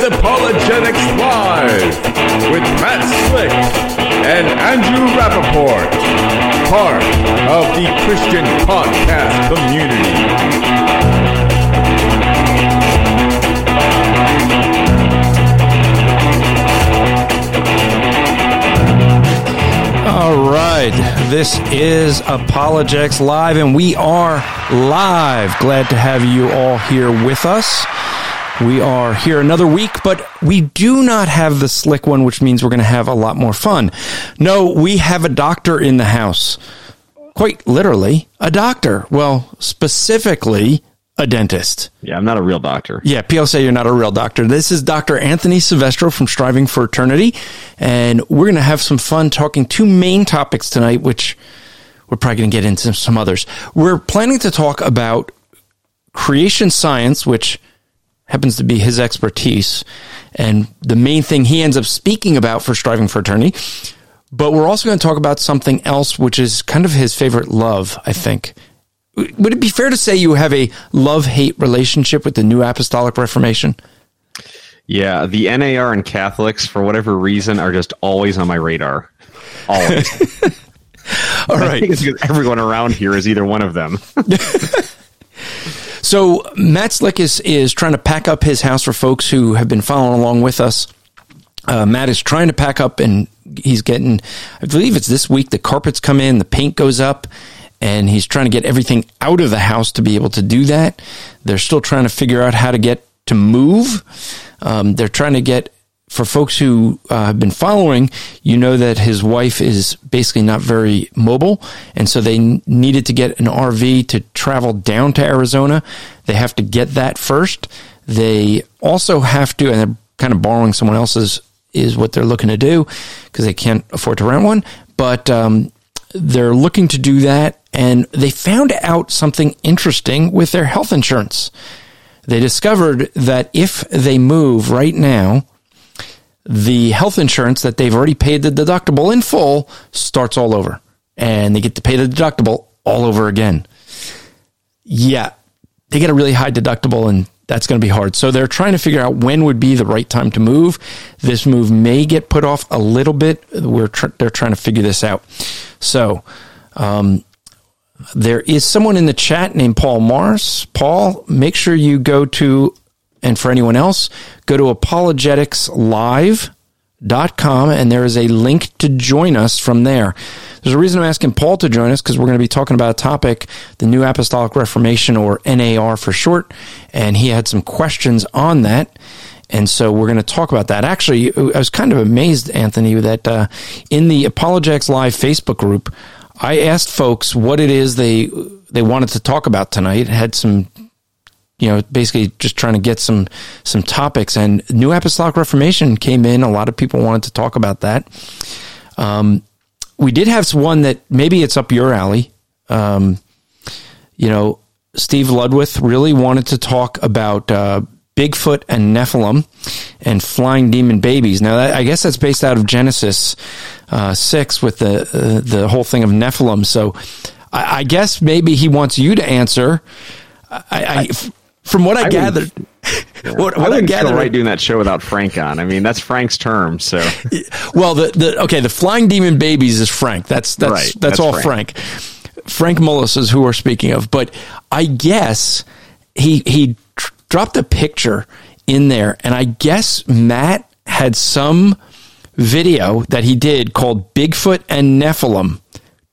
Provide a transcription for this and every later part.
is Apologetics Live with Matt Slick and Andrew Rappaport, part of the Christian podcast community. All right. This is Apologetics Live, and we are live. Glad to have you all here with us. We are here another week, but we do not have the slick one, which means we're going to have a lot more fun. No, we have a doctor in the house. Quite literally, a doctor. Well, specifically, a dentist. Yeah, I'm not a real doctor. Yeah, say you're not a real doctor. This is Dr. Anthony Silvestro from Striving for Eternity, and we're going to have some fun talking two main topics tonight, which we're probably going to get into some others. We're planning to talk about creation science, which happens to be his expertise, and the main thing he ends up speaking about for Striving for Eternity. But we're also going to talk about something else, which is kind of his favorite love, I think. Would it be fair to say you have a love hate relationship with the New Apostolic Reformation? Yeah, the NAR and Catholics, for whatever reason, are just always on my radar. Always. All I think it's because everyone around here is either one of them. So Matt Slick is is trying to pack up his house for folks who have been following along with us. Uh, Matt is trying to pack up, and he's getting. I believe it's this week. The carpets come in, the paint goes up, and he's trying to get everything out of the house to be able to do that. They're still trying to figure out how to get to move. Um, they're trying to get for folks who uh, have been following, you know that his wife is basically not very mobile, and so they n- needed to get an RV to travel down to Arizona. They have to get that first. They also have to, and they're kind of borrowing someone else's is what they're looking to do because they can't afford to rent one. But um, they're looking to do that, and they found out something interesting with their health insurance. They discovered that if they move right now, the health insurance that they've already paid the deductible in full starts all over and they get to pay the deductible all over again. Yeah, they get a really high deductible and that's going to be hard. So they're trying to figure out when would be the right time to move. This move may get put off a little bit. We're tr- they're trying to figure this out. So, um, there is someone in the chat named Paul Morris. Paul, make sure you go to, and for anyone else, go to apologeticslive.com and there is a link to join us from there. There's a reason I'm asking Paul to join us because we're going to be talking about a topic, the New Apostolic Reformation or NAR for short, and he had some questions on that. And so we're going to talk about that. Actually, I was kind of amazed, Anthony, that uh, in the Apologetics Live Facebook group, I asked folks what it is they they wanted to talk about tonight. Had some, you know, basically just trying to get some some topics. And New Apostolic Reformation came in. A lot of people wanted to talk about that. Um, we did have one that maybe it's up your alley. Um, you know, Steve Ludwith really wanted to talk about uh, Bigfoot and Nephilim and flying demon babies. Now, that, I guess that's based out of Genesis uh, six with the uh, the whole thing of Nephilim. So, I, I, guess maybe he wants you to answer. I, I from what I, I gathered. Yeah. what, what I, I gathered, right doing that show without Frank on. I mean, that's Frank's term. So, well, the, the okay, the flying demon babies is Frank. That's that's right. that's, that's, all Frank. Frank. Frank Mullis is who we're speaking of, but I guess he he tr- dropped a picture in there, and I guess Matt had some video that he did called Bigfoot and Nephilim,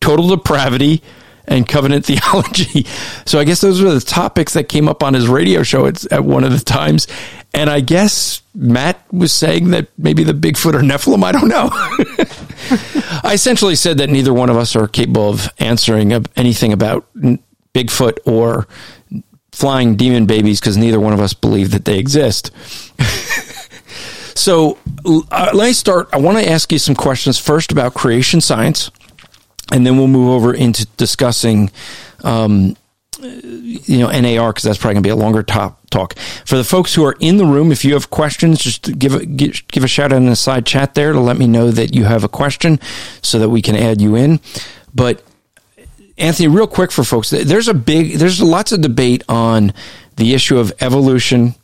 Total Depravity and Covenant Theology. So I guess those were the topics that came up on his radio show at, at one of the times. And I guess Matt was saying that maybe the Bigfoot or Nephilim, I don't know. I essentially said that neither one of us are capable of answering anything about Bigfoot or flying demon babies because neither one of us believe that they exist. so uh, let me start. I want to ask you some questions first about creation science, and then we'll move over into discussing, um, you know, NAR because that's probably going to be a longer top talk. For the folks who are in the room, if you have questions, just give a, give, a shout out in the side chat there to let me know that you have a question so that we can add you in. But Anthony, real quick for folks, there's a big, there's lots of debate on the issue of evolution,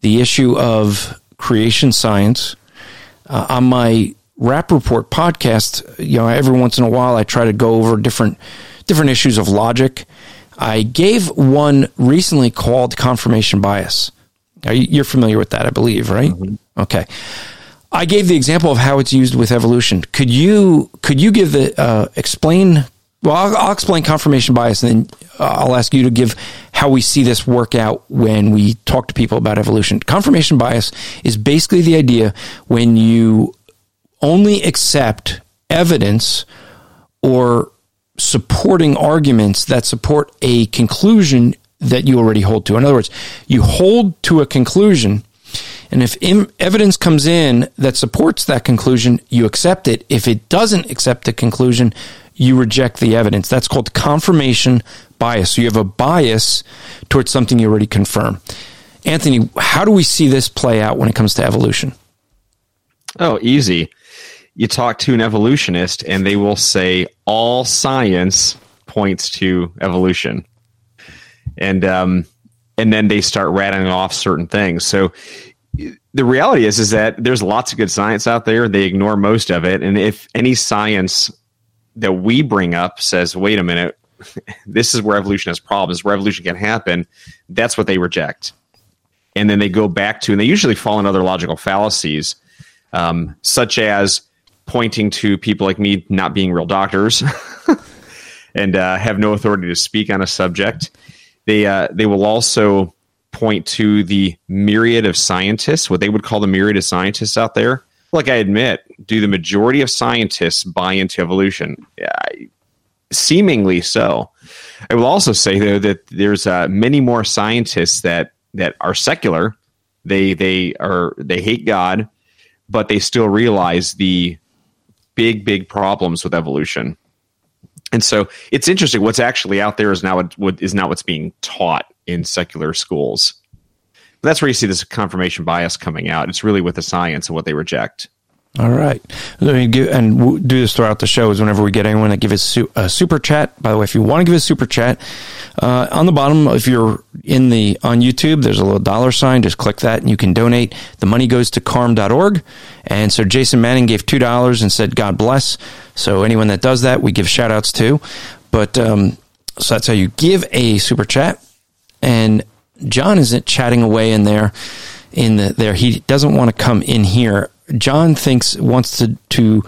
the issue of creation science. Uh, on my Rapp Report podcast, you know, every once in a while I try to go over different different issues of logic. I gave one recently called confirmation bias. Now, You, are familiar with that, I believe, right? Mm-hmm. Okay. I gave the example of how it's used with evolution. Could you could you give the uh, explain? Well, I'll, I'll, explain confirmation bias, and then uh, I'll ask you to give how we see this work out when we talk to people about evolution. Confirmation bias is basically the idea when you only accept evidence or supporting arguments that support a conclusion that you already hold to. In other words, you hold to a conclusion, and if Im- evidence comes in that supports that conclusion, you accept it. If it doesn't accept the conclusion, you reject the evidence. That's called confirmation bias. So you have a bias towards something you already confirm. Anthony, how do we see this play out when it comes to evolution? Oh, easy you talk to an evolutionist and they will say all science points to evolution. And um, and then they start rattling off certain things. So the reality is is that there's lots of good science out there. They ignore most of it. And if any science that we bring up says wait a minute this is where evolution has problems where evolution can happen that's what they reject. And then they go back to and they usually fall in other logical fallacies um, such as pointing to people like me not being real doctors and uh, have no authority to speak on a subject. They uh, they will also point to the myriad of scientists, what they would call the myriad of scientists out there. Like I admit, do the majority of scientists buy into evolution? I, seemingly so. I will also say though that there's uh, many more scientists that that are secular. They they are they hate God, but they still realize the big, big problems with evolution. And so it's interesting. What's actually out there is now what is not what's being taught in secular schools. But that's where you see this confirmation bias coming out. It's really with the science and what they reject. All right. Give, and we'll do this throughout the show is whenever we get anyone that give us a super chat. By the way, if you want to give a super chat, uh, on the bottom, if you're in the, on YouTube, there's a little dollar sign. Just click that and you can donate. The money goes to carm.org. And so Jason Manning gave $2 and said, God bless. So anyone that does that, we give shout outs to. But, um, so that's how you give a super chat. And John isn't chatting away in there in the, there. He doesn't want to come in here John thinks wants to to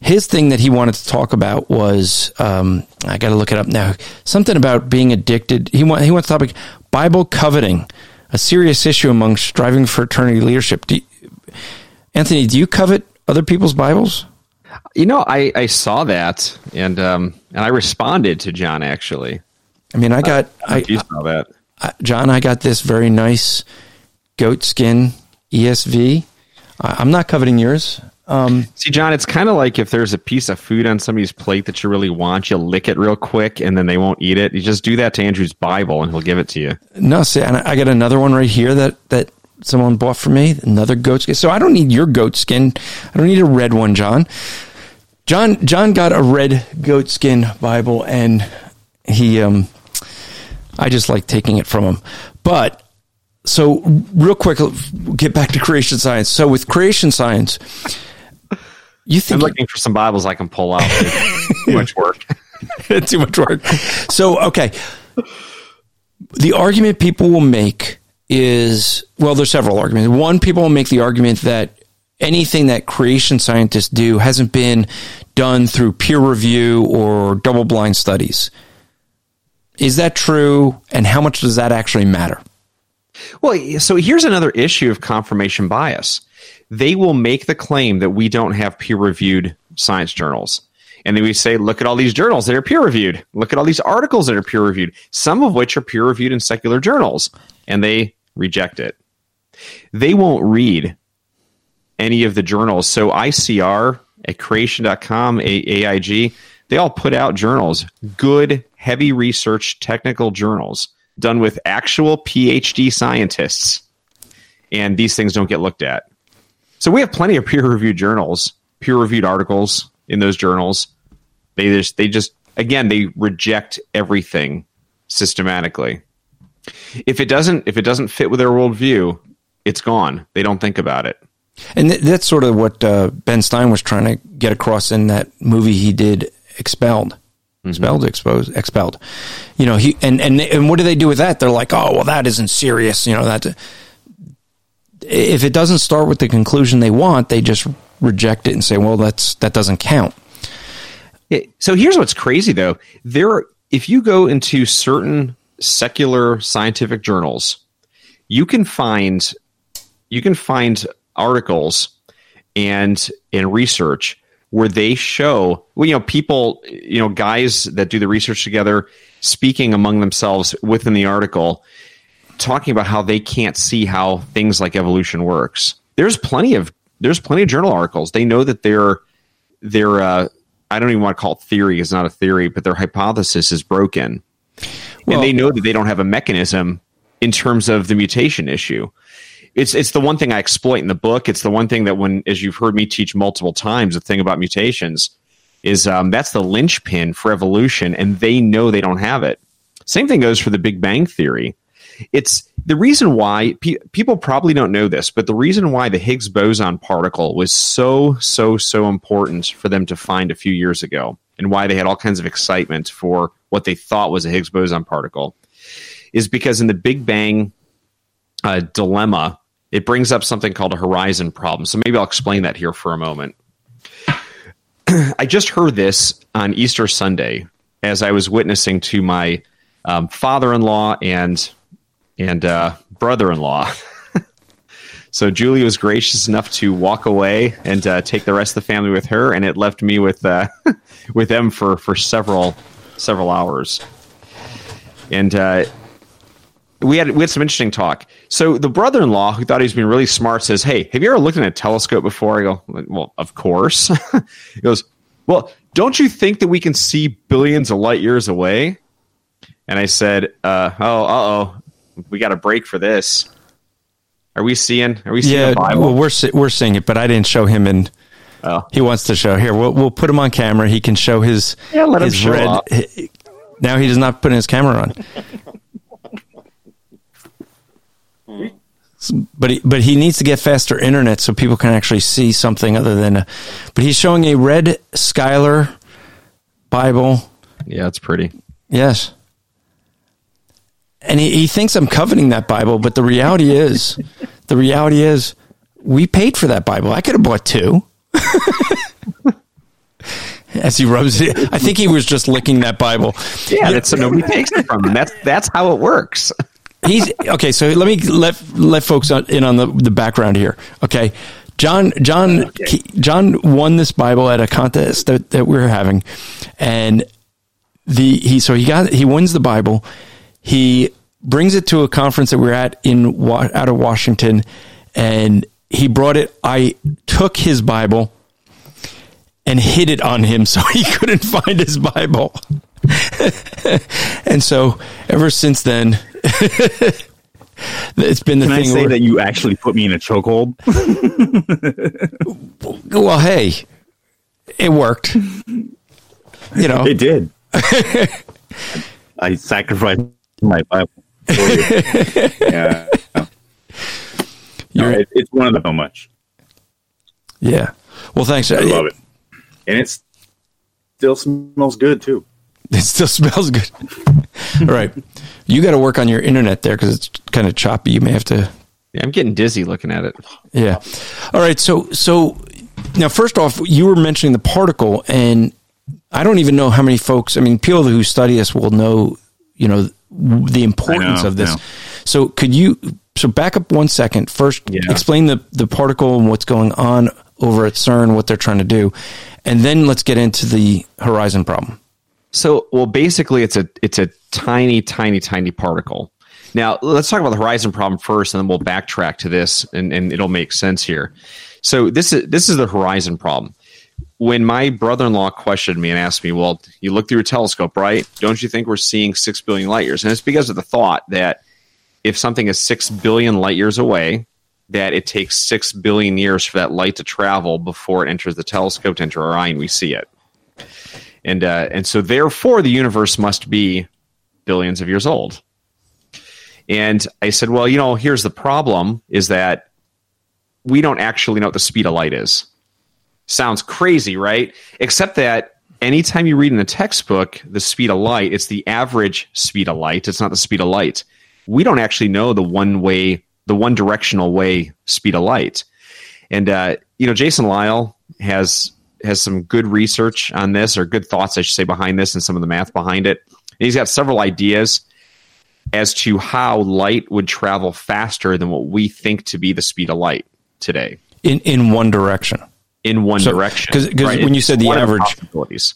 his thing that he wanted to talk about was um, I got to look it up now. Something about being addicted. He want he wants to topic Bible coveting, a serious issue among striving for eternity leadership. Do you, Anthony, do you covet other people's Bibles? You know, I, I saw that and um, and I responded to John actually. I mean, I got I, I you saw that, I, John. I got this very nice goat skin ESV I'm not coveting yours. Um, See, John, it's kind of like if there's a piece of food on somebody's plate that you really want, you lick it real quick and then they won't eat it. You just do that to Andrew's Bible and he'll give it to you. No, see, and I got another one right here that, that someone bought for me, another goat skin. So I don't need your goat skin. I don't need a red one, John. John, John got a red goat skin Bible and he, um, I just like taking it from him. But so real quick, get back to creation science. So with creation science, you think I'm looking for some Bibles I can pull out. too much work. too much work. So okay, the argument people will make is well, there's several arguments. One, people will make the argument that anything that creation scientists do hasn't been done through peer review or double blind studies. Is that true? And how much does that actually matter? Well, so here's another issue of confirmation bias. They will make the claim that we don't have peer reviewed science journals. And then we say, look at all these journals that are peer reviewed. Look at all these articles that are peer reviewed, some of which are peer reviewed in secular journals. And they reject it. They won't read any of the journals. So ICR at creation.com, AIG, they all put out journals, good, heavy research, technical journals done with actual PhD scientists, and these things don't get looked at. So we have plenty of peer reviewed journals, peer reviewed articles in those journals. They just they just again they reject everything systematically. If it doesn't if it doesn't fit with their worldview, it's gone. They don't think about it. And th- that's sort of what uh, Ben Stein was trying to get across in that movie he did, Expelled. Mm-hmm. Expelled, exposed, expelled. You know, he and and and what do they do with that? They're like, oh, well, that isn't serious. You know, that if it doesn't start with the conclusion they want, they just reject it and say, well, that's that doesn't count. It- so here's what's crazy though. There, if you go into certain secular scientific journals, you can find you can find articles and and research where they show well, you know people you know guys that do the research together speaking among themselves within the article talking about how they can't see how things like evolution works. There's plenty of there's plenty of journal articles. They know that their their uh, i don't even want to call it theory it's not a theory but their hypothesis is broken. Well- and they know that they don't have a mechanism in terms of the mutation issue it's it's the one thing I exploit in the book. It's the one thing that when, as you've heard me teach multiple times, the thing about mutations is um, that's the linchpin for evolution, and they know they don't have it. Same thing goes for the Big Bang theory. It's the reason why pe- people probably don't know this, but the reason why the Higgs boson particle was so so so important for them to find a few years ago, and why they had all kinds of excitement for what they thought was a Higgs boson particle, is because in the Big Bang uh, dilemma, it brings up something called a horizon problem. So maybe I'll explain that here for a moment. I just heard this on Easter Sunday as I was witnessing to my um, father-in-law and and uh, brother-in-law. so Julie was gracious enough to walk away and uh, take the rest of the family with her, and it left me with uh, with them for for several several hours. And uh, we had we had some interesting talk. So the brother-in-law, who thought he was being really smart, says, "Hey, have you ever looked at a telescope before?" I go, "Well, of course." he goes, "Well, don't you think that we can see billions of light years away?" And I said, uh, "Oh, uh oh, we got a break for this. Are we seeing? Are we seeing Yeah, the Bible?" well, we're we're seeing it, but I didn't show him, and Oh. he wants to show. Here, we'll we'll put him on camera. He can show his Yeah, let him his show off. hi- Now he does not put his camera on. But he, but he needs to get faster internet so people can actually see something other than. A, but he's showing a red Schuyler Bible. yeah, it's pretty. Yes. And he, he thinks I'm coveting that Bible, but the reality is, the reality is, we paid for that Bible. I could have bought two. As he rubs it, I think he was just licking that Bible. Yeah, that's so nobody takes it from him. That's that's how it works. He's okay. So let me let let folks in on the the background here. Okay, John John he- John won this Bible at a contest that, that we were having, and the he so he got he wins the Bible. He brings it to a conference that we are at in out of Washington, and he brought it. I took his Bible and hid it on him so he couldn't find his Bible. and so ever since then, it's been the thing. Can I say where- that you actually put me in a chokehold? well, hey, it worked. You know, it did. I sacrificed my Bible. for you. yeah, You're- it, it's one of them so much. yeah. Well, thanks. I love it, and it still smells good too. It still smells good. All right, you got to work on your internet there because it's kind of choppy. You may have to. Yeah, I'm getting dizzy looking at it. Yeah. All right. So so now, first off, you were mentioning the particle, and I don't even know how many folks. I mean, people who study this will know. You know the importance know, of this. So could you? So back up one second. First, Yeah. explain the the particle and what's going on over at CERN, what they're trying to do, and then let's get into the horizon problem. So, well, basically, it's a it's a tiny, tiny, tiny particle. Now, let's talk about the horizon problem first, and then we'll backtrack to this, and, and it'll make sense here. So, this is this is the horizon problem. When my brother-in-law questioned me and asked me, "Well, you look through a telescope, right? Don't you think we're seeing six billion light years?" And it's because of the thought that if something is six billion light years away, that it takes six billion years for that light to travel before it enters the telescope to enter our eye and we see it and uh, and so therefore the universe must be billions of years old And I said, well, you know, here's the problem is that we don't actually know what the speed of light is. Sounds crazy, right? Except that anytime you read in a textbook the speed of light, it's the average speed of light. It's not the speed of light. We don't actually know the one way, the one directional way speed of light. And uh, you know, Jason Lisle has has some good research on this, or good thoughts, I should say, behind this, and some of the math behind it. And he's got several ideas as to how light would travel faster than what we think to be the speed of light today in in one direction. in one So- direction. 'cause- 'cause right? when you said the average-.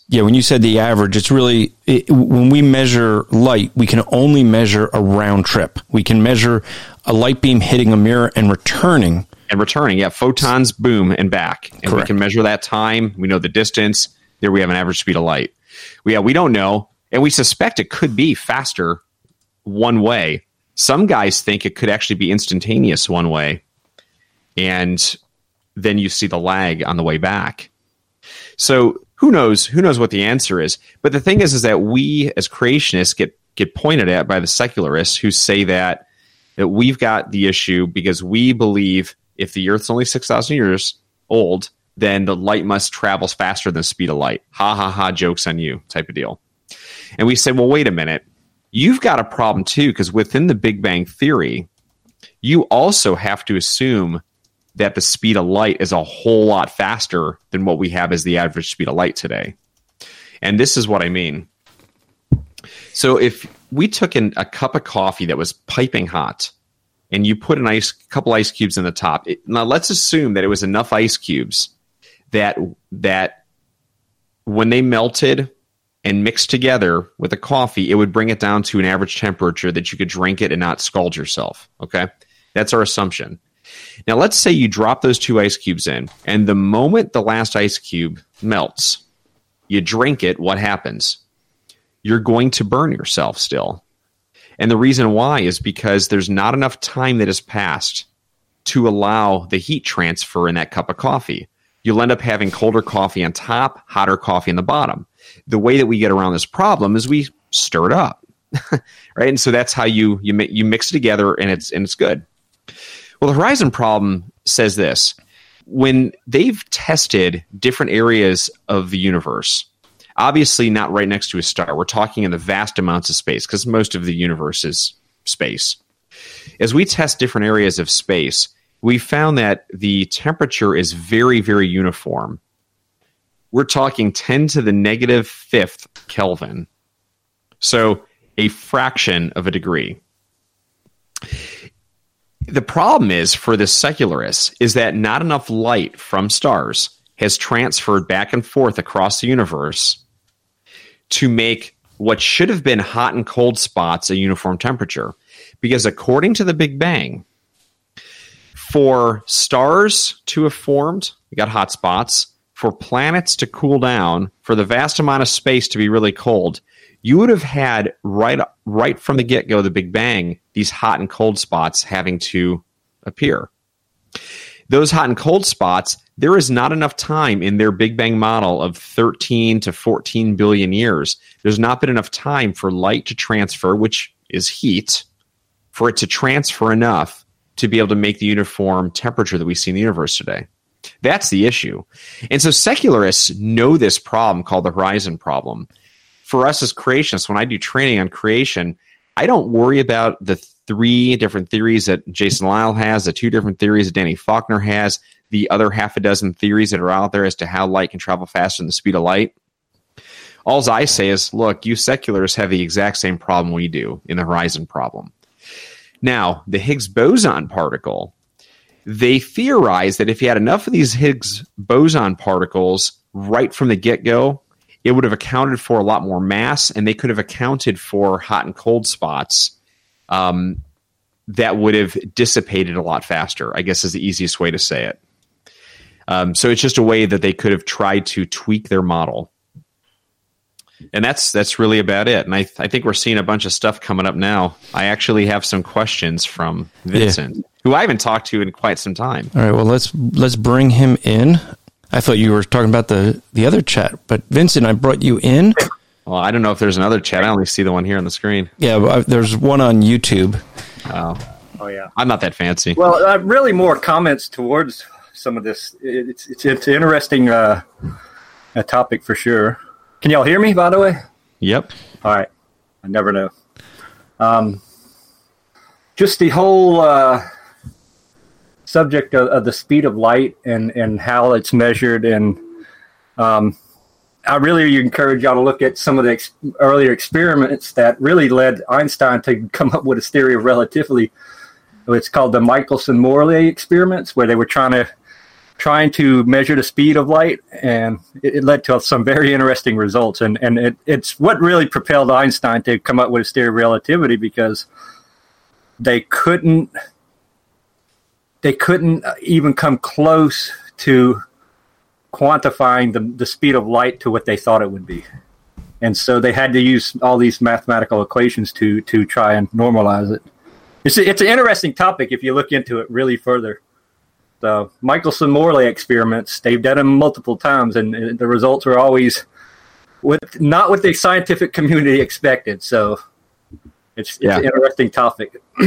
Yeah, when you said the average, it's really it, when we measure light, we can only measure a round trip. We can measure a light beam hitting a mirror and returning. And returning. Yeah, photons boom and back, and Correct. we can measure that time. We know the distance. There we have an average speed of light. We, yeah, we don't know, and we suspect it could be faster one way. Some guys think it could actually be instantaneous one way, and then you see the lag on the way back. So who knows? Who knows what the answer is? But the thing is, is that we as creationists get get pointed at by the secularists who say that that we've got the issue because we believe if the Earth's only six thousand years old, then the light must travel faster than the speed of light. Ha ha ha! Jokes on you, type of deal. And we say, well, wait a minute. You've got a problem too, because within the Big Bang Theory, you also have to assume that the speed of light is a whole lot faster than what we have as the average speed of light today. And this is what I mean. So if we took in a cup of coffee that was piping hot and you put an ice couple ice cubes in the top, it, now let's assume that it was enough ice cubes that that when they melted and mixed together with the coffee, it would bring it down to an average temperature that you could drink it and not scald yourself. Okay. That's our assumption. Now, let's say you drop those two ice cubes in, and the moment the last ice cube melts, you drink it, what happens? You're going to burn yourself still. And the reason why is because there's not enough time that has passed to allow the heat transfer in that cup of coffee. You'll end up having colder coffee on top, hotter coffee on the bottom. The way that we get around this problem is we stir it up, right? And so that's how you you you mix it together, and it's and it's good. Well, the Horizon problem says this: when they've tested different areas of the universe, obviously not right next to a star. We're talking in the vast amounts of space because most of the universe is space. As we test different areas of space, we found that the temperature is very, very uniform. We're talking 10 to the negative fifth Kelvin. So a fraction of a degree. The problem is for the secularists is that not enough light from stars has transferred back and forth across the universe to make what should have been hot and cold spots a uniform temperature. Because according to the Big Bang, for stars to have formed, we got hot spots. For planets to cool down, for the vast amount of space to be really cold, you would have had right right from the get go, the Big Bang, these hot and cold spots having to appear. Those hot and cold spots, there is not enough time in their Big Bang model of 13 to 14 billion years. There's not been enough time for light to transfer, which is heat, for it to transfer enough to be able to make the uniform temperature that we see in the universe today. That's the issue. And so secularists know this problem called the horizon problem. For us as creationists, when I do training on creation, I don't worry about the three different theories that Jason Lisle has, the two different theories that Danny Faulkner has, the other half a dozen theories that are out there as to how light can travel faster than the speed of light. All I say is, look, you seculars have the exact same problem we do in the horizon problem. Now, the Higgs boson particle, they theorize that if you had enough of these Higgs boson particles right from the get go, it would have accounted for a lot more mass and they could have accounted for hot and cold spots um, that would have dissipated a lot faster, I guess is the easiest way to say it. Um, so it's just a way that they could have tried to tweak their model. And that's that's really about it. And I, I think we're seeing a bunch of stuff coming up now. I actually have some questions from Vincent, who I haven't talked to in quite some time. All right, well let's let's bring him in. I thought you were talking about the the other chat, but Vincent, I brought you in. Well, I don't know if there's another chat. I only see the one here on the screen. Yeah, well, I- there's one on YouTube. Oh, Oh yeah. I'm not that fancy. Well, uh, really more comments towards some of this. It's it's it's an interesting uh, a topic for sure. Can y'all hear me? By the way. Yep. All right. I never know. Um, just the whole uh, subject of, of the speed of light and, and how it's measured. And um, I really encourage y'all to look at some of the ex- earlier experiments that really led Einstein to come up with his theory of relativity. It's called the Michelson-Morley experiments, where they were trying to trying to measure the speed of light, and it, it led to some very interesting results. And and it, it's what really propelled Einstein to come up with his theory of relativity because they couldn't they couldn't even come close to quantifying the, the speed of light to what they thought it would be. And so they had to use all these mathematical equations to to try and normalize it. It's a, it's an interesting topic if you look into it really further the Michelson Morley experiments. They've done them multiple times, and the results were always with not what the scientific community expected. So it's, Yeah. it's an interesting topic.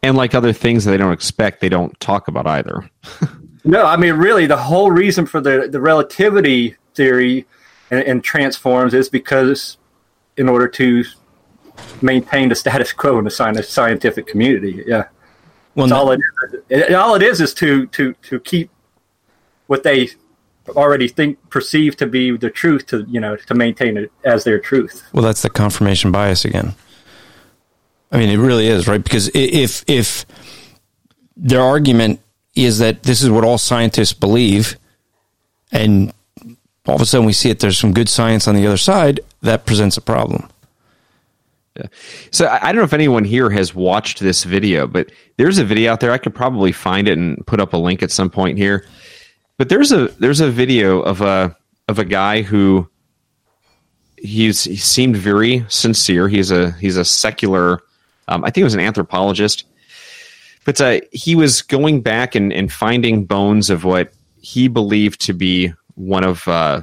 And like other things that they don't expect, they don't talk about either. No, I mean, really, the whole reason for the, the relativity theory and, and transforms is because in order to maintain the status quo in the scientific community. Yeah. Well, all it is. All it is is to to to keep what they already think perceive to be the truth to you know to maintain it as their truth. Well, that's the confirmation bias again. I mean, it really is, right? Because if if their argument is that this is what all scientists believe, and all of a sudden we see it, there's some good science on the other side, that presents a problem. Yeah. So I don't know if anyone here has watched this video, but there's a video out there. I could probably find it and put up a link at some point here. But there's a there's a video of a of a guy who he's he seemed very sincere. He's a he's a secular. Um, I think he was an anthropologist, but uh, he was going back and, and finding bones of what he believed to be one of uh,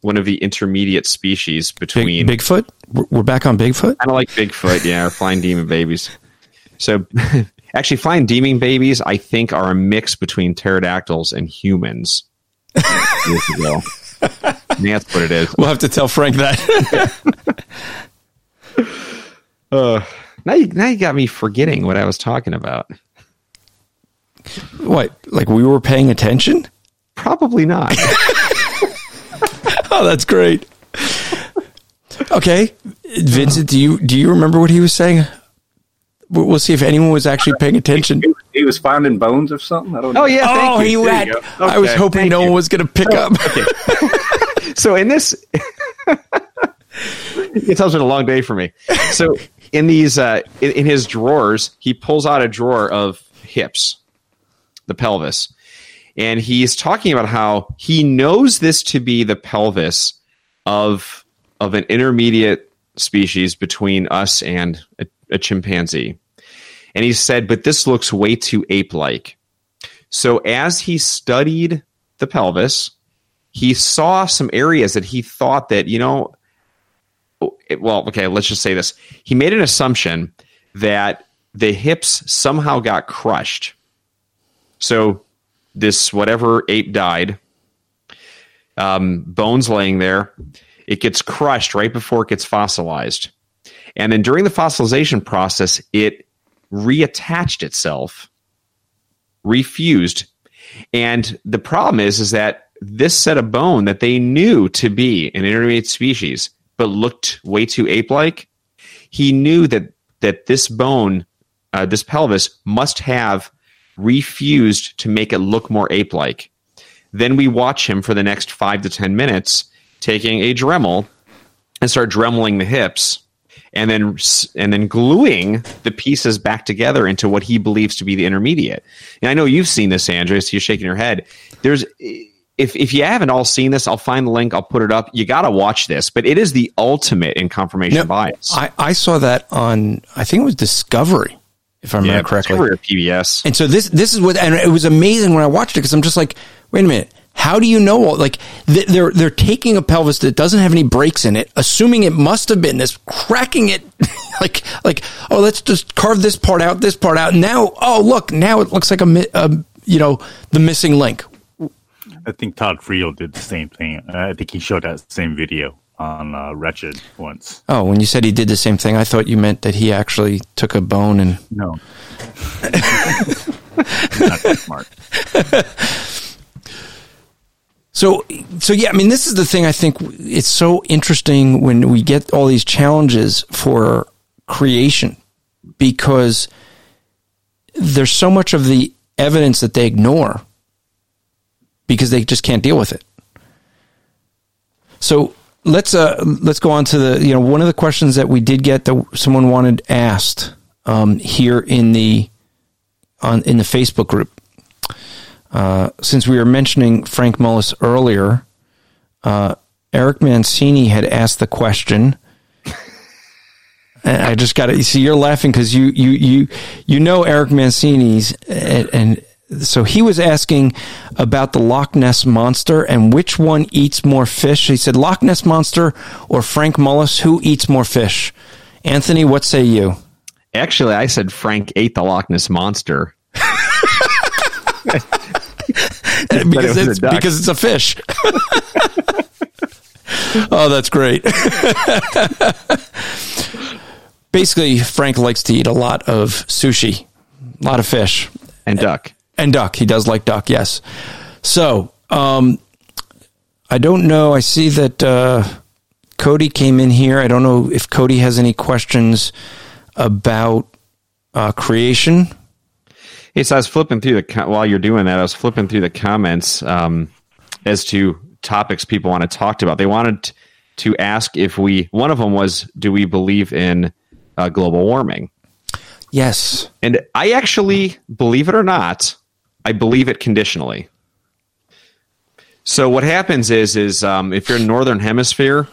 one of the intermediate species Big, between Bigfoot? We're back on Bigfoot? kind of like Bigfoot, yeah, flying demon babies. So, actually, flying demon babies, I think, are a mix between pterodactyls and humans. Years ago. That's what it is. We'll have to tell Frank that. Uh, now, you, now you got me forgetting what I was talking about. what? Like we were paying attention? Probably not. Oh, that's great. Okay, Vincent, do you do you remember what he was saying? We'll we'll see if anyone was actually paying attention. He, he was finding bones or something. I don't oh, know. Oh yeah, thank oh, you. he There had. you go. I was hoping thank no you. one was going to pick up. Oh, so in this it tells been a long day for me so in these uh in, in his drawers he pulls out a drawer of hips the pelvis. And he's talking about how he knows this to be the pelvis of of an intermediate species between us and a, a chimpanzee. And he said but this looks way too ape like so as he studied the pelvis he saw some areas that he thought that you know it- well okay let's just say this. He made an assumption that the hips somehow got crushed. So this whatever ape died um, bones laying there it gets crushed right before it gets fossilized. And then during the fossilization process it reattached itself refused. And the problem is, is that this set of bone that they knew to be an intermediate species, but looked way too ape-like, he knew that that this bone, uh, this pelvis, must have refused to make it look more ape-like. Then we watch him for the next five to ten minutes taking a Dremel and start dremeling the hips and then and then gluing the pieces back together into what he believes to be the intermediate. And I know you've seen this, Andres. You're shaking your head. There's if if you haven't all seen this, I'll find the link. I'll put it up. You got to watch this. But it is the ultimate in confirmation No, bias. I, I saw that on I think it was Discovery, if I remember yeah, correctly. Discovery or PBS. And so this this is what and it was amazing when I watched it because I'm just like, wait a minute, how do you know? all Like th- they're they're taking a pelvis that doesn't have any breaks in it, assuming it must have been this, cracking it like like oh let's just carve this part out, this part out. Now oh look now it looks like a, a you know the missing link. I think Todd Friel did the same thing. I think he showed that same video on uh, Wretched once. Oh, when you said he did the same thing, I thought you meant that he actually took a bone and No. Not that smart. So, so yeah, I mean, this is the thing. I think it's so interesting when we get all these challenges for creation because there's so much of the evidence that they ignore because they just can't deal with it. So let's uh, let's go on to the you know one of the questions that we did get that someone wanted asked um, here in the on in the Facebook group. Uh, since we were mentioning Frank Mullis earlier, uh, Eric Mancini had asked the question. I just got to see you're laughing because you you you you know Eric Mancini's and, and so he was asking about the Loch Ness monster and which one eats more fish. He said Loch Ness monster or Frank Mullis, who eats more fish? Anthony, what say you? Actually, I said Frank ate the Loch Ness monster. because a it's because it's a fish. oh, that's great. Basically, Frank likes to eat a lot of sushi, a lot of fish, And duck. And duck. He does like duck, yes. So, um, I don't know. I see that uh, Cody came in here. I don't know if Cody has any questions about uh, creation. Hey, so I was flipping through the co- while you're doing that. I was flipping through the comments um, as to topics people want to talk about. They wanted to ask if we. One of them was, do we believe in uh, global warming? Yes. And I actually, believe it or not, I believe it conditionally. So what happens is, is um, if you're in northern hemisphere,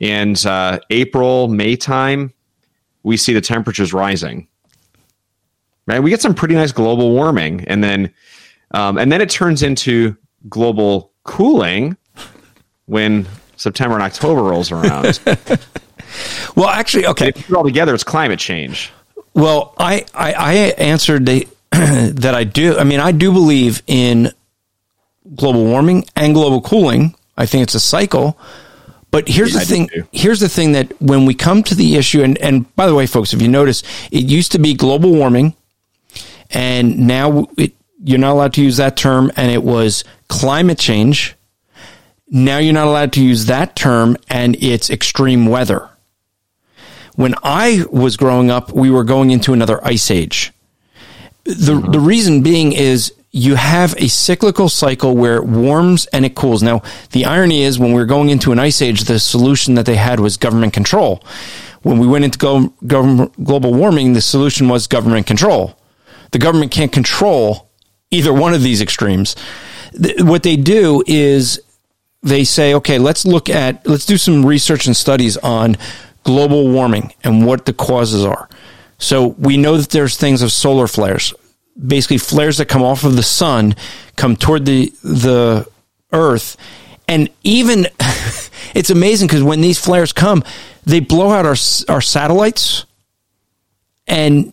and uh, April, May time, we see the temperatures rising. Right, we get some pretty nice global warming, and then, um, and then it turns into global cooling when September and October rolls around. Well, actually, okay. if you put it all together, it's climate change. Well, I, I, I answered the, that I do. I mean, I do believe in global warming and global cooling. I think it's a cycle. But here's Yeah, the thing. Here's the thing that when we come to the issue, and, and by the way, folks, if you notice, it used to be global warming, and now it, you're not allowed to use that term, and it was climate change. Now you're not allowed to use that term, and it's extreme weather. When I was growing up, we were going into another ice age. The, mm-hmm. the reason being is you have a cyclical cycle where it warms and it cools. Now, the irony is when we were going into an ice age, the solution that they had was government control. When we went into go, global warming, the solution was government control. The government can't control either one of these extremes. Th- what they do is they say, okay, let's look at, let's do some research and studies on global warming and what the causes are. So we know that there's things of solar flares, basically flares that come off of the sun, come toward the, the earth. And even, it's amazing because when these flares come, they blow out our, our satellites. And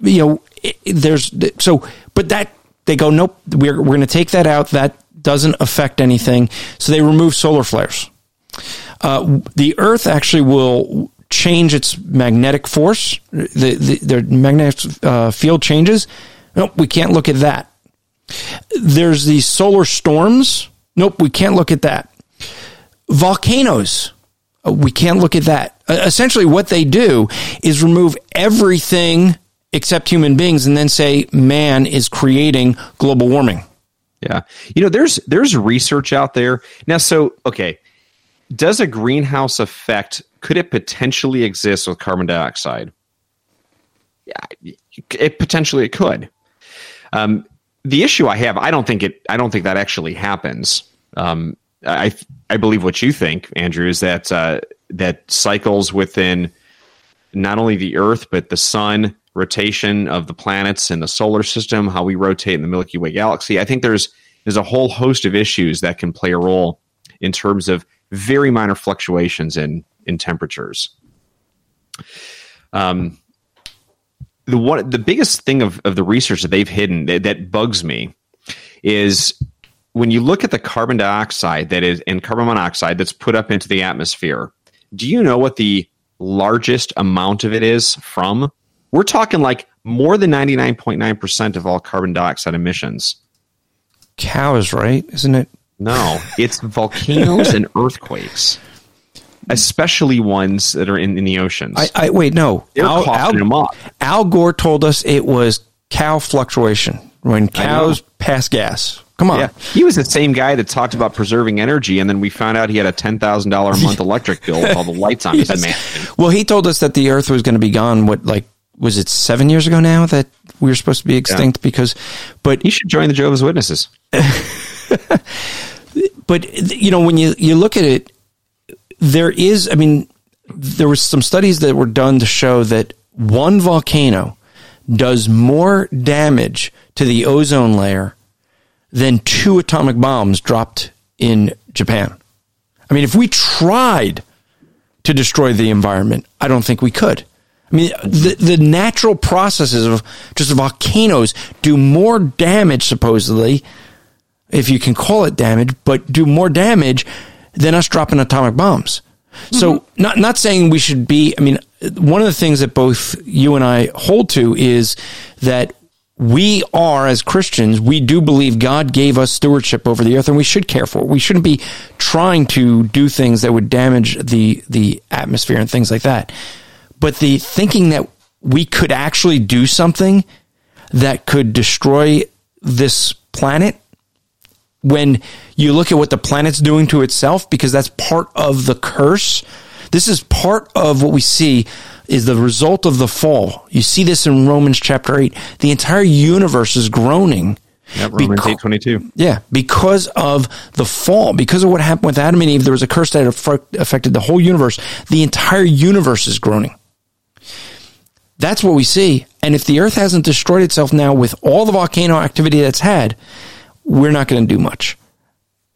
you know it, there's so but that they go nope we're, we're going to take that out. That doesn't affect anything. So they remove solar flares. Uh, the earth actually will change its magnetic force the, the, the magnetic uh, field changes nope we can't look at that there's these solar storms nope we can't look at that volcanoes uh, we can't look at that. Uh, essentially, what they do is remove everything except human beings and then say man is creating global warming. Yeah. You know, there's there's research out there. Now so okay, does a greenhouse effect could it potentially exist with carbon dioxide? Yeah, it potentially it could. Um, the issue I have, I don't think it I don't think that actually happens. Um, I I believe what you think, Andrew, is that uh, that cycles within not only the Earth but the Sun, rotation of the planets in the solar system, how we rotate in the Milky Way galaxy. I think there's there's a whole host of issues that can play a role in terms of very minor fluctuations in in temperatures. Um, the one, the biggest thing of, of the research that they've hidden that, that bugs me is when you look at the carbon dioxide that is and carbon monoxide that's put up into the atmosphere. Do you know what the largest amount of it is from? We're talking like more than 99.9% of all carbon dioxide emissions. Cows, right? Isn't it? No, it's volcanoes and earthquakes, especially ones that are in, in the oceans. I, I wait. No, They're Al, coughing them up. Al Gore told us it was cow fluctuation when cows pass gas. Come on. Yeah, he was the same guy that talked about preserving energy, and then we found out he had a ten thousand dollar a month electric bill with all the lights on his Yes. mansion. Well, he told us that the Earth was going to be gone. What, like, was it seven years ago now that we were supposed to be extinct? Because, but He should join the Jehovah's Witnesses. but you know when you you look at it there is i mean there was some studies that were done to show that one volcano does more damage to the ozone layer than two atomic bombs dropped in japan. I mean if we tried to destroy the environment i don't think we could. I mean, the, the natural processes of just volcanoes do more damage, supposedly, if you can call it damage, but do more damage than us dropping atomic bombs. So, mm-hmm. not not saying we should be. I mean, one of the things that both you and I hold to is that we are, as Christians, we do believe God gave us stewardship over the earth, and we should care for it. We shouldn't be trying to do things that would damage the the atmosphere and things like that. But the thinking that we could actually do something that could destroy this planet when you look at what the planet's doing to itself, because that's part of the curse. This is part of what we see is the result of the fall. You see this in Romans chapter 8. The entire universe is groaning. Yep, Romans Beca- eight twenty two. Yeah, because of the fall, because of what happened with Adam and Eve, there was a curse that affected the whole universe. The entire universe is groaning. That's what we see. And if the earth hasn't destroyed itself now with all the volcano activity that's had, we're not going to do much.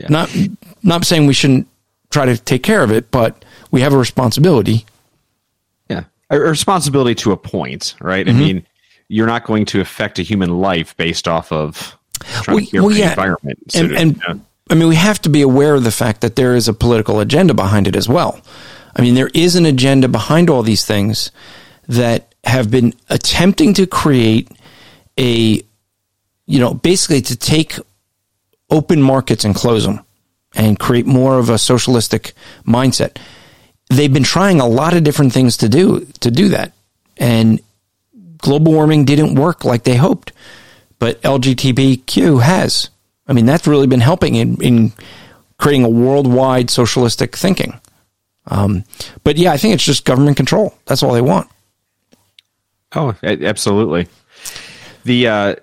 Not not saying we shouldn't try to take care of it, but we have a responsibility. Yeah, a responsibility to a point, right? Mm-hmm. I mean, you're not going to affect a human life based off of Well, well, yeah. environment. So and, to- and yeah. I mean, we have to be aware of the fact that there is a political agenda behind it as well. I mean, there is an agenda behind all these things that have been attempting to create a, you know, basically to take open markets and close them and create more of a socialistic mindset. They've been trying a lot of different things to do to do that. And global warming didn't work like they hoped, but LGBTQ has. I mean, that's really been helping in, in creating a worldwide socialistic thinking. Um, but yeah, I think it's just government control. That's all they want. Oh, absolutely. The uh,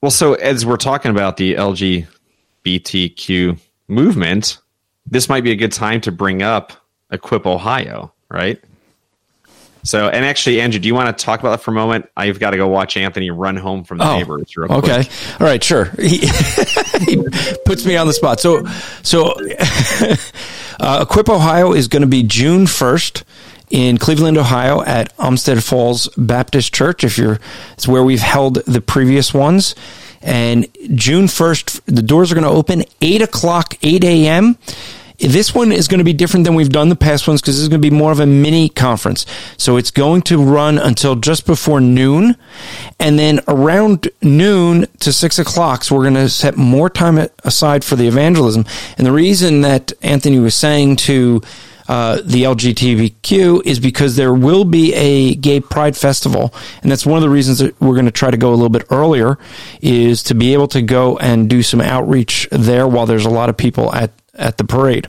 well, so as we're talking about the LGBTQ movement, this might be a good time to bring up Equip Ohio, right? So, and actually, Andrew, do you want to talk about that for a moment? I've got to go watch Anthony run home from the neighbors. Real quick. Oh, okay. All right. Sure. He, he puts me on the spot. So, so uh, Equip Ohio is going to be June first in Cleveland, Ohio, at Olmsted Falls Baptist Church. If you're, it's where we've held the previous ones. And June first, the doors are going to open eight o'clock, eight a.m. This one is going to be different than we've done the past ones because this is going to be more of a mini conference. So it's going to run until just before noon. And then around noon to six o'clock, so we're going to set more time aside for the evangelism. And the reason that Anthony was saying to uh, the LGBTQ is because there will be a gay pride festival. And that's one of the reasons that we're going to try to go a little bit earlier is to be able to go and do some outreach there while there's a lot of people at at the parade.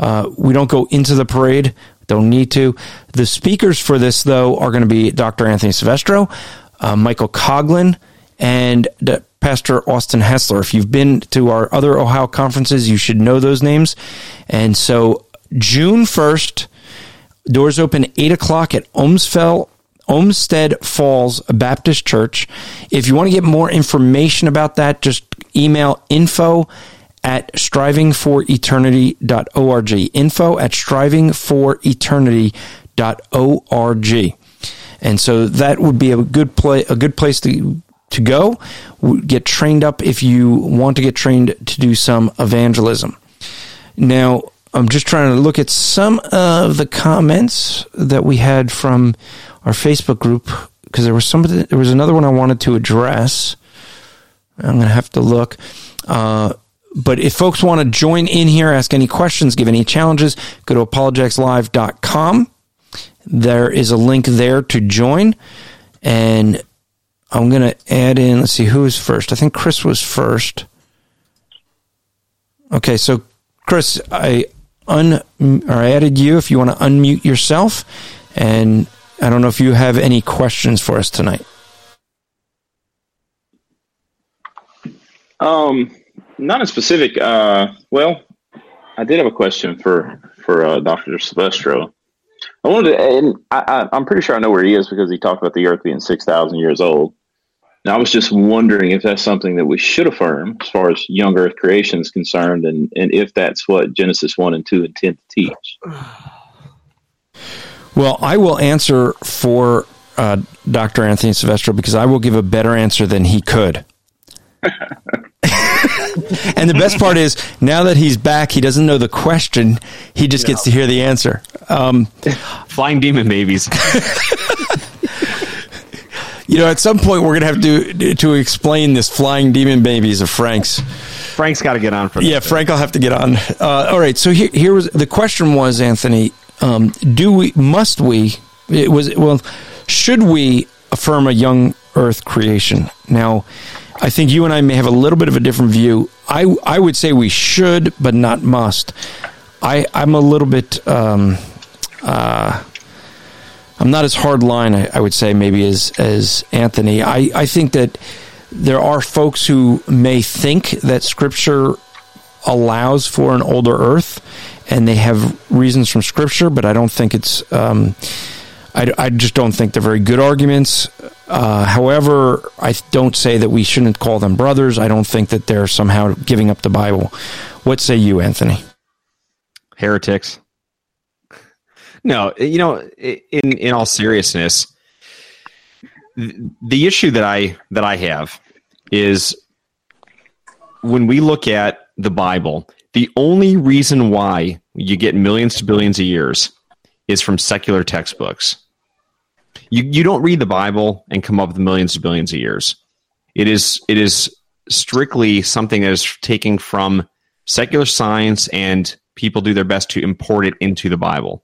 Uh, we don't go into the parade, don't need to. The speakers for this, though, are going to be Dr. Anthony Silvestro, uh, Michael Coughlin, and D- Pastor Austin Hessler. If you've been to our other Ohio conferences, you should know those names. And so, June 1st, doors open 8 o'clock at Olmsfeld. Olmsted Falls Baptist Church. If you want to get more information about that, just email info at strivingforeternity.org. Info at strivingforeternity.org. and so that would be a good play, a good place to to go. Get trained up if you want to get trained to do some evangelism. Now, I'm just trying to look at some of the comments that we had from our Facebook group because there was somebody, there was another one I wanted to address. I'm going to have to look. Uh, but if folks want to join in here, ask any questions, give any challenges, go to apologeticslive.com. There is a link there to join. And I'm going to add in, let's see, who is first? I think Chris was first. Okay, so Chris, I un or I added you if you want to unmute yourself. And I don't know if you have any questions for us tonight. Um, not in specific. Uh, well, I did have a question for for uh, Doctor Silvestro. I wanted to, and I, I, I'm pretty sure I know where he is because he talked about the Earth being six thousand years old. And I was just wondering if that's something that we should affirm as far as young Earth creation is concerned, and and if that's what Genesis one and two intend to teach. Well, I will answer for uh, Dr. Anthony Silvestro because I will give a better answer than he could. and the best part is now that he's back, he doesn't know the question. He just gets to hear the answer. Um, Flying demon babies. you know, at some point we're going to have to to explain this flying demon babies of Frank's. Frank's got to get on for that. Yeah, Frank, I'll have to get on. Uh, all right, so here, here was the question was Anthony, um, do we must we? It was well, should we affirm a young Earth creation now? I think you and I may have a little bit of a different view. I I would say we should, but not must. I I'm a little bit. Um, uh, I'm not as hard line. I, I would say maybe as as Anthony. I I think that there are folks who may think that Scripture allows for an older Earth, and they have reasons from Scripture, but I don't think it's. Um, I, I just don't think they're very good arguments. Uh, however, I don't say that we shouldn't call them brothers. I don't think that they're somehow giving up the Bible. What say you, Anthony? Heretics. No, you know, in in all seriousness, the issue that I that I have is when we look at the Bible, the only reason why you get millions to billions of years is from secular textbooks. You you don't read the Bible and come up with millions to billions of years. It is it is strictly something that is taken from secular science and people do their best to import it into the Bible.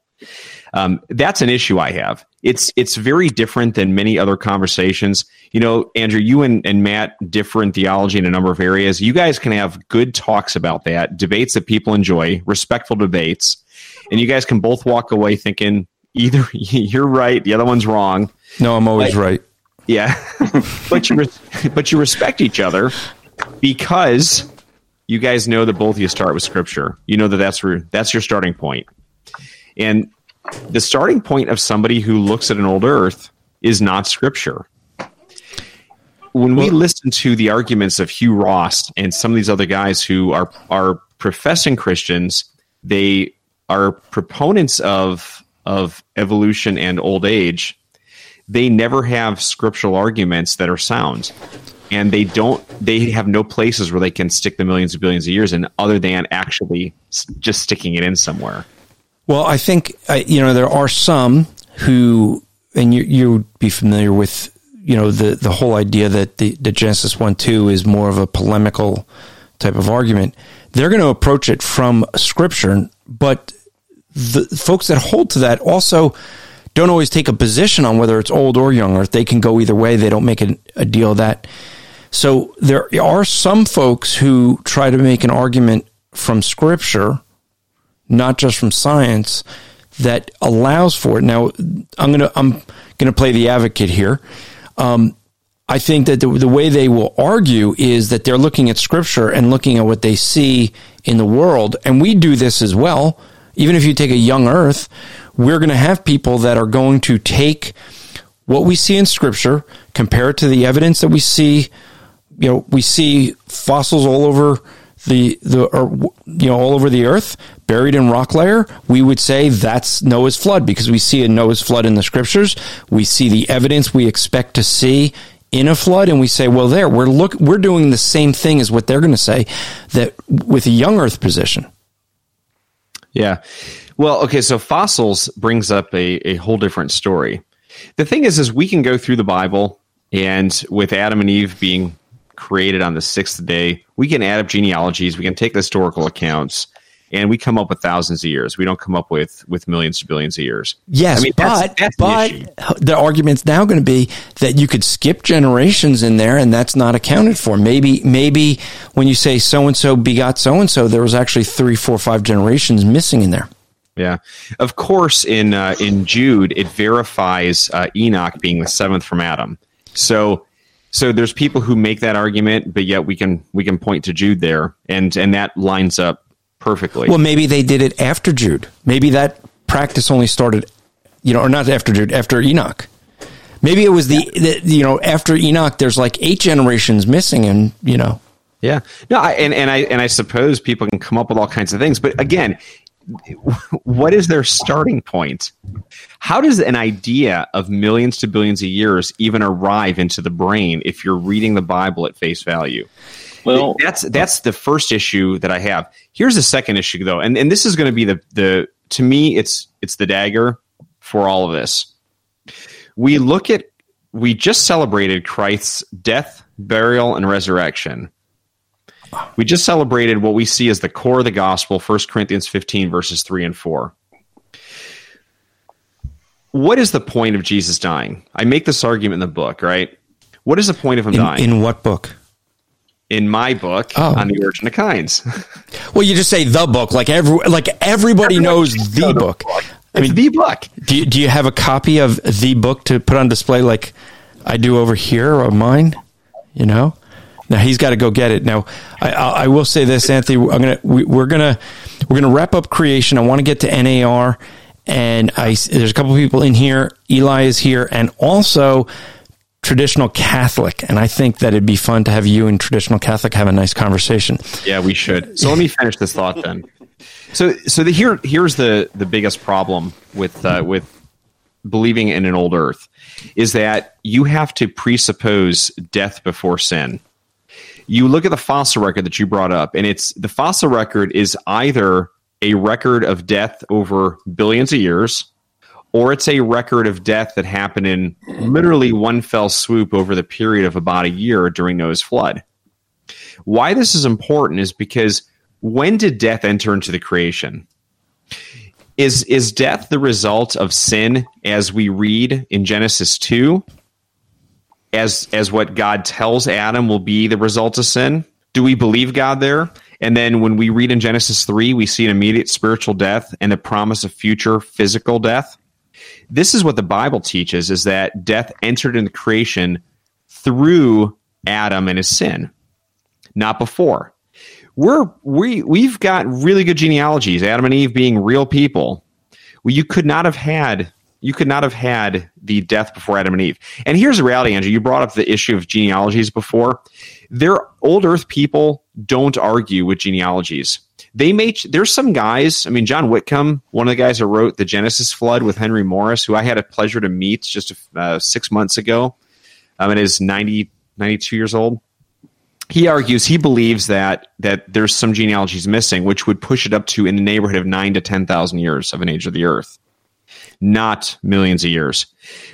Um, that's an issue I have. It's it's very different than many other conversations. You know, Andrew, you and, and Matt differ in theology in a number of areas. You guys can have good talks about that, debates that people enjoy, respectful debates, and you guys can both walk away thinking either you're right, the other one's wrong. No, I'm always But- right. Yeah, but you res- but you respect each other because you guys know that both of you start with Scripture. You know that that's where that's your starting point, and the starting point of somebody who looks at an old Earth is not Scripture. When we listen to the arguments of Hugh Ross and some of these other guys who are are professing Christians, they are proponents of of evolution and old age. They never have scriptural arguments that are sound. And they don't they have no places where they can stick the millions of billions of years in other than actually just sticking it in somewhere Well, I think you know there are some who, and you you would be familiar with you know the the whole idea that the, the Genesis one two is more of a polemical type of argument. They're going to approach it from Scripture, but the folks that hold to that also don't always take a position on whether it's old or young, or they can go either way. They don't make a, a deal of that. So there are some folks who try to make an argument from Scripture not just from science that allows for it. Now, I'm gonna I'm gonna play the advocate here. Um, I think that the, the way they will argue is that they're looking at scripture and looking at what they see in the world, and we do this as well. Even if you take a young Earth, we're going to have people that are going to take what we see in scripture, compare it to the evidence that we see you know we see fossils all over the the or you know all over the earth buried in rock layer, we would say that's Noah's flood because we see a Noah's flood in the scriptures. We see the evidence we expect to see in a flood and we say, well, there, we're look, we're doing the same thing as what they're going to say that with a young earth position. Yeah. Well, okay. So fossils brings up a, a whole different story. The thing is, is we can go through the Bible and with Adam and Eve being created on the sixth day, we can add up genealogies, we can take historical accounts, and we come up with thousands of years. We don't come up with with millions to billions of years. Yes, I mean, but that's, that's but the, the, argument's now going to be that you could skip generations in there, and that's not accounted for. Maybe maybe when you say so and so begot so and so, there was actually three, four, five generations missing in there. Yeah, of course. In uh, in Jude, it verifies uh, Enoch being the seventh from Adam. So so there's people who make that argument, but yet we can we can point to Jude there, and and that lines up perfectly. Well, maybe they did it after Jude. Maybe that practice only started, you know, or not after Jude, after Enoch. Maybe it was the, the you know after Enoch. There's like eight generations missing, and you know. Yeah. No, I, and and I and I suppose people can come up with all kinds of things, but again, what is their starting point? How does an idea of millions to billions of years even arrive into the brain if you're reading the Bible at face value? Well, that's that's the first issue that I have. Here's the second issue though, and, and this is going to be the the to me it's it's the dagger for all of this. We look at we just celebrated Christ's death, burial, and resurrection. We just celebrated what we see as the core of the gospel, 1 Corinthians 15, verses 3 and 4. What is the point of Jesus dying? I make this argument in the book, right? What is the point of him in, dying? In what book? In my book oh. on the origin of kinds. well, you just say the book, like every like everybody, knows the book. book. I mean, the book. Do you, do you have a copy of the book to put on display, like I do over here, or mine? You know, now he's got to go get it. Now, I, I will say this, Anthony. I'm gonna we, we're gonna we're gonna wrap up creation. I want to get to NAR, and I there's a couple people in here. Eli is here, and also traditional Catholic, and I think that it'd be fun to have you and traditional Catholic have a nice conversation. Yeah, we should. So let me finish this thought then. So, so the, here, here's the the biggest problem with uh, with believing in an old Earth is that you have to presuppose death before sin you look at the fossil record that you brought up, and it's the fossil record is either a record of death over billions of years, or it's a record of death that happened in literally one fell swoop over the period of about a year during Noah's flood. Why this is important is because when did death enter into the creation? Is is death the result of sin as we read in Genesis 2 as as what God tells Adam will be the result of sin? Do we believe God there? And then when we read in Genesis 3, we see an immediate spiritual death and the promise of future physical death. This is what the Bible teaches is that death entered into creation through Adam and his sin, not before. We're we we've got really good genealogies, Adam and Eve being real people. Well, you could not have had you could not have had the death before Adam and Eve. And here's the reality, Andrew. You brought up the issue of genealogies before. Their old Earth people don't argue with genealogies. They may. There's some guys. I mean, John Whitcomb, one of the guys who wrote the Genesis flood with Henry Morris, who I had a pleasure to meet just uh, six months ago, um, and is 90, 92 years old. He argues he believes that that there's some genealogies missing, which would push it up to in the neighborhood of nine to ten thousand years of an age of the Earth not millions of years.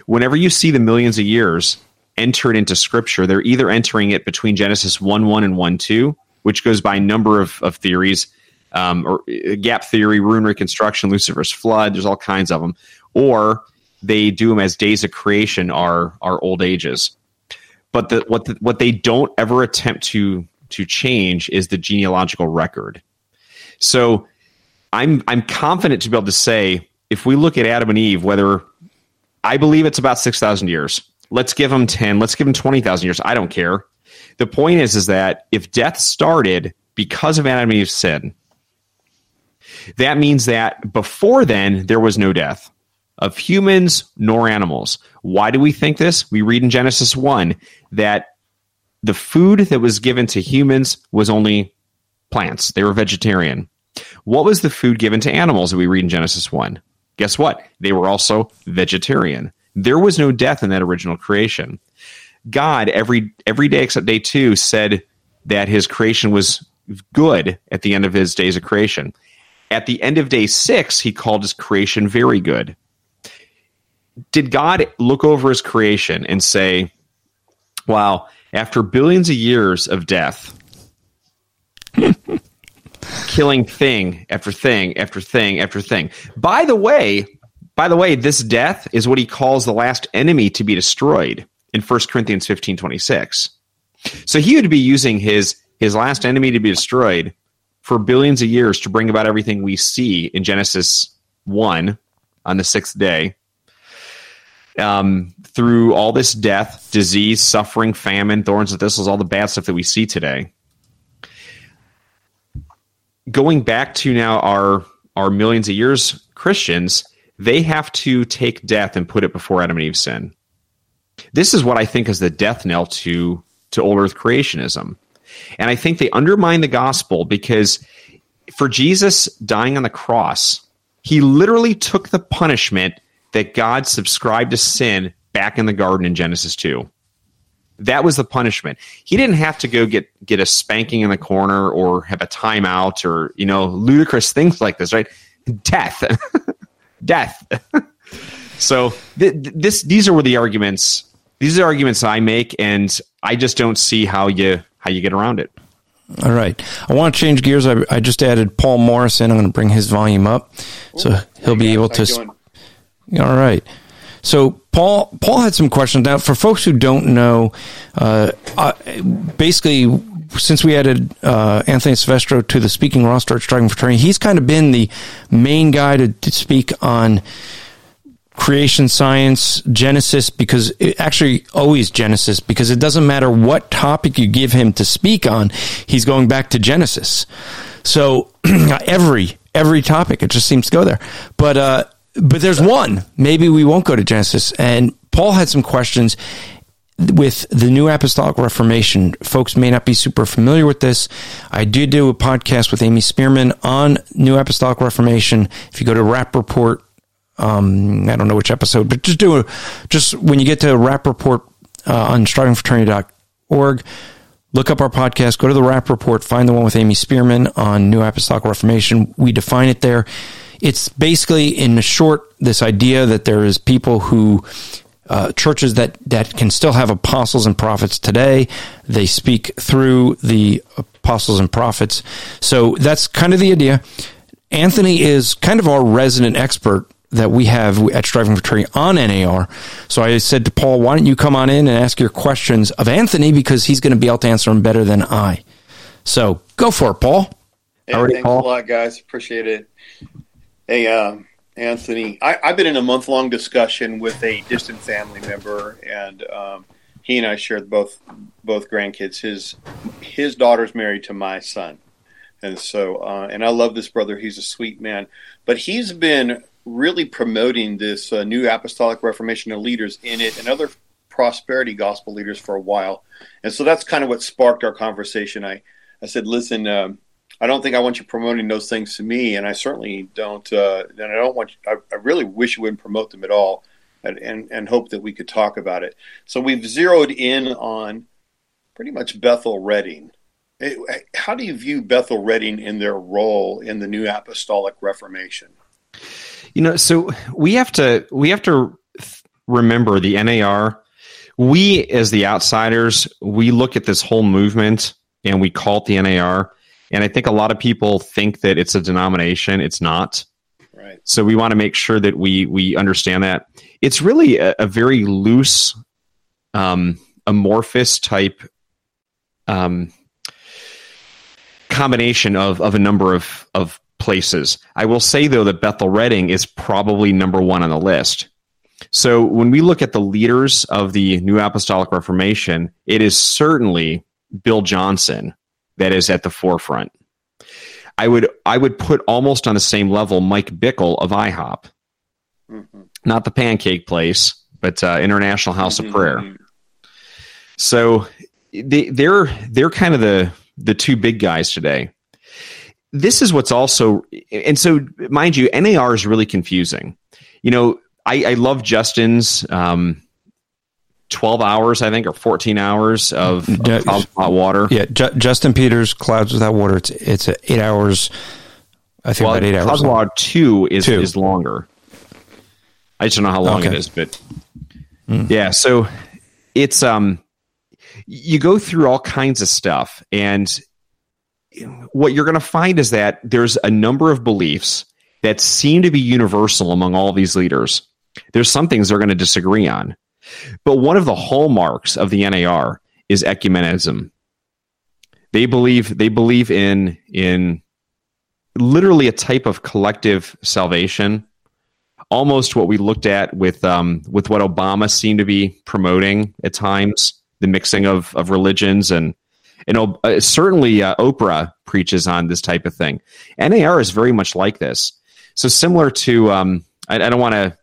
Whenever you see the millions of years entered into scripture, they're either entering it between Genesis 1 1 and 1 2, which goes by a number of, of theories, um, or uh, gap theory, rune reconstruction, Lucifer's flood, there's all kinds of them. Or they do them as days of creation are, are old ages. But the, what, the, what they don't ever attempt to, to change is the genealogical record. So I'm, I'm confident to be able to say if we look at Adam and Eve, whether I believe it's about 6,000 years, let's give them 10, let's give them 20,000 years. I don't care. The point is, is that if death started because of Adam and Eve's sin, that means that before then, there was no death of humans nor animals. Why do we think this? We read in Genesis 1 that the food that was given to humans was only plants, they were vegetarian. What was the food given to animals that we read in Genesis 1? Guess what? They were also vegetarian. There was no death in that original creation. God, every every day except day two, said that his creation was good at the end of his days of creation. At the end of day six, he called his creation very good. Did God look over his creation and say, Wow, after billions of years of death, killing thing after thing after thing after thing. By the way, by the way, this death is what he calls the last enemy to be destroyed in 1 Corinthians 15 26. So he would be using his his last enemy to be destroyed for billions of years to bring about everything we see in Genesis 1 on the sixth day. Um, through all this death, disease, suffering, famine, thorns and thistles, all the bad stuff that we see today going back to now our our millions of years Christians, they have to take death and put it before Adam and Eve's sin. This is what I think is the death knell to to old earth creationism. And I think they undermine the gospel because for Jesus dying on the cross, he literally took the punishment that God subscribed to sin back in the garden in Genesis 2. That was the punishment. He didn't have to go get get a spanking in the corner or have a timeout or you know ludicrous things like this, right? Death, death. so th- this these are where the arguments. These are the arguments I make, and I just don't see how you how you get around it. All right. I want to change gears. I, I just added Paul Morrison. I'm going to bring his volume up so he'll be able to. All right. So Paul Paul had some questions. Now, for folks who don't know, uh, uh, basically, since we added uh, Anthony Silvestro to the speaking roster at Striving for Eternity, he's kind of been the main guy to, to speak on creation science, Genesis, because it actually always Genesis, because it doesn't matter what topic you give him to speak on, he's going back to Genesis. So every every topic, it just seems to go there. But uh, but there's one. Maybe we won't go to Genesis. And Paul had some questions with the New Apostolic Reformation. Folks may not be super familiar with this. I did do a podcast with Amy Spreeman on New Apostolic Reformation. If you go to Rapp Report, um, I don't know which episode, but just do a, just when you get to Rapp Report uh, on strivingforeternity.org, look up our podcast, go to the Rapp Report, find the one with Amy Spreeman on New Apostolic Reformation. We define it there it's basically in short this idea that there is people who uh, churches that that can still have apostles and prophets today. They speak through the apostles and prophets. So that's kind of the idea. Anthony is kind of our resident expert that we have at Striving for Tree on NAR. So I said to Paul, why don't you come on in and ask your questions of Anthony because he's going to be able to answer them better than I. So go for it, Paul. Hey, thanks Paul? a lot, guys. Appreciate it. Hey, uh, Anthony, I, have been in a month long discussion with a distant family member, and um, he and I shared both both grandkids. His his daughter's married to my son, and so uh, and I love this brother. He's a sweet man, but he's been really promoting this uh, new apostolic reformation of leaders in it and other prosperity gospel leaders for a while, and so that's kind of what sparked our conversation. I I said, listen. Um, I don't think I want you promoting those things to me, and I certainly don't. Uh, and I don't want. You, I, I, really wish you wouldn't promote them at all, and, and, and hope that we could talk about it. So we've zeroed in on pretty much Bethel Redding. It, how do you view Bethel Redding in their role in the New Apostolic Reformation? You know, so we have to we have to remember the NAR. We, as the outsiders, we look at this whole movement and we call it the NAR and I think a lot of people think that it's a denomination. It's not. Right. So we want to make sure that we we understand that it's really a, a very loose, um, amorphous type um, combination of of a number of of places. I will say though that Bethel Redding is probably number one on the list. So when we look at the leaders of the New Apostolic Reformation, it is certainly Bill Johnson that is at the forefront. I would I would put almost on the same level Mike Bickle of IHOP, mm-hmm. not the pancake place, but uh, International House mm-hmm. of Prayer. So they, they're they're kind of the the two big guys today. This is what's also, and so mind you, NAR is really confusing. You know, I, I love Justin's um, 12 hours, I think, or 14 hours of, of Yeah. hot water. Yeah, Ju- Justin Peters, Clouds Without Water. It's it's eight hours. I think Well, about eight hours. Cloud Water 2 is, Two. is longer. I just don't know how long Okay. it is, but yeah, so it's, um, you go through all kinds of stuff and what you're going to find is that there's a number of beliefs that seem to be universal among all these leaders. There's some things they're going to disagree on. But one of the hallmarks of the NAR is ecumenism. They believe they believe in in literally a type of collective salvation, almost what we looked at with um, with what Obama seemed to be promoting at times, the mixing of of religions and and uh, certainly uh, Oprah preaches on this type of thing. NAR is very much like this. So similar to um, I, I don't want to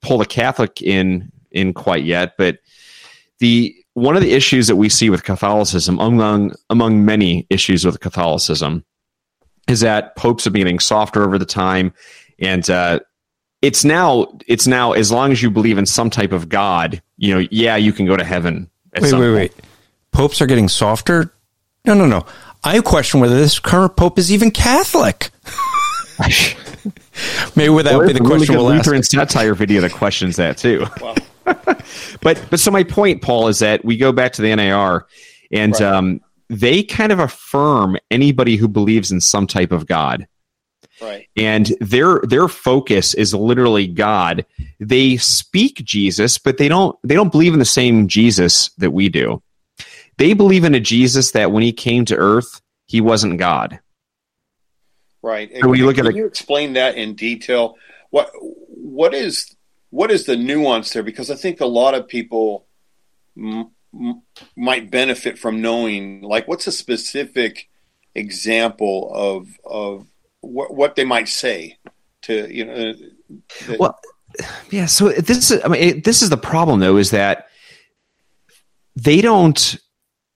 pull the Catholic in in quite yet, but the one of the issues that we see with Catholicism, among among many issues with Catholicism, is that popes been getting softer over the time, and uh, it's now it's now as long as you believe in some type of God, you know, yeah, you can go to heaven. Wait, wait, point. wait. Popes are getting softer? No, no, no. I question whether this current pope is even Catholic. Maybe that Well, would be the a really question we'll ask. Lutheran satire video that questions that too. but but so my point, Paul, is that we go back to the NAR, and Right. um, they kind of affirm anybody who believes in some type of God, Right. and their their focus is literally God. They speak Jesus, but they don't they don't believe in the same Jesus that we do. They believe in a Jesus that when he came to Earth, he wasn't God. Right. So when you look Can at the- you explain that in detail? What what is what is the nuance there? Because I think a lot of people m- m- might benefit from knowing, like, what's a specific example of of what what they might say to you know. that- Well, yeah. So this is, I mean, it, this is the problem though, is that they don't.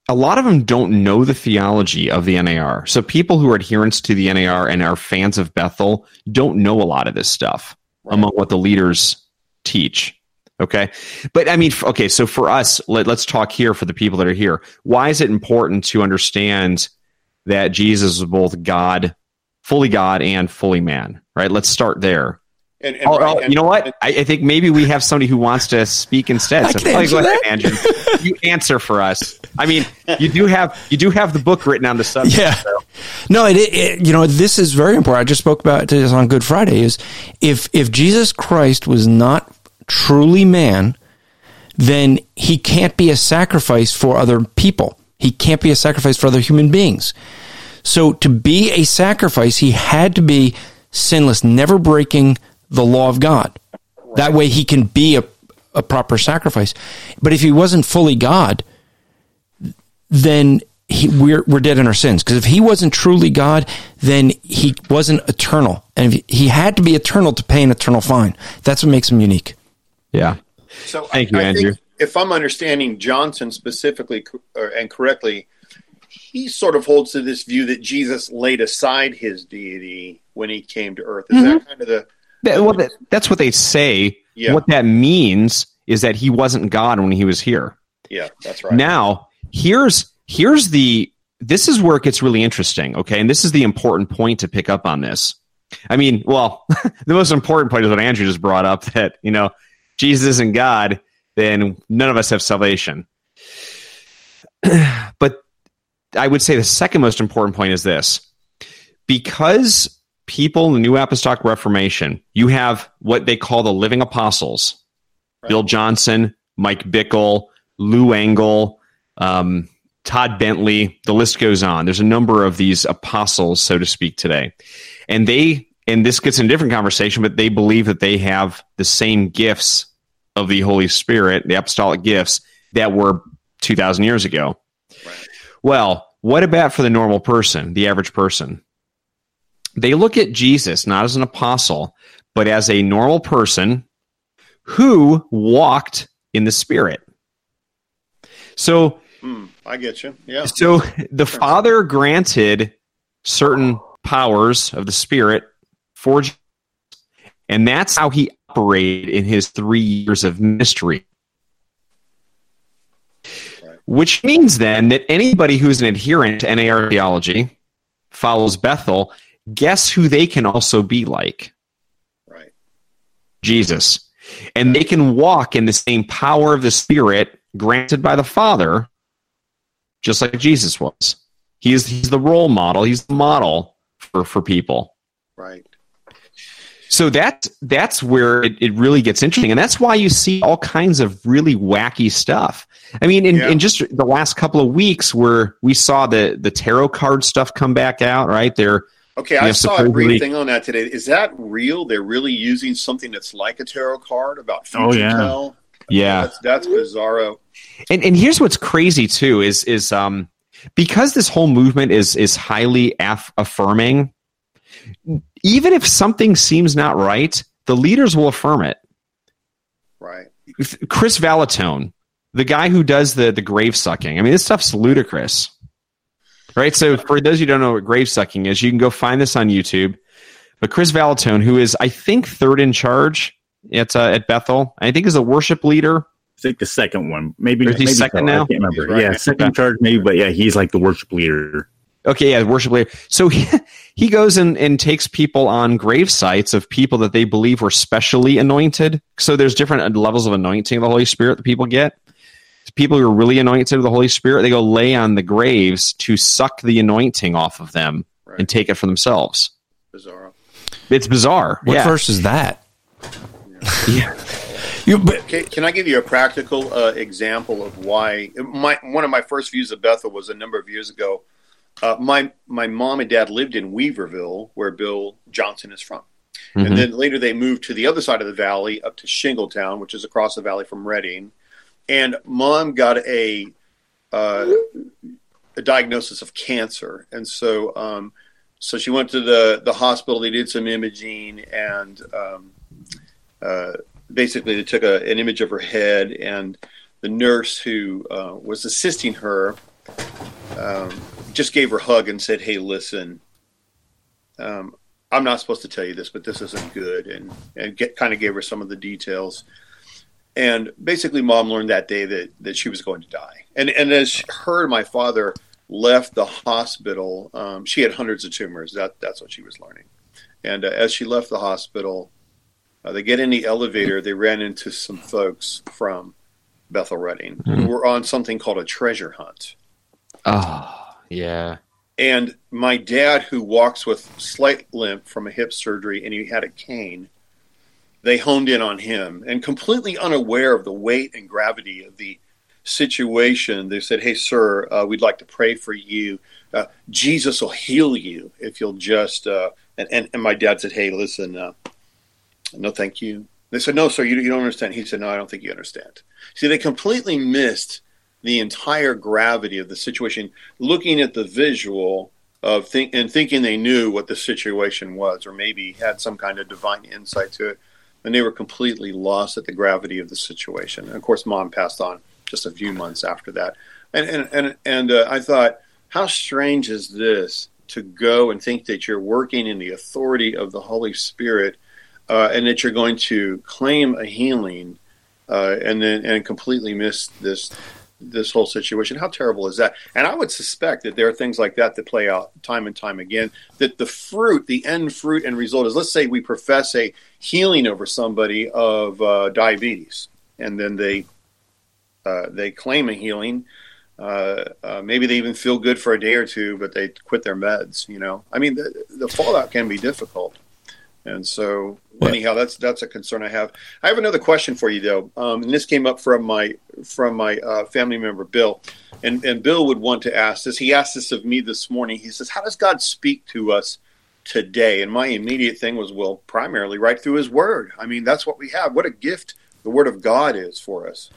A lot of them don't know the theology of the NAR. So people who are adherents to the NAR and are fans of Bethel don't know a lot of this stuff Right. among what the leaders teach. Okay. But I mean, okay. So for us, let, let's talk here for the people that are here. Why is it important to understand that Jesus is both God, fully God and fully man? Right. Let's start there. And, and, Oh, right, oh, and- you know what? I, I think maybe we have somebody who wants to speak instead. I So can answer go ahead. Andrew. You answer for us. I mean, you do have you do have the book written on the subject. Yeah. so- No, it, it, you know, this is very important. I just spoke about this on Good Friday is if, if Jesus Christ was not truly man, then he can't be a sacrifice for other people. He can't be a sacrifice for other human beings. So to be a sacrifice, he had to be sinless, never breaking the law of God. That way he can be a, a proper sacrifice. But if he wasn't fully God, then he, we're we're dead in our sins. Because if he wasn't truly God, then he wasn't eternal, and if he had to be eternal to pay an eternal fine. That's what makes him unique. yeah. So Thank I, you, I Andrew. Think if I'm understanding Johnson specifically and correctly, he sort of holds to this view that Jesus laid aside his deity when he came to earth. Is Mm-hmm. that kind of the That- well, that, that's what they say. Yeah. What that means is that he wasn't God when he was here. yeah? That's right. Now, here's here's the this is where it gets really interesting, okay? And this is the important point to pick up on this. I mean, well, the most important point is what Andrew just brought up that, you know, Jesus isn't God, then none of us have salvation. but I would say the second most important point is this. Because people in the New Apostolic Reformation, you have what they call the living apostles. Right. Bill Johnson, Mike Bickle, Lou Engle, um, Todd Bentley, the list goes on. There's a number of these apostles, so to speak, today. And they, and this gets in a different conversation, but they believe that they have the same gifts of the Holy Spirit, the apostolic gifts that were 2,000 years ago. Right. Well, what about for the normal person, the average person? They look at Jesus not as an apostle, but as a normal person who walked in the Spirit. So, Hmm, I get you. Yeah. so the Father granted certain powers of the Spirit for Jesus. And that's how he operated in his three years of ministry. Which means then that anybody who's an adherent to NAR theology, follows Bethel, guess who they can also be like? Right. Jesus. And they can walk in the same power of the Spirit granted by the Father, just like Jesus was. He is he's the role model, he's the model for, for people. Right. So that that's where it, it really gets interesting, and that's why you see all kinds of really wacky stuff. I mean, in, Yeah. in just the last couple of weeks, where we saw the the tarot card stuff come back out, right? They're Okay, I saw a brief thing on that today. Is that real? They're really using something that's like a tarot card about future Oh, yeah. tell? yeah, That's, that's bizarro. and and here's what's crazy too is is um because this whole movement is is highly aff- affirming. Even if something seems not right, the leaders will affirm it. Right. Kris Vallotton, the guy who does the the grave sucking. I mean, this stuff's ludicrous, right? So, for those who don't know what grave sucking is, you can go find this on YouTube. But Kris Vallotton, who is I think third in charge at uh, at Bethel, I think is a worship leader. I think the second one, maybe, maybe second so. now? I can't remember. Right. Yeah, second in charge, maybe, but yeah, he's like the worship leader. Okay, yeah, worship leader. So he, he goes and, and takes people on grave sites of people that they believe were specially anointed. So there's different levels of anointing of the Holy Spirit that people get. People who are really anointed with the Holy Spirit, they go lay on the graves to suck the anointing off of them Right. and take it for themselves. Bizarro. It's bizarre. What yeah. verse is that? Yeah. You, but, Can, can I give you a practical uh, example of why? My one of my first views of Bethel was a number of years ago. Uh, my my mom and dad lived in Weaverville, where Bill Johnson is from, Mhm. and then later they moved to the other side of the valley, up to Shingletown, which is across the valley from Redding. And mom got a uh, a diagnosis of cancer, and so um, so she went to the the hospital. They did some imaging, and um, uh, basically they took a, an image of her head, and the nurse who uh, was assisting her um, just gave her a hug and said, "Hey, listen." Um, I'm not supposed to tell you this, but this isn't good, and and get, kind of gave her some of the details. And basically, mom learned that day that, that she was going to die. And and as her and my father left the hospital, um, she had hundreds of tumors. That that's what she was learning. And uh, as she left the hospital, uh, they get in the elevator. They ran into some folks from Bethel Redding who were on something called a treasure hunt. Oh, yeah. And my dad, who walks with slight limp from a hip surgery, and he had a cane, they honed in on him. And completely unaware of the weight and gravity of the situation, they said, Hey, sir, uh, we'd like to pray for you. Uh, Jesus will heal you if you'll just. Uh, and, and, and my dad said, Hey, listen, uh, no, thank you. They said, No, sir, you, you don't understand. He said, No, I don't think you understand. See, they completely missed the entire gravity of the situation, looking at the visual of think and thinking they knew what the situation was, or maybe had some kind of divine insight to it, and they were completely lost at the gravity of the situation. And of course, mom passed on just a few months after that, and and and and uh, I thought, how strange is this to go and think that you're working in the authority of the Holy Spirit, uh, and that you're going to claim a healing, uh, and then and completely miss this this whole situation. How terrible is that? And I would suspect that there are things like that that play out time and time again. That the fruit, the end fruit and result is, let's say we profess a healing over somebody of uh, diabetes, and then they uh, they claim a healing. Uh, uh, maybe they even feel good for a day or two, but they quit their meds. You know, I mean, the, the fallout can be difficult. And so, anyhow, that's that's a concern I have. I have another question for you, though, um, and this came up from my from my uh, family member Bill, and and Bill would want to ask this. He asked this of me this morning. He says, "How does God speak to us today?" And my immediate thing was, well, primarily right through His Word. I mean, that's what we have. What a gift the Word of God is for us.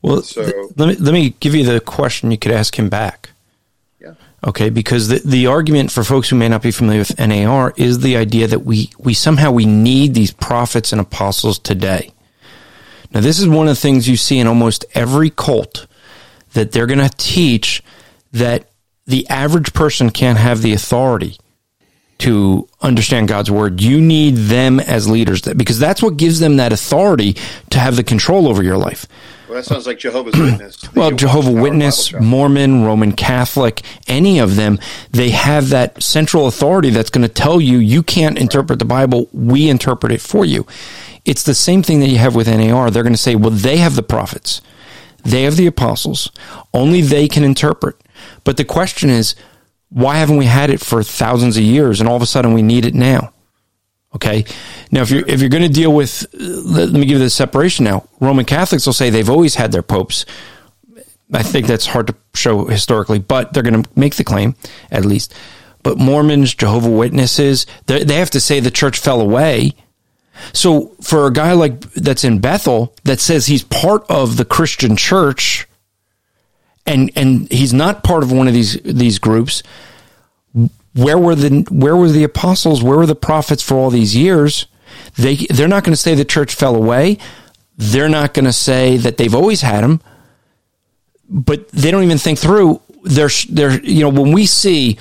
well, So- th- let me let me give you the question you could ask him back. Okay, because the, the argument for folks who may not be familiar with NAR is the idea that we, we somehow we need these prophets and apostles today. Now, this is one of the things you see in almost every cult that they're going to teach that the average person can't have the authority to understand God's word. You need them as leaders because that's what gives them that authority to have the control over your life. Well, that sounds like Jehovah's Witness. Well, Jehovah Witness, Mormon, Roman Catholic, any of them, they have that central authority that's going to tell you you can't interpret the Bible. We interpret it for you. It's the same thing that you have with NAR. They're going to say, well, they have the prophets. They have the apostles. Only they can interpret. But the question is, why haven't we had it for thousands of years and all of a sudden we need it now? Okay. Now, if you're if you're going to deal with, let, me give you the separation now. Roman Catholics will say they've always had their popes. I think that's hard to show historically, but they're going to make the claim at least. But Mormons, Jehovah Witnesses, they have to say the church fell away. So for a guy like that's in Bethel that says he's part of the Christian church, and and he's not part of one of these these groups, where were the where were the apostles? Where were the prophets for all these years? They they're not going to say the church fell away. They're not going to say that they've always had them but they don't even think through they're they're you know when we see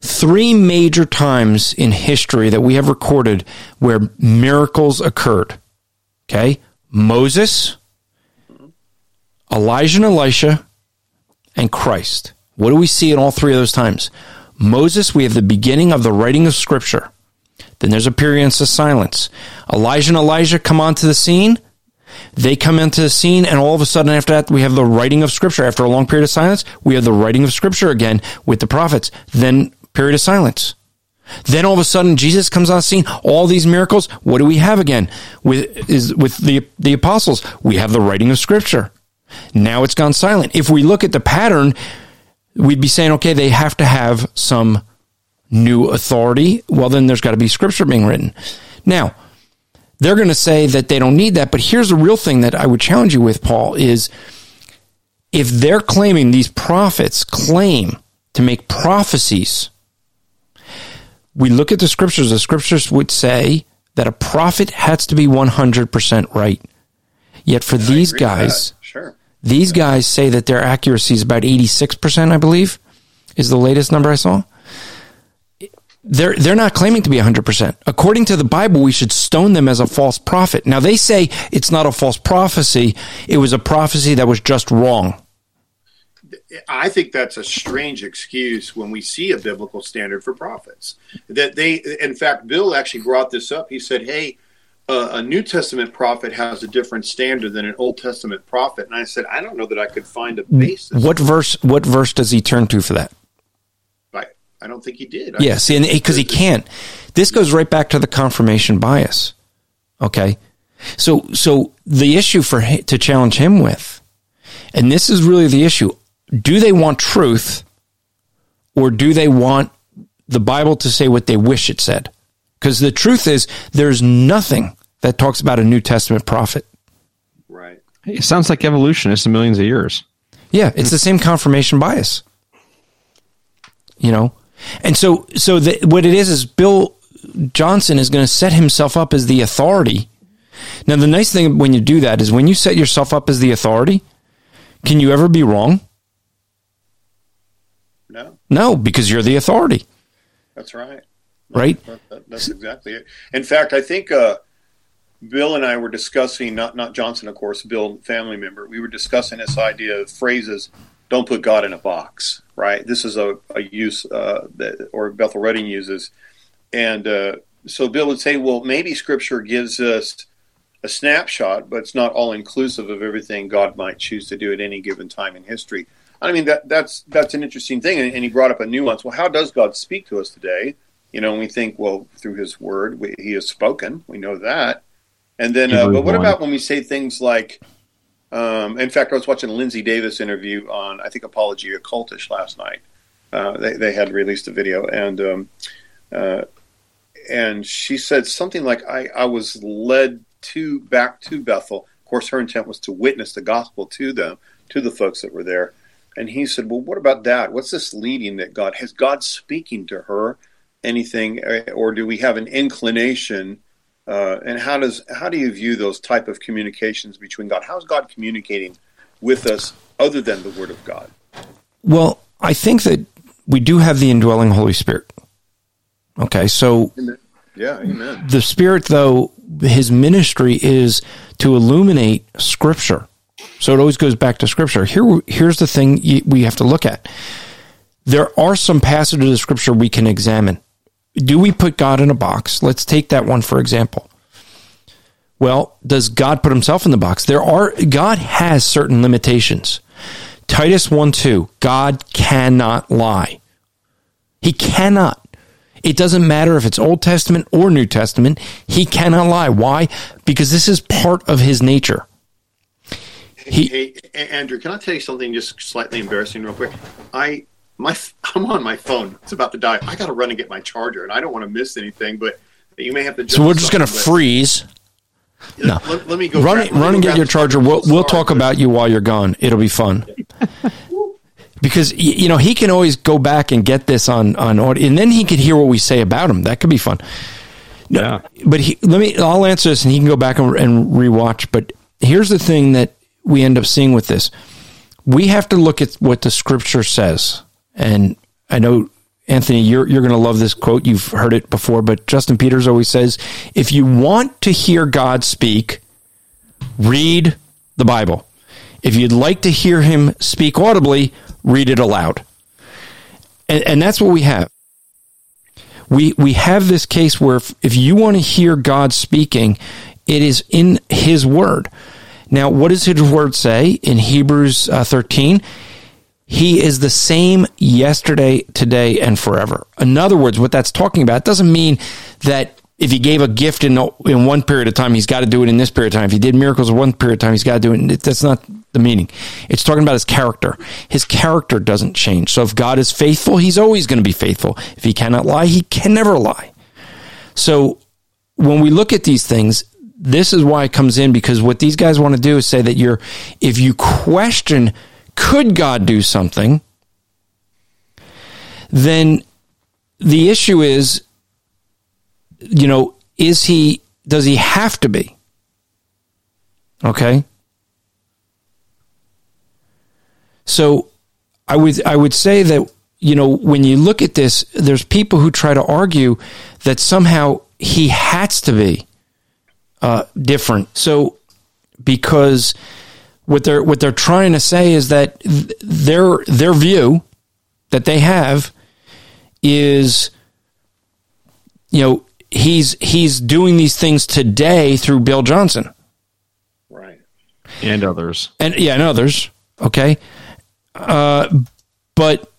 three major times in history that we have recorded where miracles occurred okay? Moses elijah and elisha and christ what do we see in all three of those times Moses, we have the beginning of the writing of scripture. Then there's a period of silence. Elijah and Elisha come onto the scene. They come into the scene, and all of a sudden, after that, we have the writing of scripture. After a long period of silence, we have the writing of scripture again with the prophets. Then period of silence. Then all of a sudden, Jesus comes on the scene. All these miracles. What do we have again? With is with the the apostles, we have the writing of scripture. Now it's gone silent. If we look at the pattern, we'd be saying, okay, they have to have some new authority. Well, then there's got to be scripture being written. Now, they're going to say that they don't need that, but here's the real thing that I would challenge you with, Paul, is if they're claiming these prophets claim to make prophecies, we look at the scriptures, the scriptures would say that a prophet has to be 100% right. Yet for these guys. These guys say that their accuracy is about 86%, I believe, is the latest number I saw. They're, they're not claiming to be 100%. According to the Bible, we should stone them as a false prophet. Now, they say it's not a false prophecy. It was a prophecy that was just wrong. I think that's a strange excuse when we see a biblical standard for prophets. That they, in fact, Bill actually brought this up. He said, "Hey, uh, a New Testament prophet has a different standard than an Old Testament prophet." And I said, "I don't know that I could find a basis." What verse, what verse does he turn to for that? I, I don't think he did. I Yes, and because he can't. This goes right back to the confirmation bias. Okay, so so the issue for to challenge him with, and this is really the issue: do they want truth, or do they want the Bible to say what they wish it said? Because the truth is, there's nothing that talks about a New Testament prophet. Right. It sounds like evolutionists in millions of years. Yeah, it's the same confirmation bias. You know, and so so the, what it is is Bill Johnson is going to set himself up as the authority. Now, the nice thing when you do that is when you set yourself up as the authority, can you ever be wrong? No, No, because you're the authority, that's right. right? That, that- that's exactly it. In fact, I think uh, Bill and I were discussing not not Johnson, of course, Bill, family member. We were discussing this idea of phrases. Don't put God in a box, right? This is a, a use uh, that or Bethel Redding uses, and uh, so Bill would say, well, maybe Scripture gives us a snapshot, but it's not all inclusive of everything God might choose to do at any given time in history. I mean that that's that's an interesting thing, and, and he brought up a nuance. Well, how does God speak to us today? You know, we think, well, through His Word, we, He has spoken. We know that. And then, uh, but what 1. about when we say things like? Um, in fact, I was watching a Lindsay Davis interview on, I think, Apologia Cultish last night. Uh, they they had released a video, and um, uh, and she said something like, "I I was led to back to Bethel. Of course, her intent was to witness the gospel to them, to the folks that were there." And he said, "Well, what about that? What's this leading that God has God speaking to her? Anything, uh, or do we have an inclination?" Uh, and how does how do you view those type of communications between God? How is God communicating with us other than the Word of God? Well, I think that we do have the indwelling Holy Spirit. Okay, so Yeah, amen. the Spirit, though, his ministry is to illuminate Scripture. So it always goes back to Scripture. Here, here's the thing we have to look at. There are some passages of Scripture we can examine. Do we put God in a box? Let's take that one for example. Well, does God put himself in the box? There are God has certain limitations. Titus 1 2, God cannot lie. He cannot. It doesn't matter if it's Old Testament or New Testament. He cannot lie. Why? Because this is part of his nature. He- hey, Andrew, can I tell you something just slightly embarrassing, real quick? I my I'm on my phone. It's about to die. I got to run and get my charger, and I don't want to miss anything. But you may have to. So we're just going to freeze. no. Let, let me go. Run, grab- it, me run and get your the charger. We'll, we'll sorry, talk about you while you're gone. It'll be fun. Because you know he can always go back and get this on on audio, and then he could hear what we say about him. That could be fun. Yeah. but he, let me i'll answer this and he can go back and, and rewatch but here's the thing that we end up seeing with this we have to look at what the scripture says and i know anthony you're, you're going to love this quote you've heard it before but justin peters always says if you want to hear god speak read the bible if you'd like to hear him speak audibly read it aloud and, and that's what we have we we have this case where if, if you want to hear God speaking, it is in His Word. Now, what does His Word say in Hebrews uh, thirteen? He is the same yesterday, today, and forever. In other words, what that's talking about doesn't mean that if he gave a gift in in one period of time, he's got to do it in this period of time. If he did miracles in one period of time, he's got to do it. That's not the meaning. It's talking about his character. His character doesn't change. So if God is faithful, he's always going to be faithful. If he cannot lie, he can never lie. So when we look at these things, this is why it comes in because what these guys want to do is say that you're, if you question, could God do something? Then the issue is, you know, is he, does he have to be? Okay. So I would, I would say that, you know, when you look at this, there's people who try to argue that somehow he has to be uh, different. So because what they're what they're trying to say is that their their view that they have is you know he's he's doing these things today through Bill Johnson. Right. And others. and yeah and others. Okay. Uh, but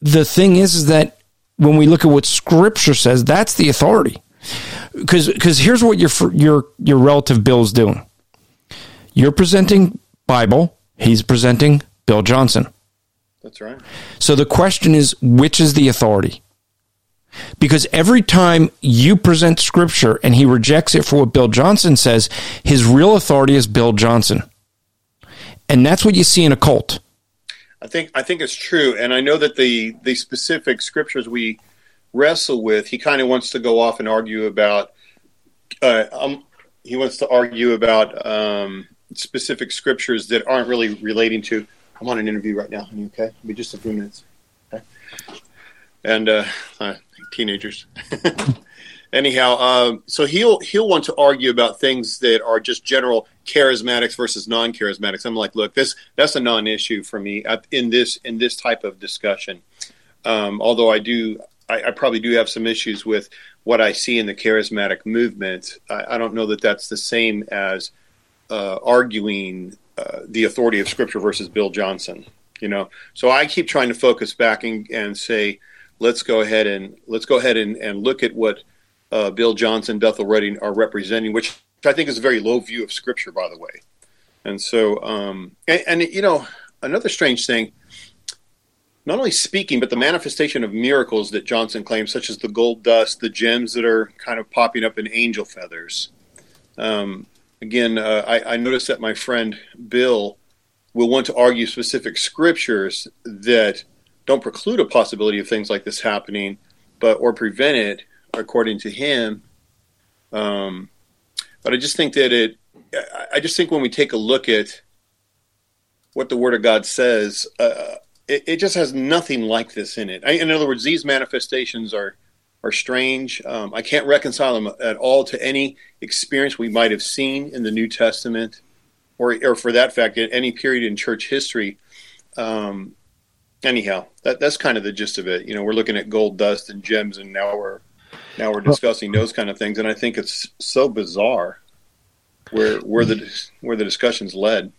the thing is is that when we look at what scripture says that's the authority. Because because here's what your fr- your your relative bill's doing. You're presenting bible he's presenting bill johnson That's right. so the question is which is the authority because every time you present scripture and he rejects it for what bill johnson says his real authority is bill johnson and that's what you see in a cult I think I think it's true, and I know that the the specific scriptures we wrestle with, he kind of wants to go off and argue about. Uh, um, he wants to argue about um, specific scriptures that aren't really relating to. I'm on an interview right now. honey, Okay, be just a few minutes. Okay, and uh, uh, teenagers. Anyhow, um, so he'll he'll want to argue about things that are just general charismatics versus non-charismatics. I'm like, look, this that's a non-issue for me in this in this type of discussion. Um, although I do, I, I probably do have some issues with what I see in the charismatic movement. I, I don't know that that's the same as uh, arguing uh, the authority of Scripture versus Bill Johnson. You know, so I keep trying to focus back and, and say, let's go ahead and let's go ahead and, and look at what uh, Bill Johnson, Bethel Redding are representing, which I think is a very low view of Scripture, by the way. And so, um, and, and you know, another strange thing, not only speaking, but the manifestation of miracles that Johnson claims, such as the gold dust, the gems that are kind of popping up in angel feathers. Um, again, uh, I, I noticed that my friend Bill will want to argue specific scriptures that don't preclude a possibility of things like this happening, but or prevent it, according to him. Um, but I just think that it. I- just think when we take a look at what the Word of God says, uh, it, it just has nothing like this in it. I, in other words, these manifestations are are strange. Um, I can't reconcile them at all to any experience we might have seen in the New Testament, or, or for that fact, at any period in church history. Um, anyhow, that, that's kind of the gist of it. You know, we're looking at gold dust and gems, and now we're now we're discussing those kind of things, and I think it's so bizarre where where the where the discussions led.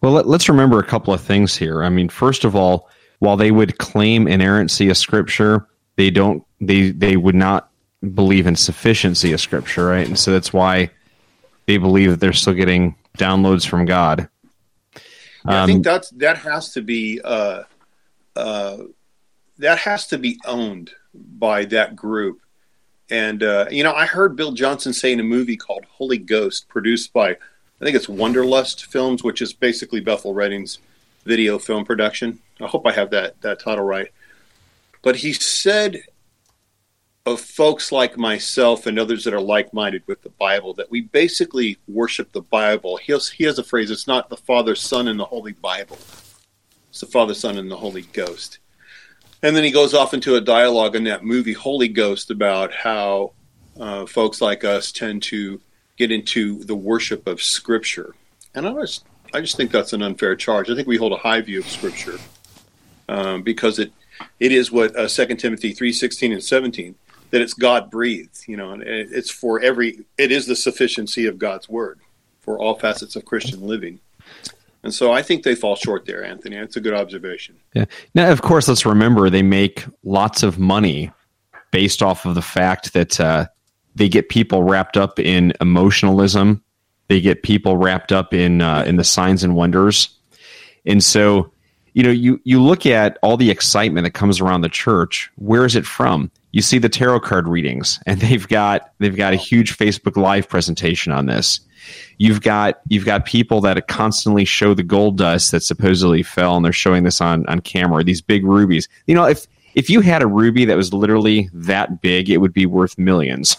Well, let, us remember a couple of things here. I mean, first of all, while they would claim inerrancy of Scripture, they don't. They they would not believe in sufficiency of Scripture, right? And so that's why they believe that they're still getting downloads from God. Yeah, I think um, that's that has to be uh, uh, that has to be owned by that group. And uh, you know, I heard Bill Johnson say in a movie called Holy Ghost, produced by I think it's Wanderlust Films, which is basically Bethel Redding's video film production. I hope I have that that title right. But he said of folks like myself and others that are like-minded with the Bible that we basically worship the Bible. He has, he has a phrase: "It's not the Father, Son, and the Holy Bible; it's the Father, Son, and the Holy Ghost." And then he goes off into a dialogue in that movie Holy Ghost about how uh, folks like us tend to get into the worship of Scripture, and I just I just think that's an unfair charge. I think we hold a high view of Scripture um, because it it is what uh, Second Timothy three sixteen and seventeen that it's God breathed. You know, and it's for every it is the sufficiency of God's word for all facets of Christian living. And so I think they fall short there, Anthony. It's a good observation. Yeah. Now, of course, let's remember they make lots of money based off of the fact that uh, they get people wrapped up in emotionalism. They get people wrapped up in uh, in the signs and wonders, and so you know you you look at all the excitement that comes around the church. Where is it from? You see the tarot card readings, and they've got they've got a huge Facebook Live presentation on this. You've got you've got people that constantly show the gold dust that supposedly fell, and they're showing this on on camera. These big rubies. You know, if if you had a ruby that was literally that big, it would be worth millions.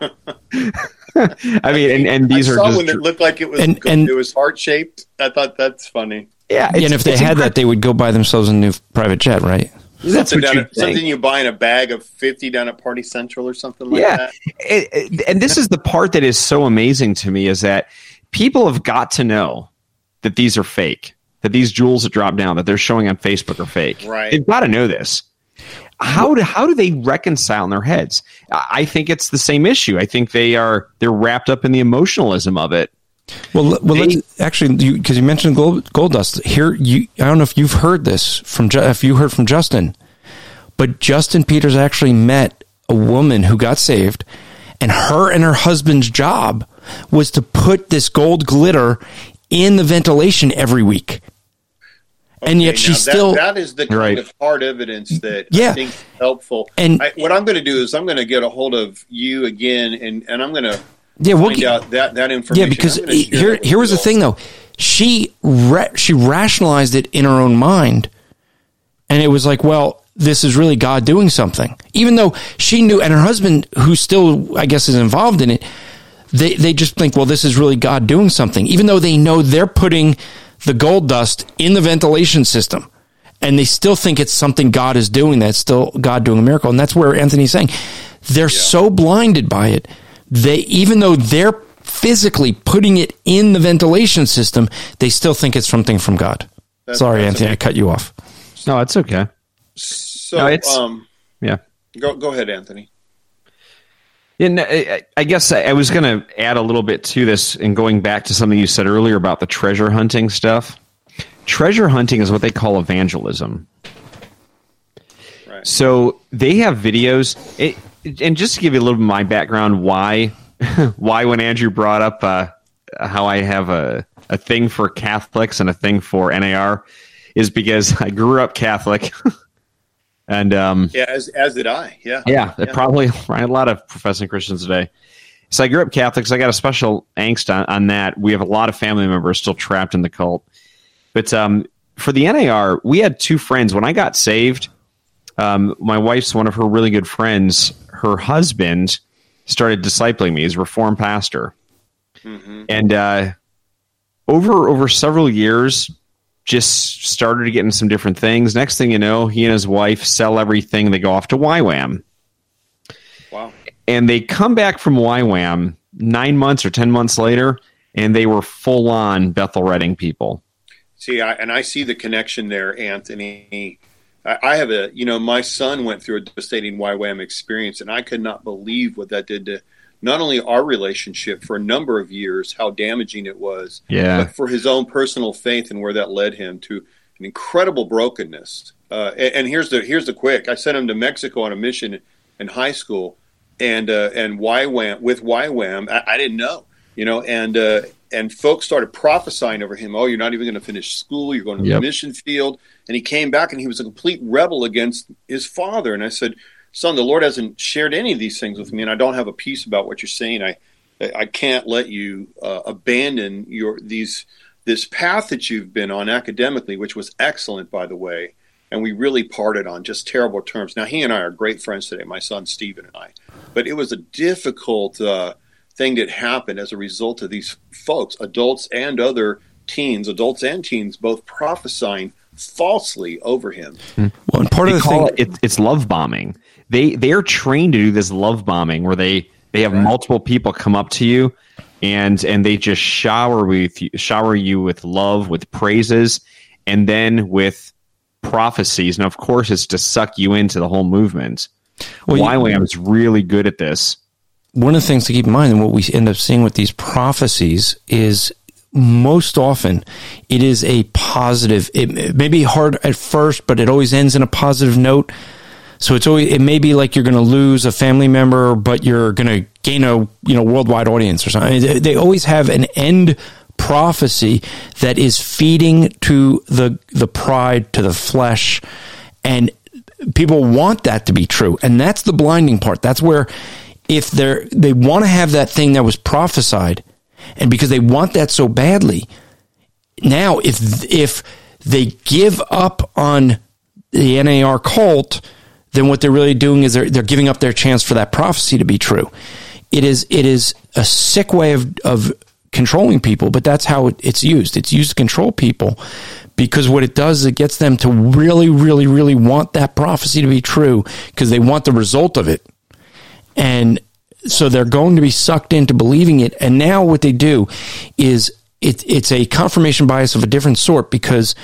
I mean, and, and these I are saw just one that looked like it was and, and, it was heart shaped. I thought that's funny. Yeah, and if they had that, they would go buy themselves a new private jet, right? That's something, what at, something you buy in a bag of 50 down at Party Central or something like yeah. that. Yeah. And this is the part that is so amazing to me is that people have got to know that these are fake, that these jewels that drop down that they're showing on Facebook are fake. Right. They've got to know this. How do how do they reconcile in their heads? I think it's the same issue. I think they are they're wrapped up in the emotionalism of it. Well, well, they, let's actually because you, you, mentioned gold, gold dust here. You, I don't know if you've heard this from if you heard from Justin, but Justin Peters actually met a woman who got saved, and her and her husband's job was to put this gold glitter in the ventilation every week. Okay, and yet she still that, that is the kind right. of hard evidence that yeah. I think is helpful. And I, what I'm going to do is I'm going to get a hold of you again, and, and I'm going to yeah, we'll find get, out that that information. Yeah, because here here was the thing though, she ra- she rationalized it in her own mind, and it was like, well, this is really God doing something, even though she knew, and her husband, who still I guess is involved in it, they they just think, well, this is really God doing something, even though they know they're putting the gold dust in the ventilation system. And they still think it's something God is doing. That's still God doing a miracle. And that's where Anthony's saying they're yeah. so blinded by it they even though they're physically putting it in the ventilation system, they still think it's something from God. That's, Sorry, that's Anthony, I cut you off. No, it's okay. So, no, it's, um, yeah, go go ahead, Anthony. And I guess I was going to add a little bit to this, and going back to something you said earlier about the treasure hunting stuff. Treasure hunting is what they call evangelism. Right. So they have videos. It, and just to give you a little bit of my background, why why when Andrew brought up uh, how I have a a thing for Catholics and a thing for NAR is because I grew up Catholic. and um, yeah, as as did I. Yeah, yeah, yeah. probably right, a lot of professing Christians today. So I grew up Catholic, so I got a special angst on, on that. We have a lot of family members still trapped in the cult. But um, for the NAR, we had two friends. When I got saved, um, my wife's one of her really good friends her husband started discipling me. He's a reformed pastor, mm-hmm. and uh, over over several years, just started getting some different things. Next thing you know, he and his wife sell everything. They go off to YWAM. Wow. and they come back from YWAM nine months or ten months later, and they were full on Bethel Redding people. See, I, and I see the connection there, Anthony. I, I have a, you know, my son went through a devastating YWAM experience, and I could not believe what that did to not only our relationship for a number of years, how damaging it was, Yeah. but for his own personal faith and where that led him to an incredible brokenness. Uh, and, and here's the here's the quick. I sent him to Mexico on a mission in high school, and uh, and YWAM with YWAM, I, I didn't know, you know, and uh, and folks started prophesying over him. Oh, you're not even going to finish school. You're going to Yep. the mission field. And he came back, and he was a complete rebel against his father. And I said, son, the Lord hasn't shared any of these things with me, and I don't have a peace about what you're saying. I I can't let you uh, abandon your these this path that you've been on academically, which was excellent, by the way. And we really parted on just terrible terms. Now he and I are great friends today, my son Stephen and I. But it was a difficult uh, thing that happened as a result of these folks, adults and other teens, adults and teens, both prophesying falsely over him. Hmm. Well, and part they of the thing, it, it it's love bombing. They they're trained to do this love bombing where they they have multiple people come up to you and and they just shower with you, shower you with love, with praises, and then with prophecies. And of course, it's to suck you into the whole movement. Well, you- YWAM is really good at this. one of the things to keep in mind and what we end up seeing with these prophecies is most often it is a positive it, may be hard at first but it always ends in a positive note. So it's always it may be like you're going to lose a family member but you're going to gain a you know worldwide audience or something. They, they always have an end prophecy that is feeding to the the pride to the flesh and people want that to be true. And that's the blinding part. That's where if they're they want to have that thing that was prophesied and because they want that so badly now if if they give up on the NAR cult then what they're really doing is they're they're giving up their chance for that prophecy to be true. It is it is a sick way of of controlling people but that's how it, it's used. It's used to control people because what it does is it gets them to really really really want that prophecy to be true because they want the result of it. And so they're going to be sucked into believing it. And now what they do is it, it's a confirmation bias of a different sort because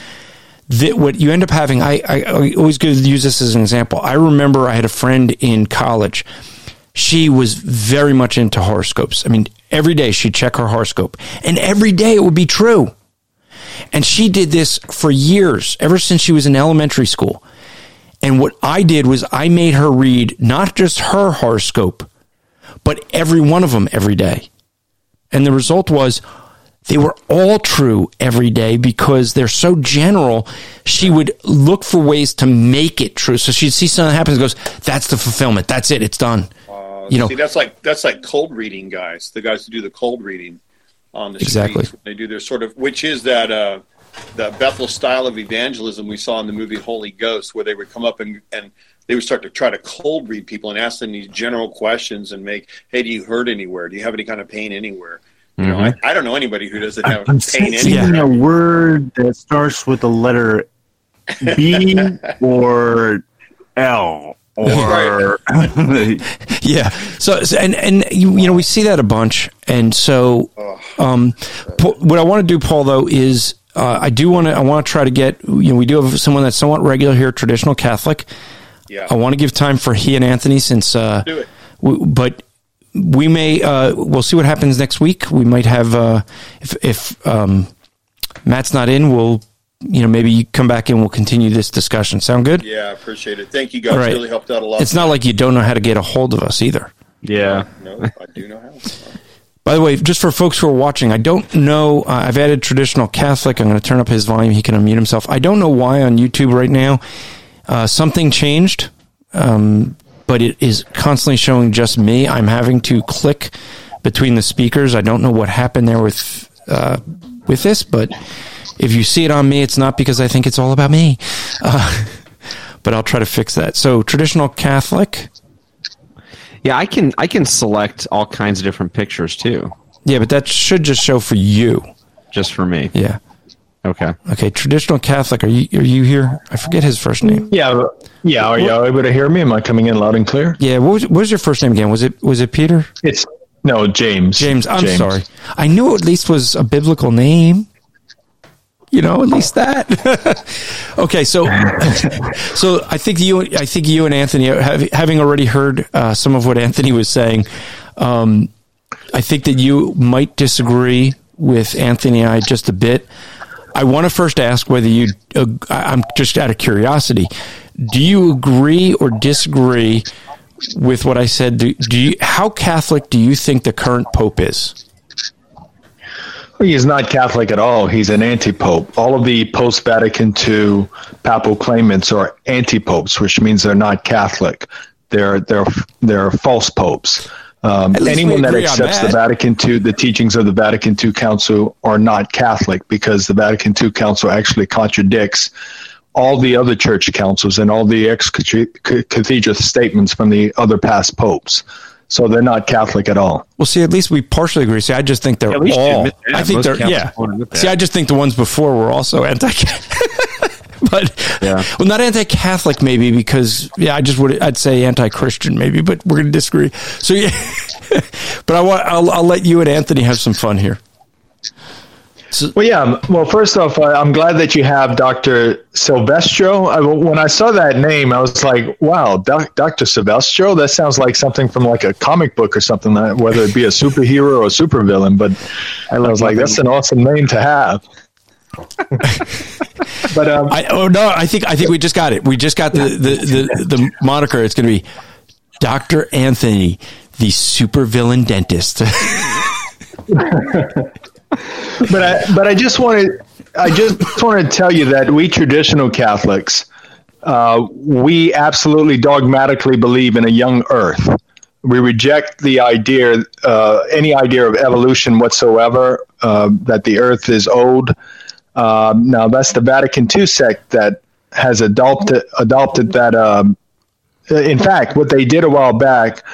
the, what you end up having, I, I, I always use this as an example. I remember I had a friend in college. She was very much into horoscopes. I mean, every day she'd check her horoscope, and every day it would be true. And she did this for years, ever since she was in elementary school. And what I did was I made her read not just her horoscope, but every one of them every day. And the result was they were all true every day because they're so general. She would look for ways to make it true. So she'd see something happens and goes, that's the fulfillment. That's it. It's done. you know, See, that's like that's like cold reading guys, the guys who do the cold reading on the Exactly. streets. They do their sort of, which is that uh, the Bethel style of evangelism we saw in the movie Holy Ghost, where they would come up and and they would start to try to cold read people and ask them these general questions and make, hey, do you hurt anywhere? Do you have any kind of pain anywhere? You know, I, I don't know anybody who doesn't have I'm pain sensing anywhere. a word that starts with the letter B or L or yeah. So, so- and and you, you know we see that a bunch, and so um, Pa- what I want to do, Paul, though, is uh, I do want to I want to try to get you know we do have someone that's somewhat regular here, traditional Catholic. Yeah. I want to give time for he and Anthony since, uh, Do it. w- but we may uh, we'll see what happens next week. We might have uh, if if um, Matt's not in, we'll you know maybe you come back and we'll continue this discussion. Sound good? Yeah, I appreciate it. Thank you guys. All right. Really helped out a lot. It's not like you don't know how to get a hold of us either. Yeah. No, I do know how. By the way, just for folks who are watching, I don't know. Uh, I've added traditional Catholic. I'm going to turn up his volume. He can unmute himself. I don't know why on YouTube right now. Uh, something changed, um, but it is constantly showing just me. I'm having to click between the speakers. I don't know what happened there with uh, with this, but if you see it on me, it's not because I think it's all about me. Uh, but I'll try to fix that. So traditional Catholic. Yeah, I can I can select all kinds of different pictures too, Yeah, but that should just show for you. just for me. Yeah. Okay. Okay, traditional Catholic. Are you are you here? I forget his first name. Yeah, yeah. Are you able to hear me? Am I coming in loud and clear? Yeah. What was, what was your first name again? Was it was it Peter? It's no James. James. I'm sorry. I knew it at least was a biblical name. You know, at least that. okay, so so I think you I think you and Anthony, have, having already heard uh, some of what Anthony was saying, um, I think that you might disagree with Anthony and I just a bit. I want to first ask whether you. Uh, I'm just out of curiosity. Do you agree or disagree with what I said? Do, do you? How Catholic do you think the current Pope is? He is not Catholic at all. He's an anti-pope. All of the post-Vatican II papal claimants are anti-popes, which means they're not Catholic. They're they're they're false popes. Um, anyone that accepts that. the Vatican II, the teachings of the Vatican II Council are not Catholic because the Vatican II Council actually contradicts all the other church councils and all the ex cathedra statements from the other past popes. So they're not Catholic at all. Well, see, at least we partially agree. See, I just think they're yeah, all. I think they're yeah. See, I just think the ones before were also anti. but yeah. well, not anti-Catholic maybe because yeah, I just would I'd say anti-Christian maybe, but we're going to disagree. So yeah, but I want I'll, I'll let you and Anthony have some fun here. So, well, yeah. Um, well, first off, uh, I'm glad that you have Dr. Silvestro. I, when I saw that name, I was like, wow, Doc, Dr. Silvestro? That sounds like something from like a comic book or something, uh, whether it be a superhero or a supervillain. But I was like, that's an awesome name to have. but um, I, oh no, I think I think we just got it. We just got the the the, the moniker. It's going to be Doctor Anthony, the supervillain dentist. but I but I just wanted I just want to tell you that we traditional Catholics, uh, we absolutely dogmatically believe in a young Earth. We reject the idea, uh, any idea of evolution whatsoever, uh, that the Earth is old um, now that's the Vatican II sect that has adopted adopted that. Um, in fact, what they did a while back,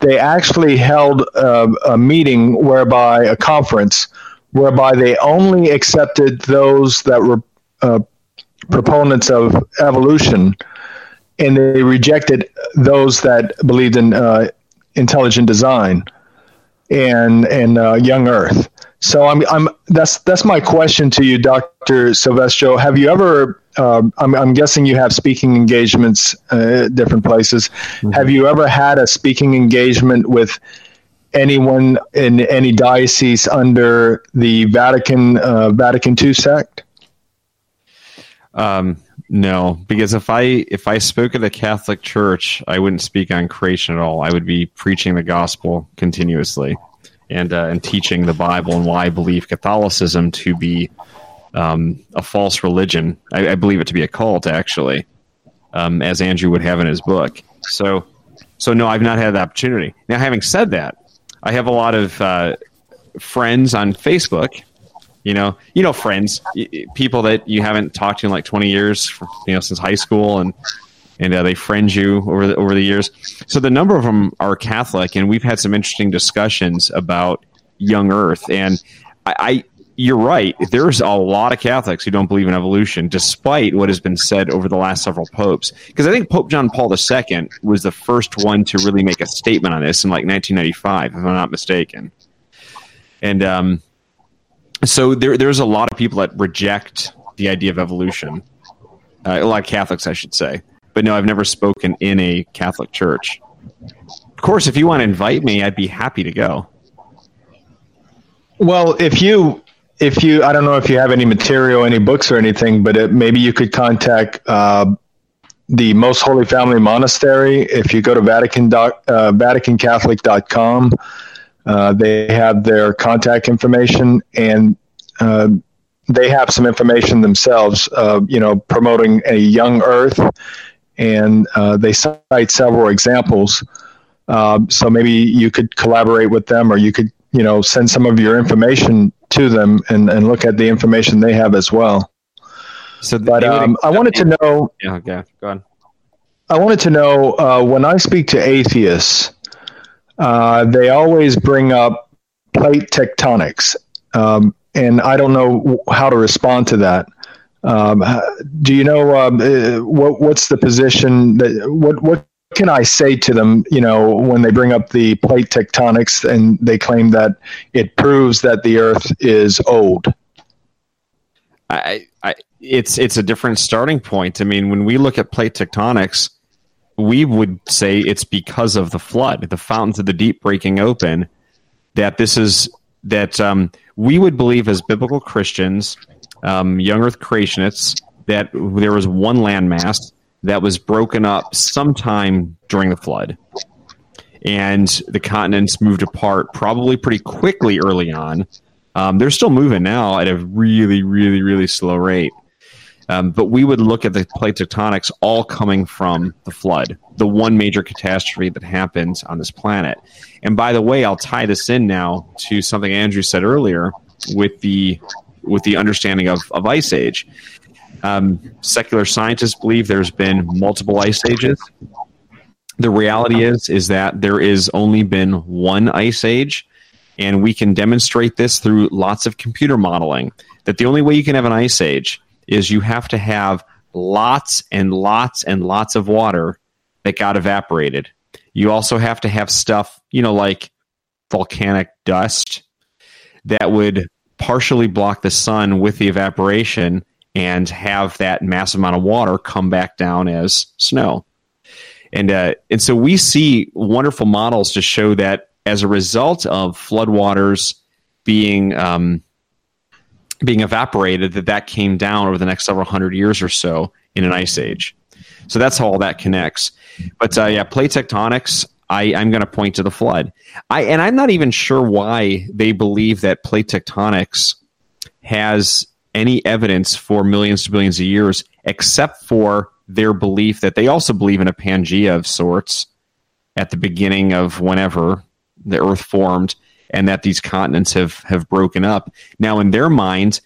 they actually held a, a meeting whereby a conference whereby they only accepted those that were uh, proponents of evolution, and they rejected those that believed in uh, intelligent design and and uh, young Earth. So I'm, I'm that's that's my question to you, Doctor Silvestro. Have you ever? Um, I'm, I'm, guessing you have speaking engagements uh, at different places. Mm-hmm. Have you ever had a speaking engagement with anyone in any diocese under the Vatican uh, Vatican II sect? Um, no, because if I if I spoke at the Catholic Church, I wouldn't speak on creation at all. I would be preaching the gospel continuously and uh, and teaching the Bible and why I believe Catholicism to be um, a false religion. I, I, believe it to be a cult, actually, um, as Andrew would have in his book. So, so no, I've not had the opportunity. Now, having said that, I have a lot of uh, friends on Facebook. You know, you know, friends, people that you haven't talked to in like twenty years, you know, since high school, and and uh, they friend you over the, over the years. So the number of them are Catholic, and we've had some interesting discussions about young Earth. And I, I you're right. There's a lot of Catholics who don't believe in evolution, despite what has been said over the last several popes. Because I think Pope John Paul II was the first one to really make a statement on this in like 1995, if I'm not mistaken. And um, so there, there's a lot of people that reject the idea of evolution. Uh, a lot of Catholics, I should say but no, I've never spoken in a Catholic church. Of course, if you want to invite me, I'd be happy to go. Well, if you if you I don't know if you have any material, any books or anything, but it, maybe you could contact uh, the Most Holy Family Monastery. If you go to Vatican doc, uh, VaticanCatholic.com, uh, they have their contact information and uh, they have some information themselves. Uh, you know, promoting a young Earth and uh, they cite several examples. Uh, so maybe you could collaborate with them, or you could, you know, send some of your information to them and, and look at the information they have as well. So, but um, I wanted to know. Yeah, okay, go on. I wanted to know uh, when I speak to atheists, uh, they always bring up plate tectonics. Um, and I don't know how to respond to that. Um, do you know um, uh, what what's the position that what what can I say to them? You know, when they bring up the plate tectonics and they claim that it proves that the Earth is old. I, I, it's it's a different starting point. I mean, when we look at plate tectonics, we would say it's because of the flood, the fountains of the deep breaking open. That this is that um, we would believe as biblical Christians, um, young Earth creationists, that there was one landmass that was broken up sometime during the flood. And the continents moved apart probably pretty quickly early on. Um, they're still moving now at a really, really, really slow rate. Um, but we would look at the plate tectonics all coming from the flood, the one major catastrophe that happened on this planet. And by the way, I'll tie this in now to something Andrew said earlier with the with the understanding of, of ice age. Um, secular scientists believe there's been multiple ice ages. The reality is is that there is only been one ice age, and we can demonstrate this through lots of computer modeling. That the only way you can have an ice age is you have to have lots and lots and lots of water that got evaporated. You also have to have stuff, you know, like volcanic dust that would partially block the sun with the evaporation and have that massive amount of water come back down as snow. And uh, and so we see wonderful models to show that as a result of floodwaters being um, being evaporated, that that came down over the next several hundred years or so in an ice age. So that's how all that connects. But uh, yeah, plate tectonics. I, I'm going to point to the flood. I and I'm not even sure why they believe that plate tectonics has any evidence for millions to billions of years, except for their belief that they also believe in a Pangea of sorts at the beginning of whenever the Earth formed, and that these continents have have broken up. Now, in their mind,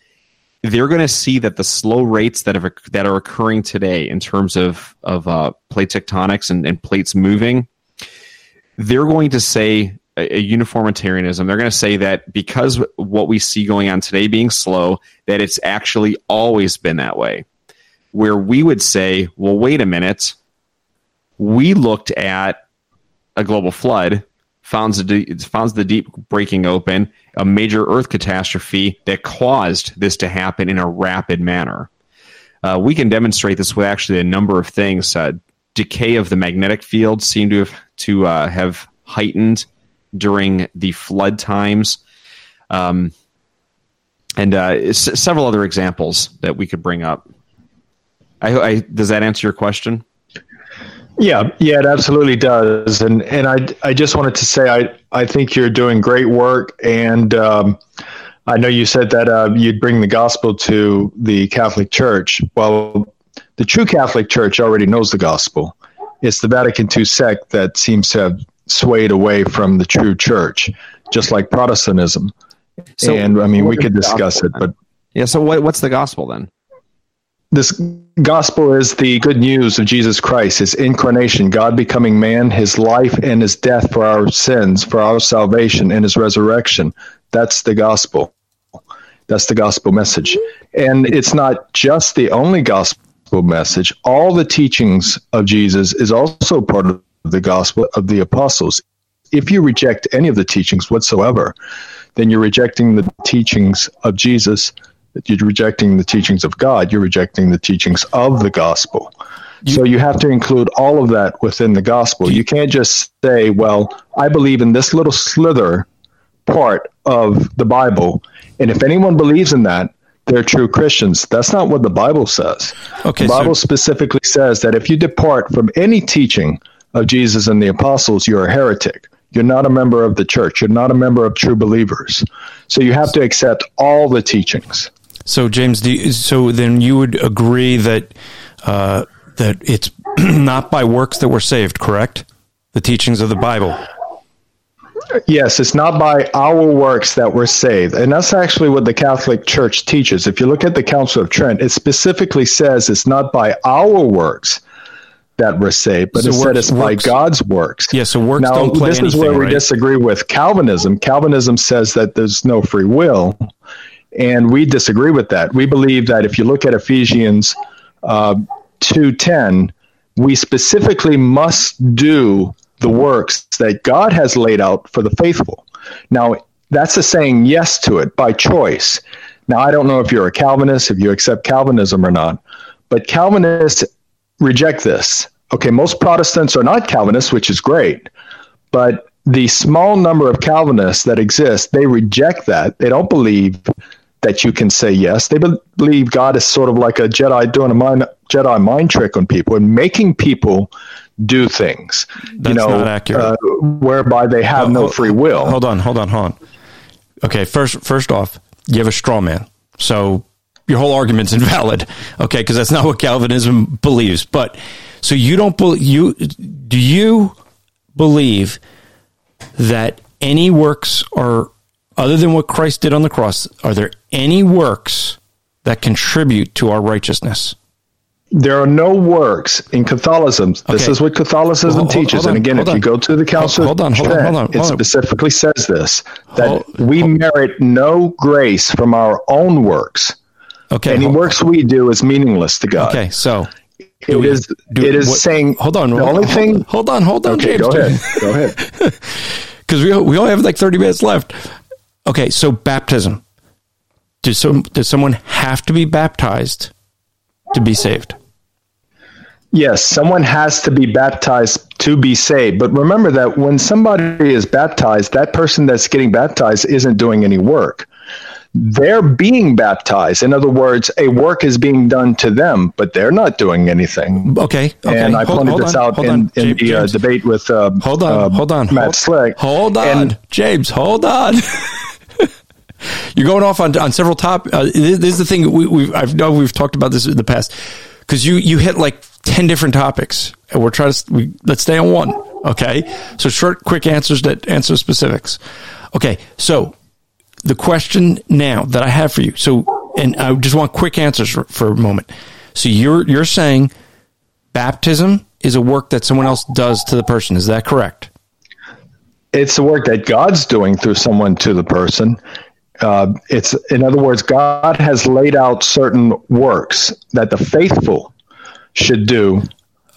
they're going to see that the slow rates that have that are occurring today in terms of of uh, plate tectonics and, and plates moving, they're going to say a, a uniformitarianism. They're going to say that because what we see going on today being slow, that it's actually always been that way. Where we would say, well, wait a minute, we looked at a global flood, found the, found the deep breaking open, a major Earth catastrophe that caused this to happen in a rapid manner. Uh, we can demonstrate this with actually a number of things. Uh, decay of the magnetic field seemed to have to uh, have heightened during the flood times, um, and uh, s- several other examples that we could bring up. I, I, does that answer your question? Yeah, yeah, it absolutely does. And and I I just wanted to say I I think you're doing great work, and um, I know you said that uh, you'd bring the gospel to the Catholic Church. Well, the true Catholic Church already knows the gospel. It's the Vatican II sect that seems to have swayed away from the true church, just like Protestantism. So and I mean, we could discuss it, but yeah. So what, what's the gospel then? This gospel is the good news of Jesus Christ, his incarnation, God becoming man, his life and his death for our sins, for our salvation, and his resurrection. That's the gospel. That's the gospel message. And it's not just the only gospel message. All the teachings of Jesus is also part of the gospel of the apostles. If you reject any of the teachings whatsoever, then you're rejecting the teachings of Jesus, you're rejecting the teachings of God, you're rejecting the teachings of the gospel. so you have to include all of that within the gospel. You can't just say, well, I believe in this little slither part of the Bible, and if anyone believes in that, they're true Christians. That's not what the Bible says. Okay, the Bible so- specifically says that if you depart from any teaching of Jesus and the apostles, you're a heretic. You're not a member of the church. You're not a member of true believers. So you have to accept all the teachings. So, James, you, so then you would agree that uh, that it's not by works that we're saved, correct? The teachings of the Bible. Yes, it's not by our works that we're saved. And that's actually what the Catholic Church teaches. If you look at the Council of Trent, it specifically says it's not by our works that we're saved, but so instead works, it's by God's works. Yeah, so works now, don't play This anything, is where we right? disagree with Calvinism. Calvinism says that there's no free will. and we disagree with that. We believe that if you look at Ephesians uh, two ten, we specifically must do the works that God has laid out for the faithful. Now, that's a saying yes to it by choice. Now, I don't know if you're a Calvinist, if you accept Calvinism or not, but Calvinists reject this. Okay, most Protestants are not Calvinists, which is great, but the small number of Calvinists that exist, they reject that. They don't believe that you can say yes. They believe God is sort of like a Jedi doing a mind, Jedi mind trick on people and making people do things. That's you know, not accurate. Uh, whereby they have no free will. Hold on, hold on, hold on. Okay, first first off, you have a straw man. So your whole argument's invalid. Okay, because that's not what Calvinism believes. But so you don't believe you do you believe that any works are other than what Christ did on the cross, are there any works that contribute to our righteousness? There are no works in Catholicism. This Okay. is what Catholicism Well, hold- teaches. hold on, and again, if you go to the Council Hold on, of hold on, hold on, it on. specifically says this that we merit no grace from our own works. Okay. Any works we do is meaningless to God. Okay, so It we- is. do- it is what- saying. hold on, The hold only on, thing. Hold on, hold on, Okay, James. go ahead. Go ahead. because we we only have like thirty minutes left. Okay, so baptism. Does some does someone have to be baptized to be saved? Yes, someone has to be baptized to be saved. But remember that when somebody is baptized, that person that's getting baptized isn't doing any work. They're being baptized. In other words, a work is being done to them, but they're not doing anything. Okay, okay. and I hold- pointed hold this on, out in, in James- the uh, debate with uh, Hold on, uh, hold on, Matt hold, Slick. Hold on, And- James. Hold on. You're going off on, on several top. Uh, this, this is the thing we, we've I know we've talked about this in the past because you you hit like ten different topics and we're trying to we, let's stay on one. Okay, so short, quick answers that answer specifics. Okay, so the question now that I have for you. So, and I just want quick answers for, for a moment. So you're you're saying baptism is a work that someone else does to the person. Is that correct? it's the work that God's doing through someone to the person. Uh, it's in other words, God has laid out certain works that the faithful should do,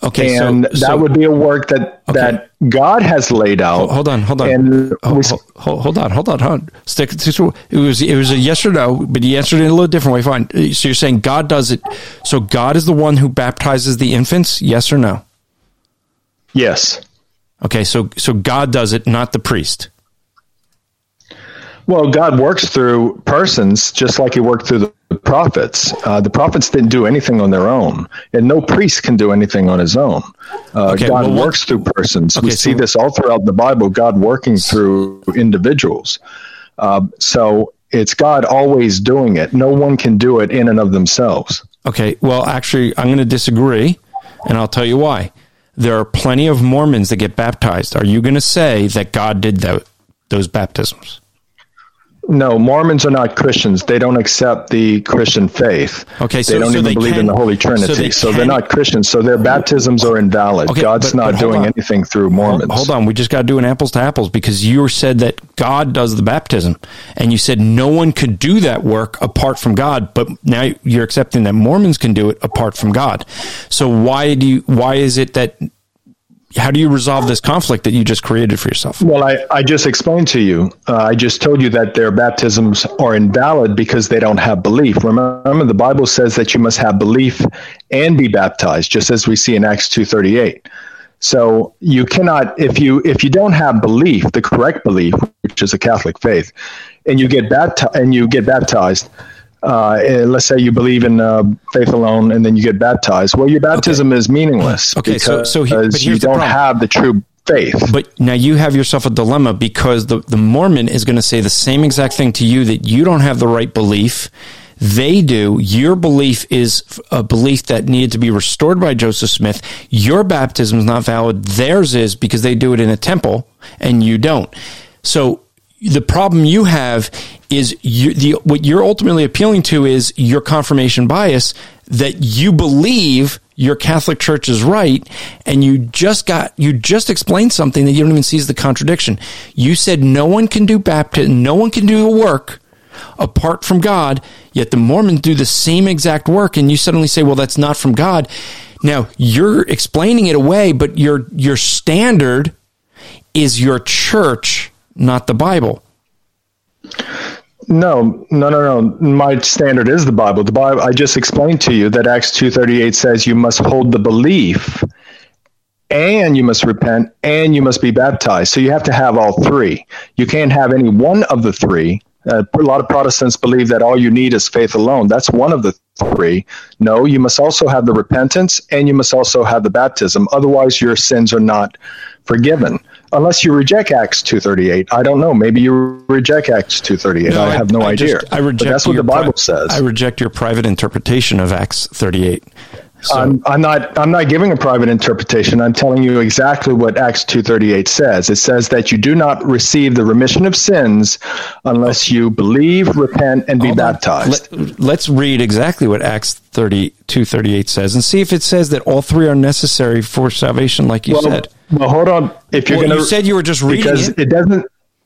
Okay, and so, that so- would be a work that that God has laid out. hold on, hold on, And Ho- we- ho- ho- hold on, hold on, hold on. Stick. to- It was it was a yes or no, but he answered it in a little different way. Fine. So you're saying God does it. So God is the one who baptizes the infants. Yes or no? yes. Okay, so so God does it, not the priest. Well, God works through persons just like He worked through the prophets. Uh, the prophets didn't do anything on their own, and no priest can do anything on his own. Uh, Okay, God well, works through persons. we Okay, see so- this all throughout the Bible. God working through individuals. Uh, so it's God always doing it. No one can do it in and of themselves. Okay, well, actually, I'm going to disagree, and I'll tell you why. There are plenty of Mormons that get baptized. Are you going to say that God did tho- those baptisms? No, Mormons are not Christians. They don't accept the Christian faith. Okay, they don't so even they believe in the Holy so Trinity. they So, they're not Christians. So their baptisms are invalid. Okay, God's but- not but doing on. anything through Mormons. Hold on, we just got to do an apples to apples because you said that God does the baptism, and you said no one could do that work apart from God. But now you're accepting that Mormons can do it apart from God. So why do you? Why is it that? How do you resolve this conflict that you just created for yourself? Well, I, I just explained to you. Uh, I just told you that their baptisms are invalid because they don't have belief. Remember, the Bible says that you must have belief and be baptized, just as we see in Acts two thirty eight. So you cannot, if you if you don't have belief, the correct belief, which is a Catholic faith, and you get baptized and you get baptized. Uh, let's say you believe in uh, faith alone, and then you get baptized. Well, your baptism is meaningless Okay, so- because so he- but you don't have the true faith. But now you have yourself a dilemma because the, the Mormon is going to say the same exact thing to you that you don't have the right belief. They do. Your belief is a belief that needed to be restored by Joseph Smith. Your baptism is not valid. Theirs is because they do it in a temple and you don't. So the problem you have is you, the what you're ultimately appealing to is your confirmation bias that you believe your Catholic Church is right, and you just got you just explained something that you don't even see as the contradiction. You said no one can do baptism, no one can do a work apart from God, yet the Mormons do the same exact work, and you suddenly say, well, that's not from God. Now, you're explaining it away, but your, your standard is your church, not the Bible. No, no, no, no. My standard is the Bible. The Bible. I just explained to you that Acts two thirty eight says you must hold the belief, and you must repent, and you must be baptized. So you have to have all three. You can't have any one of the three. Uh, a lot of Protestants believe that all you need is faith alone. That's one of the three. No, you must also have the repentance, and you must also have the baptism. Otherwise, your sins are not forgiven unless you reject Acts 238. I don't know. Maybe you reject Acts 238. No, I, have no I idea. Just, I reject but that's what the Bible pri- says. I reject your private interpretation of Acts 38. So. I'm, I'm, not. I'm not giving a private interpretation. I'm telling you exactly what Acts two thirty eight says. It says that you do not receive the remission of sins unless you believe, repent, and be Hold baptized. Let, us read exactly what Acts thirty two thirty eight says, and see if it says that all three are necessary for salvation, like you well, said. Well, hold on. If you're well, going to, you said you were just reading because it. it doesn't.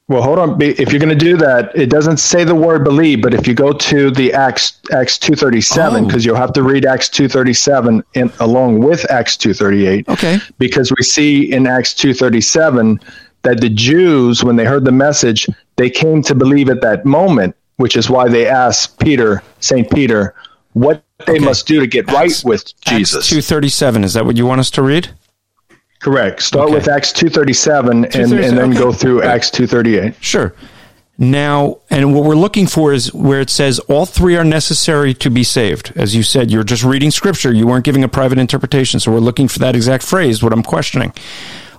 Well, hold on. If you're going to do that, it doesn't say the word believe, but if you go to the Acts Acts two thirty seven, because oh. you'll have to read Acts two thirty seven along with Acts two thirty eight. Okay. Because we see in Acts two thirty seven that the Jews, when they heard the message, they came to believe at that moment, which is why they asked Peter, Saint Peter, what they okay. must do to get Acts, right with Jesus. Thirty seven. Is that what you want us to read? Correct. Start okay. with Acts 237 and, and then okay. go through Acts 238. Sure. Now, and what we're looking for is where it says all three are necessary to be saved. As you said, you're just reading scripture. You weren't giving a private interpretation. So we're looking for that exact phrase, what I'm questioning.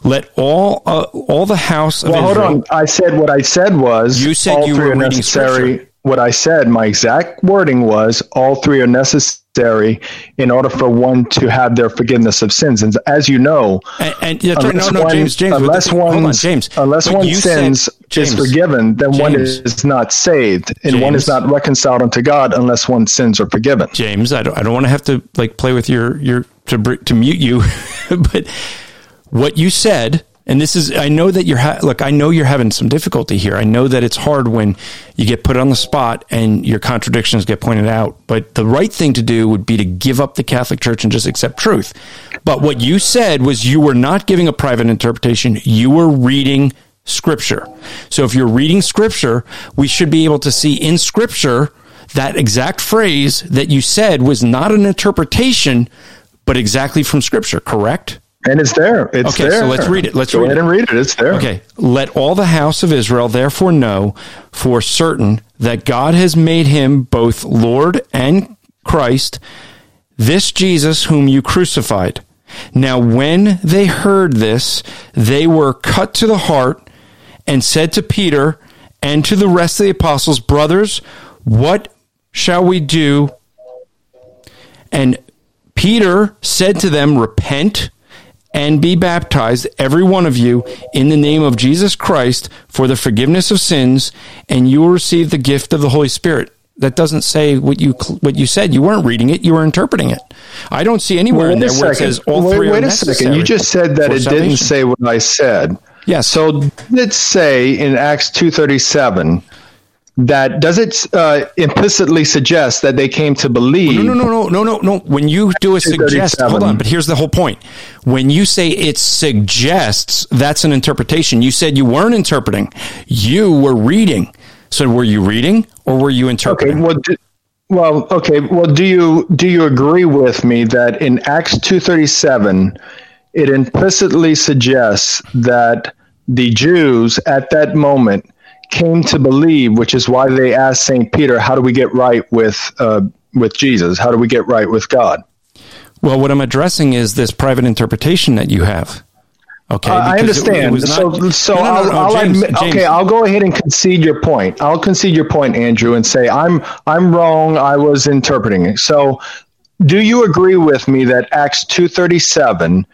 Let all uh, all the house of well, hold on. I said what I said was you said you were reading necessary. Scripture what I said, my exact wording was all three are necessary in order for one to have their forgiveness of sins. And as you know, and, and no, no, one, James, James, unless one, on, James, unless one sins said, James, is forgiven, then James, one is not saved, and James, one is not reconciled unto God unless one's sins are forgiven. James, I don't, I don't want to have to like play with your your to to mute you, but what you said and this is, I know that you're, ha- look, I know you're having some difficulty here. I know that it's hard when you get put on the spot and your contradictions get pointed out. But the right thing to do would be to give up the Catholic Church and just accept truth. But what you said was you were not giving a private interpretation. You were reading scripture. So if you're reading scripture, we should be able to see in scripture that exact phrase that you said was not an interpretation, but exactly from scripture, correct? And it's there. It's okay, there. so let's read it. Let's Go read ahead it. and read it. It's there. Okay. Let all the house of Israel therefore know for certain that God has made him both Lord and Christ, this Jesus whom you crucified. Now, when they heard this, they were cut to the heart and said to Peter and to the rest of the apostles, Brothers, what shall we do? And Peter said to them, Repent and be baptized, every one of you, in the name of Jesus Christ for the forgiveness of sins, and you will receive the gift of the Holy Spirit. That doesn't say what you what you said. You weren't reading it; you were interpreting it. I don't see anywhere wait in there where it says all wait, three wait a second. You just said that it salvation. didn't say what I said. Yes. So it say in Acts two thirty seven that does it uh, implicitly suggest that they came to believe? No, no, no, no, no, no, no. When you do a suggest, hold on. But here's the whole point. When you say it suggests, that's an interpretation. You said you weren't interpreting; you were reading. So, were you reading or were you interpreting? Okay. Well, do, well, okay. Well, do you do you agree with me that in Acts two thirty seven, it implicitly suggests that the Jews at that moment came to believe, which is why they asked Saint Peter, "How do we get right with uh, with Jesus? How do we get right with God?" Well, what I'm addressing is this private interpretation that you have. Okay, uh, I understand. It, it so, not, so no, no, I'll, no, I'll James, admit, James. okay, I'll go ahead and concede your point. I'll concede your point, Andrew, and say I'm I'm wrong. I was interpreting it. So, do you agree with me that Acts two thirty seven,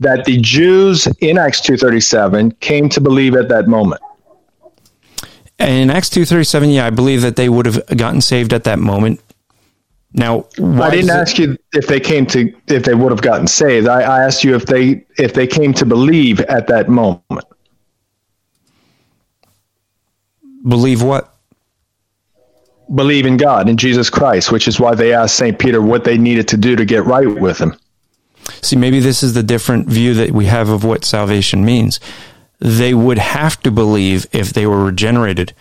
that the Jews in Acts two thirty seven came to believe at that moment? In Acts two thirty seven, yeah, I believe that they would have gotten saved at that moment. Now, I didn't ask you if they came to if they would have gotten saved. I, I asked you if they if they came to believe at that moment. Believe what? believe in God and Jesus Christ, which is why they asked St. Peter what they needed to do to get right with him. See, maybe this is the different view that we have of what salvation means. They would have to believe if they were regenerated.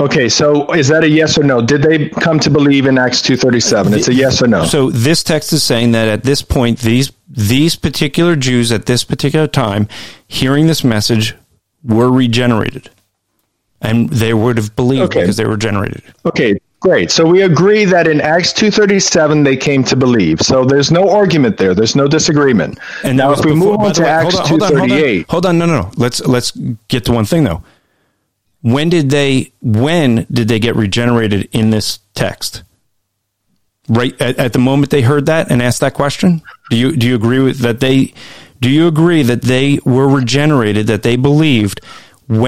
Okay, so is that a yes or no? Did they come to believe in Acts 2:37? It's a yes or no. So this text is saying that at this point these these particular Jews at this particular time hearing this message were regenerated. And they would have believed Okay. because they were generated. Okay, great. So we agree that in Acts 2:37 they came to believe. So there's no argument there. There's no disagreement. And now if we before- move on to way, Acts hold on, hold on, hold on. 2:38. Hold on, no, no, no. Let's let's get to one thing though. When did they when did they get regenerated in this text? Right at, at the moment they heard that and asked that question? Do you do you agree with that they do you agree that they were regenerated that they believed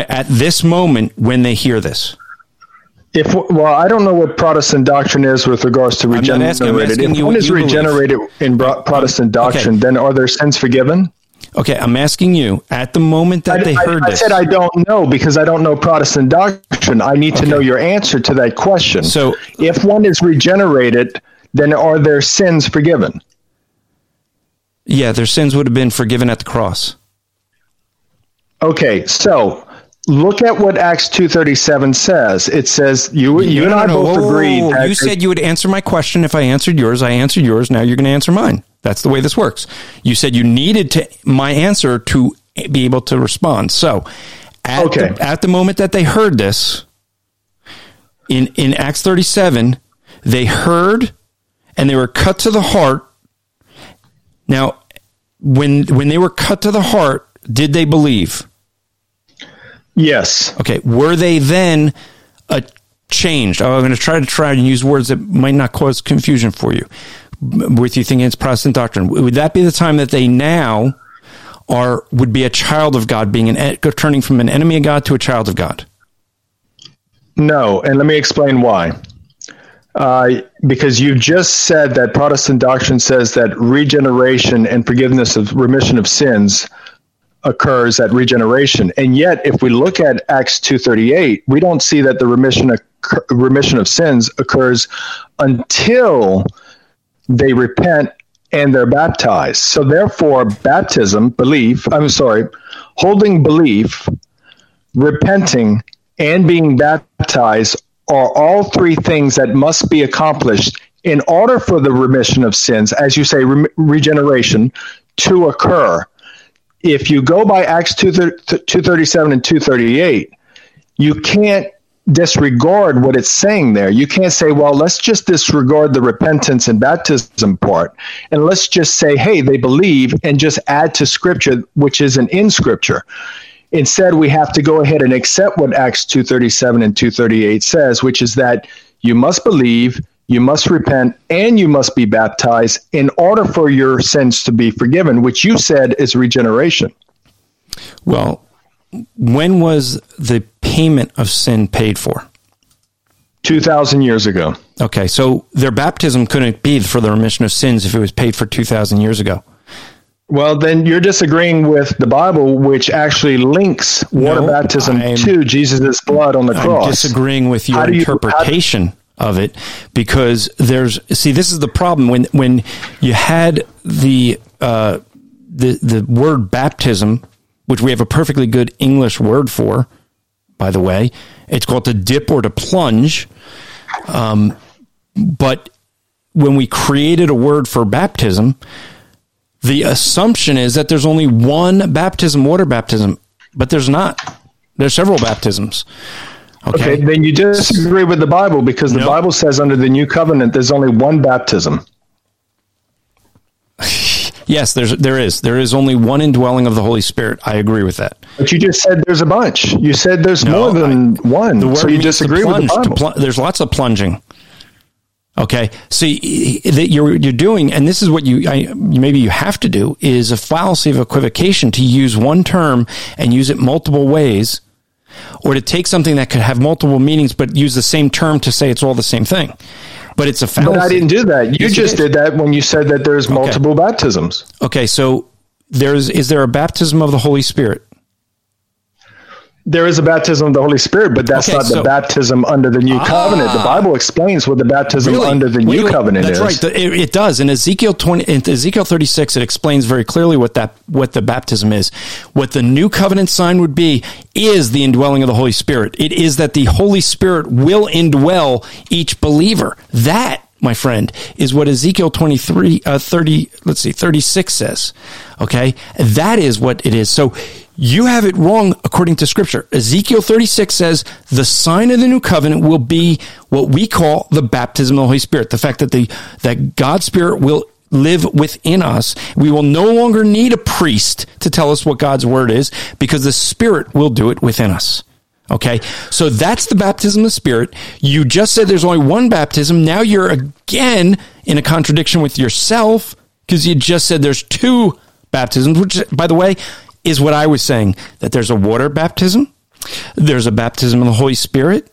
at this moment when they hear this? If well, I don't know what Protestant doctrine is with regards to not asking, I'm regenerated. asking If one is believe. regenerated in Protestant doctrine, then are their sins forgiven? Okay, I'm asking you at the moment that I, they I- heard I this. I said I don't know because I don't know Protestant doctrine. I need to know your answer to that question. So- if one is regenerated, then are their sins forgiven? yeah, their sins would have been forgiven at the cross. Okay, so look at what Acts two thirty seven says. It says you you and No, I no, both whoa, agreed. whoa, whoa. You said you would answer my question if I answered yours. I answered yours. Now you're going to answer mine. That's the way this works. You said you needed to my answer to be able to respond. So, at, Okay. the, at the moment that they heard this, in in Acts 37, they heard and they were cut to the heart. Now, when when they were cut to the heart, did they believe? Yes. Okay, were they then uh, changed? Oh, I'm going to try to try and use words that might not cause confusion for you. With you thinking it's Protestant doctrine, would that be the time that they now are would be a child of God, being an turning from an enemy of God to a child of God? No, and let me explain why. Uh, because you just said that Protestant doctrine says that regeneration and forgiveness of remission of sins occurs at regeneration, and yet if we look at Acts two thirty eight, we don't see that the remission occur- remission of sins occurs until they repent and they're baptized. So therefore, baptism, belief. I'm sorry, holding belief repenting, and being baptized are all three things that must be accomplished in order for the remission of sins, as you say, re- regeneration, to occur. If you go by Acts 2, 237 and 238, you can't disregard what it's saying there. You can't say, well, let's just disregard the repentance and baptism part, and let's just say, hey, they believe, and just add to Scripture, which isn't in Scripture. Instead, we have to go ahead and accept what Acts 237 and 238 says, which is that you must believe, you must repent, and you must be baptized in order for your sins to be forgiven, which you said is regeneration. Well, when was the payment of sin paid for? 2,000 years ago. Okay, so their baptism couldn't be for the remission of sins if it was paid for 2,000 years ago. Well, then you're disagreeing with the Bible, which actually links water No, baptism I'm- to Jesus' blood on the cross. I'm disagreeing with your you- interpretation of it because there's see this is the problem when when you had the uh, the the word baptism, which we have a perfectly good English word for, by the way, it's called to dip or to plunge. Um, but when we created a word for baptism, the assumption is that there's only one baptism, water baptism, but there's not. There's several baptisms. Okay. Okay, then you disagree with the Bible because the No. Bible says under the new covenant there's only one baptism. Yes, there's there is there is only one indwelling of the Holy Spirit. I agree with that. But you just said there's a bunch. You said there's No, more than one. The word so you disagree with the Bible. pl- there's lots of plunging. Okay, see that you're you're doing, and this is what you I, maybe you have to do is a fallacy of equivocation to use one term and use it multiple ways, or to take something that could have multiple meanings but use the same term to say it's all the same thing. But it's a fallacy. but I didn't do that. You Yes, just did. did that when you said that there's multiple baptisms. Okay, so there's is there a baptism of the Holy Spirit? There is a baptism of the Holy Spirit, but that's Okay, not so- the baptism under the new covenant. The Bible explains what the baptism Really? under the new covenant that's is. right. The- It, it does. In Ezekiel twenty, in Ezekiel thirty six, it explains very clearly what that what the baptism is. What the new covenant sign would be is the indwelling of the Holy Spirit. It is that the Holy Spirit will indwell each believer. That. My friend, is what Ezekiel 23, uh, 30, let's see, 36 says. Okay. That is what it is. So you have it wrong according to scripture. Ezekiel 36 says the sign of the new covenant will be what we call the baptism of the Holy Spirit. The fact that the, that God's Spirit will live within us. We will no longer need a priest to tell us what God's word is because the Spirit will do it within us. Okay. So that's the baptism of the Spirit. You just said there's only one baptism. Now you're again in a contradiction with yourself because you just said there's two baptisms, which, by the way, is what I was saying that there's a water baptism, there's a baptism of the Holy Spirit.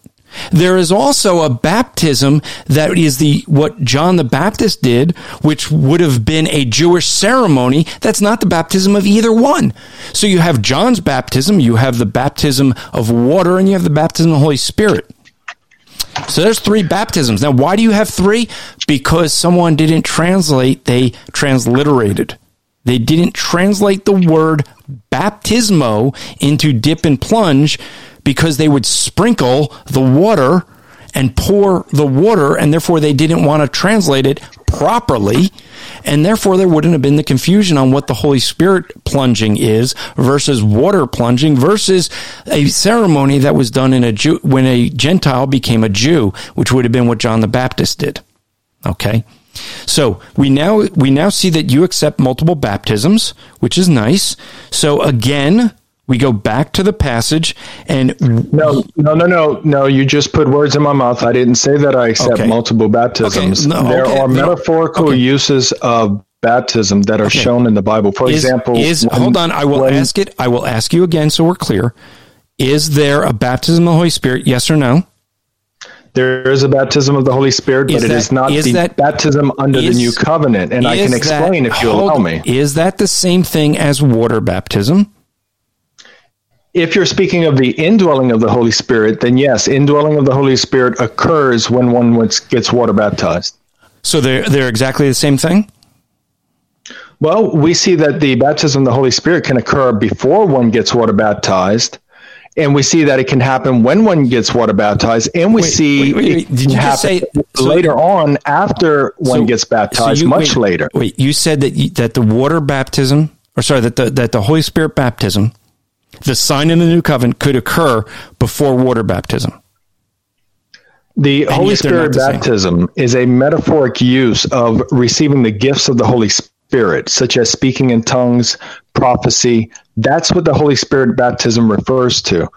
There is also a baptism that is the what John the Baptist did, which would have been a Jewish ceremony. That's not the baptism of either one. So you have John's baptism, you have the baptism of water, and you have the baptism of the Holy Spirit. So there's three baptisms. Now, why do you have three? Because someone didn't translate, they transliterated. They didn't translate the word baptismo into dip and plunge because they would sprinkle the water and pour the water, and therefore they didn't want to translate it properly. And therefore, there wouldn't have been the confusion on what the Holy Spirit plunging is versus water plunging versus a ceremony that was done in a Jew when a Gentile became a Jew, which would have been what John the Baptist did. Okay. So we now we now see that you accept multiple baptisms, which is nice. So again, we go back to the passage and No, no, no, no, no. You just put words in my mouth. I didn't say that I accept Okay. multiple baptisms. Okay, no, there okay, are no, metaphorical okay. uses of baptism that are shown in the Bible. For is, example, is when- hold on, I will when- ask it. I will ask you again, so we're clear. Is there a baptism of the Holy Spirit? Yes or no? There is a baptism of the Holy Spirit, but Is it that- is not is the that- baptism under is- the new covenant. And I can explain that- if you allow me. Is that the same thing as water baptism? If you're speaking of the indwelling of the Holy Spirit, then yes, indwelling of the Holy Spirit occurs when one gets water baptized. So they're they're exactly the same thing. Well, we see that the baptism of the Holy Spirit can occur before one gets water baptized. And we see that it can happen when one gets water baptized, and we Wait, see wait, wait, it wait. Did you just happen say- so- later on after one So- gets baptized, so you- much later. Wait, you said that you, that the water baptism, or sorry, that the that the Holy Spirit baptism, the sign in the new covenant, could occur before water baptism. The And Holy Spirit the baptism is a metaphoric use of receiving the gifts of the Holy Spirit, such as speaking in tongues, prophecy. That's what the Holy Spirit baptism refers to.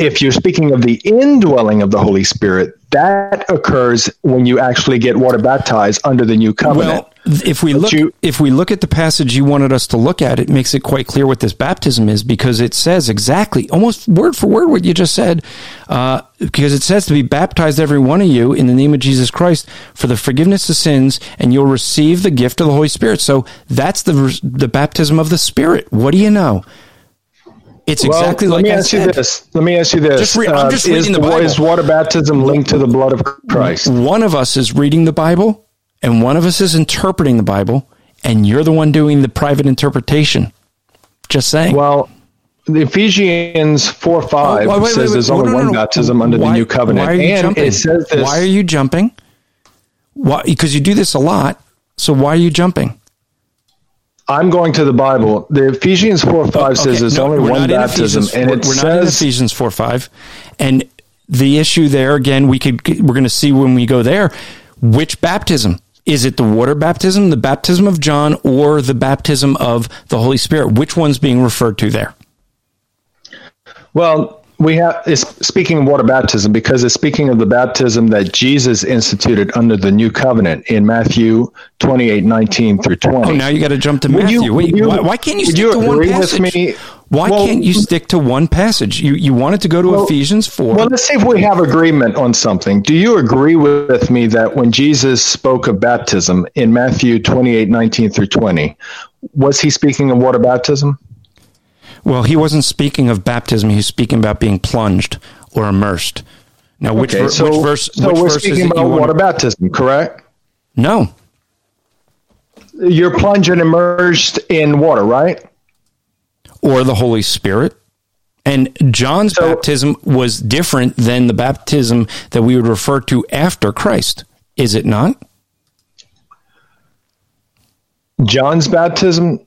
If you're speaking of the indwelling of the Holy Spirit, that occurs when you actually get water baptized under the new covenant. Well, if we But look you- if we look at the passage you wanted us to look at, it makes it quite clear what this baptism is because it says exactly, almost word for word, what you just said. Uh, because it says to be baptized, every one of you, in the name of Jesus Christ for the forgiveness of sins, and you'll receive the gift of the Holy Spirit. So that's the the baptism of the Spirit. What do you know? It's Well, exactly let like me I ask you this. Let me ask you this. Just re- I'm Uh, just is reading the Bible. Is water baptism linked to the blood of Christ? One of us is reading the Bible, and one of us is interpreting the Bible, and you're the one doing the private interpretation. Just saying. Well, the Ephesians 4 5 Oh, wait, wait, says wait, there's only No, no, one no. baptism under Why- the new covenant. Why are you and jumping? it says this. Why are you jumping? Why? Because you do this a lot. So why are you jumping? I'm going to the Bible. The Ephesians 4 5 Okay, says there's no, only one baptism. Ephesians And it we're not in says, Ephesians four five, and the issue there again. We could we're going to see when we go there which baptism is it? The water baptism, the baptism of John, or the baptism of the Holy Spirit? Which one's being referred to there? well, we have it's speaking of water baptism because it's speaking of the baptism that Jesus instituted under the new covenant in Matthew 28 19 through 20. Oh, now you got to jump to Would Matthew. you- Wait, you- why, why can't you stick you to one passage? Why Well, can't you stick to one passage? You you wanted to go to Well- Ephesians four. Well, let's see if we have agreement on something. Do you agree with me that when Jesus spoke of baptism in Matthew 28 19 through 20, was he speaking of water baptism? Well, he wasn't speaking of baptism. He was speaking about being plunged or immersed. Now, which, Okay, ver- so, which verse? so which we're verse speaking about water baptism, correct? No, You're plunged and immersed in water, right? or the Holy Spirit. And John's So- baptism was different than the baptism that we would refer to after Christ. Is it not? John's baptism.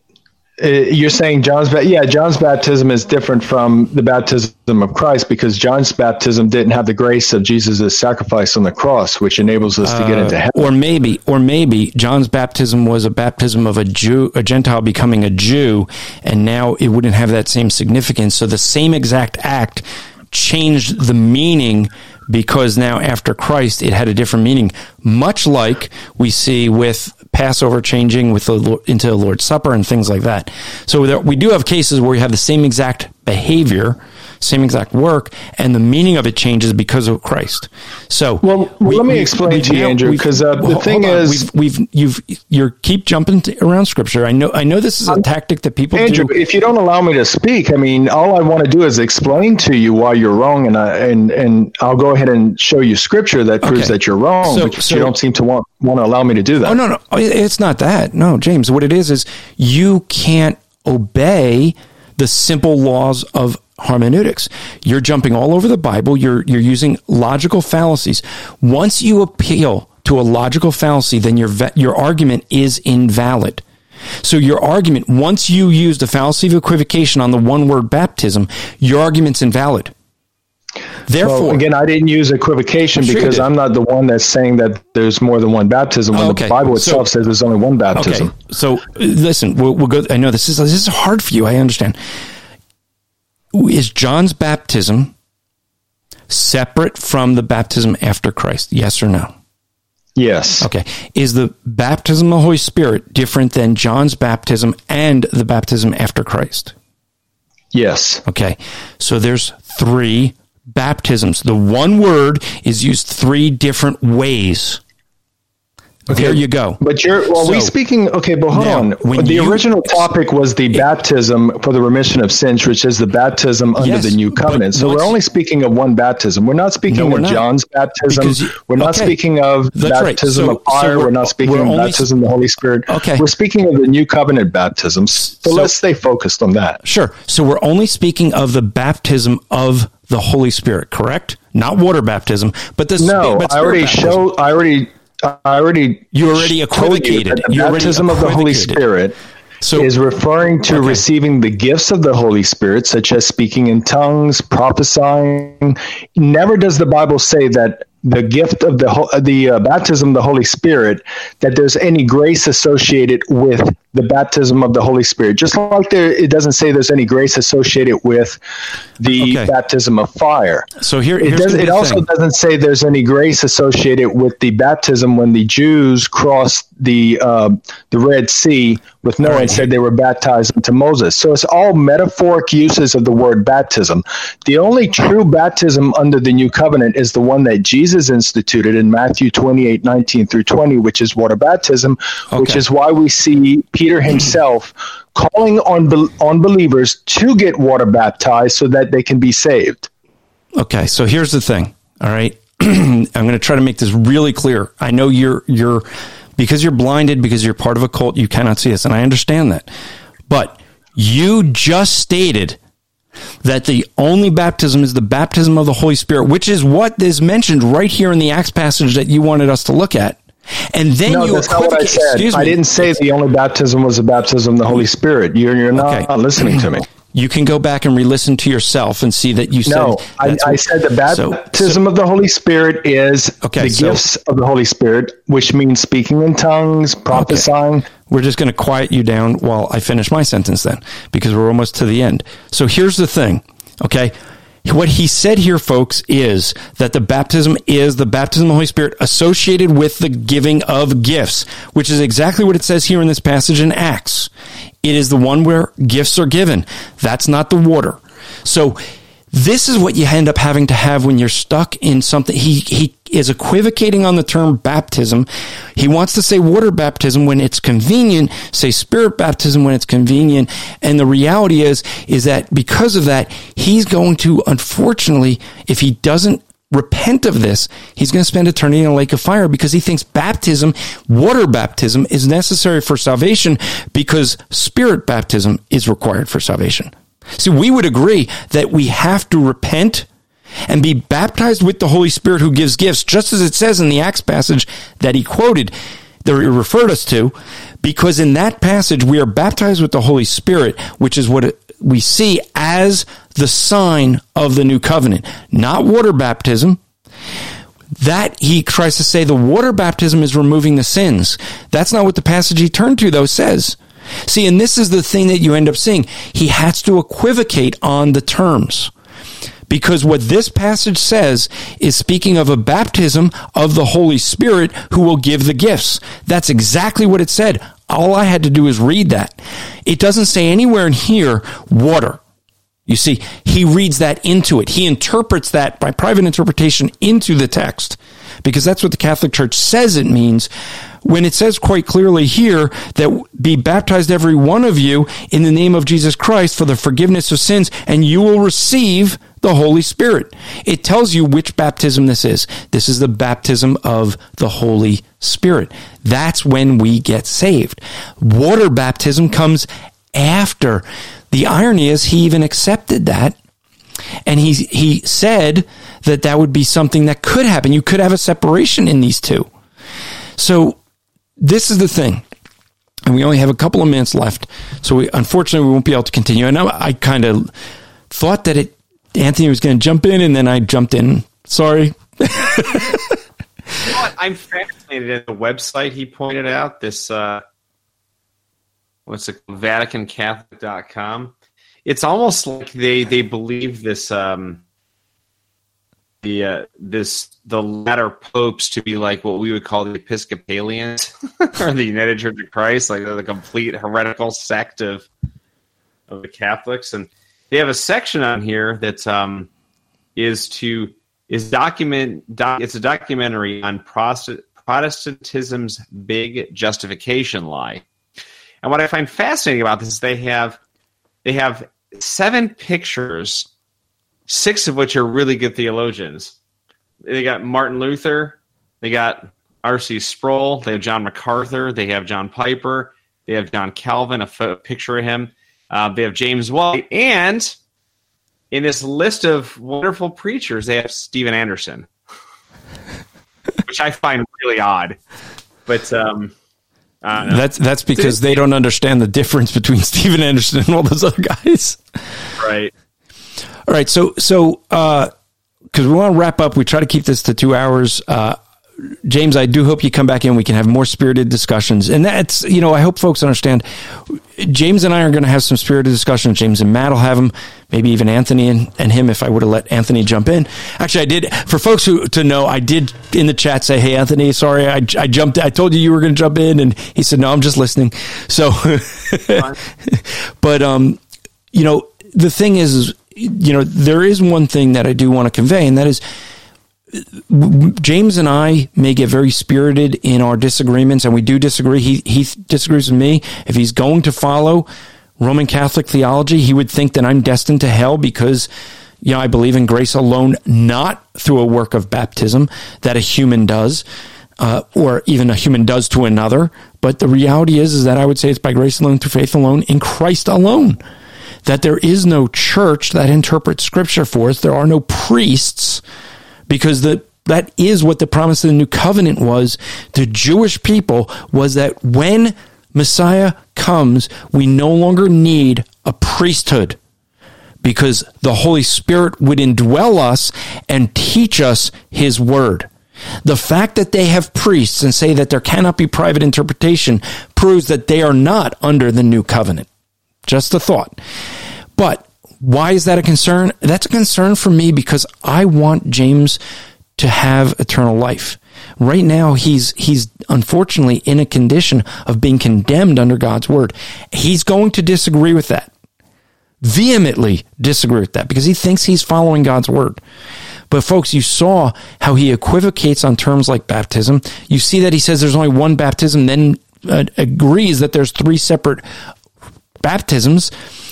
Uh, you're saying John's, ba- yeah, John's baptism is different from the baptism of Christ because John's baptism didn't have the grace of Jesus' sacrifice on the cross, which enables us to get into heaven. Or maybe, or maybe John's baptism was a baptism of a Jew, a Gentile becoming a Jew, and now it wouldn't have that same significance. So the same exact act changed the meaning because now after Christ it had a different meaning. Much like we see with Passover changing with the into the Lord's Supper and things like that. So there, we do have cases where we have the same exact behavior, same exact work, and the meaning of it changes because of Christ. So Well, let me explain to you, Andrew, 'cause, uh, the hold thing is- we've, we've you've you're keep jumping to, around scripture. I know I know this is a tactic that people Andrew, do. if you don't allow me to speak, I mean, all I want to do is explain to you why you're wrong, and I, and and I'll go ahead and show you scripture that proves Okay. that you're wrong, So- but so- you don't seem to want want to allow me to do that. Oh no, no, it's not that. No, James, what it is is you can't obey the simple laws of hermeneutics. You're jumping all over the Bible. You're you're using logical fallacies. Once you appeal to a logical fallacy, then your your argument is invalid. So your argument, once you use the fallacy of equivocation on the one word baptism, your argument's invalid. Therefore, Well, again, I didn't use equivocation sure because. I'm not the one that's saying that there's more than one baptism. When okay. the Bible So- itself says there's only one baptism. Okay, so uh, listen, we'll, we'll go. I know this is this is hard for you. I understand. Is John's baptism separate from the baptism after Christ? Yes or no? Yes. Okay. Is the baptism of the Holy Spirit different than John's baptism and the baptism after Christ? Yes. Okay. So there's three baptisms. The one word is used three different ways. There you go. But you're well. we So, speaking. Okay, but hold now, on. when the you- original topic was the baptism for the remission of sins, which is the baptism under Yes, the new covenant. So we're only speaking of one baptism. We're not speaking No, we're of not. John's baptism. You- we're not okay. speaking of That's right. baptism So- of fire. so we're, we're- not speaking we're of baptism of the Holy Spirit. Okay. We're speaking of the new covenant baptisms. So, let's stay focused on that. Sure. So we're only speaking of the baptism of the Holy Spirit, correct? Not water baptism, but the No, but I already baptism. show. I already. I already. You already told you the You baptism of the Holy. Spirit So is referring to Okay. receiving the gifts of the Holy Spirit, such as speaking in tongues, prophesying. Never does the Bible say that the gift of the the uh, baptism of the Holy Spirit that there's any grace associated with the baptism of the Holy Spirit. Just like there, it doesn't say there's any grace associated with the Okay. baptism of fire. so here, It, does, it also thing. doesn't say there's any grace associated with the baptism when the Jews crossed the uh, the Red Sea with Noah right. and said they were baptized into Moses. So it's all metaphoric uses of the word baptism. The only true baptism under the new covenant is the one that Jesus instituted in Matthew 28, 19 through 20, which is water baptism, which is why we see Peter himself calling on, on believers to get water baptized so that they can be saved. Okay, so here's the thing. All right, I'm going to try to make this really clear. I know you're you're because you're blinded because you're part of a cult. You cannot see this, and I understand that. But you just stated that the only baptism is the baptism of the Holy Spirit, which is what is mentioned right here in the Acts passage that you wanted us to look at. And then No, you that's not what I said. excuse I me. didn't say the only baptism was the baptism of the Holy Spirit. You're, you're not Okay. listening to me. You can go back and re-listen to yourself and see that you said. No, I, I said the so- baptism of the Holy Spirit is Okay, the so- gifts of the Holy Spirit, which means speaking in tongues, prophesying. We're just going to quiet you down while I finish my sentence then, because we're almost to the end. So here's the thing, okay? What he said here, folks, is that the baptism is the baptism of the Holy Spirit associated with the giving of gifts, which is exactly what it says here in this passage in Acts. It is the one where gifts are given. That's not the water. So This is what you end up having to have when you're stuck in something. He, he is equivocating on the term baptism. He wants to say water baptism when it's convenient, say spirit baptism when it's convenient. And the reality is, is that because of that, he's going to, unfortunately, if he doesn't repent of this, he's going to spend eternity in a lake of fire because he thinks baptism, water baptism, is necessary for salvation because spirit baptism is required for salvation. See, we would agree that we have to repent and be baptized with the Holy Spirit who gives gifts, just as it says in the Acts passage that he quoted, that he referred us to, because in that passage we are baptized with the Holy Spirit, which is what we see as the sign of the new covenant, not water baptism. That he tries to say the water baptism is removing the sins. That's not what the passage he turned to though says. See, and this is the thing that you end up seeing. He has to equivocate on the terms. Because what this passage says is speaking of a baptism of the Holy Spirit who will give the gifts. That's exactly what it said. All I had to do is read that. It doesn't say anywhere in here water. You see, he reads that into it. He interprets that by private interpretation into the text because that's what the Catholic Church says it means when it says quite clearly here that be baptized every one of you in the name of Jesus Christ for the forgiveness of sins and you will receive the Holy Spirit. It tells you which baptism this is. This is the baptism of the Holy Spirit. That's when we get saved. Water baptism comes after. The irony is he even accepted that and he he said that that would be something that could happen. You could have a separation in these two. So this is the thing. And we only have a couple of minutes left. So we, unfortunately, we won't be able to continue. And I I kind of thought that it, Anthony was going to jump in and then I jumped in. Sorry. you know I'm fascinated at the website he pointed out. This, uh, what's it, VaticanCatholic.com. It's almost like they, they believe this, um, the uh, this the latter popes to be like what we would call the Episcopalians or the United Church of Christ, like the complete heretical sect of of the Catholics, and they have a section on here that um, is to is document doc, it's a documentary on Protestantism's big justification lie. And what I find fascinating about this is they have they have seven pictures six of which are really good theologians. They got Martin Luther, they got R.C. Sproul, they have John MacArthur, they have John Piper, they have John Calvin, a picture of him. Uh, they have James White, and in this list of wonderful preachers, they have Steven Anderson, which I find really odd. But um, that's that's because they don't understand the difference between Steven Anderson and all those other guys. Right. All right. So, so, uh, cause we want to wrap up. We try to keep this to two hours. Uh, James, I do hope you come back in. We can have more spirited discussions. And that's, you know, I hope folks understand. James and I are going to have some spirited discussions. James and Matt will have them. Maybe even Anthony and, and him if I would have let Anthony jump in. Actually, I did. For folks who to know, I did in the chat say, "Hey, Anthony, sorry, I, I jumped. I told you you were going to jump in," and he said, "No, I'm just listening." So, but um, you know, the thing is, you know, there is one thing that I do want to convey, and that is James and I may get very spirited in our disagreements, and we do disagree. He he disagrees with me. If he's going to follow Roman Catholic theology, he would think that I'm destined to hell because you know I believe in grace alone, not through a work of baptism that a human does. Uh, or even a human does to another. But the reality is, is that I would say it's by grace alone, through faith alone, in Christ alone that there is no church that interprets scripture for us. There are no priests because the that is what the promise of the new covenant was to Jewish people was that when Messiah comes, we no longer need a priesthood because the Holy Spirit would indwell us and teach us his word. The fact that they have priests and say that there cannot be private interpretation proves that they are not under the new covenant. Just a thought. But why is that a concern? That's a concern for me because I want James to have eternal life. Right now, he's, he's unfortunately in a condition of being condemned under God's word. He's going to disagree with that vehemently disagree with that because he thinks he's following God's word. But folks, you saw how he equivocates on terms like baptism. You see that he says there's only one baptism, then uh, agrees that there's three separate baptisms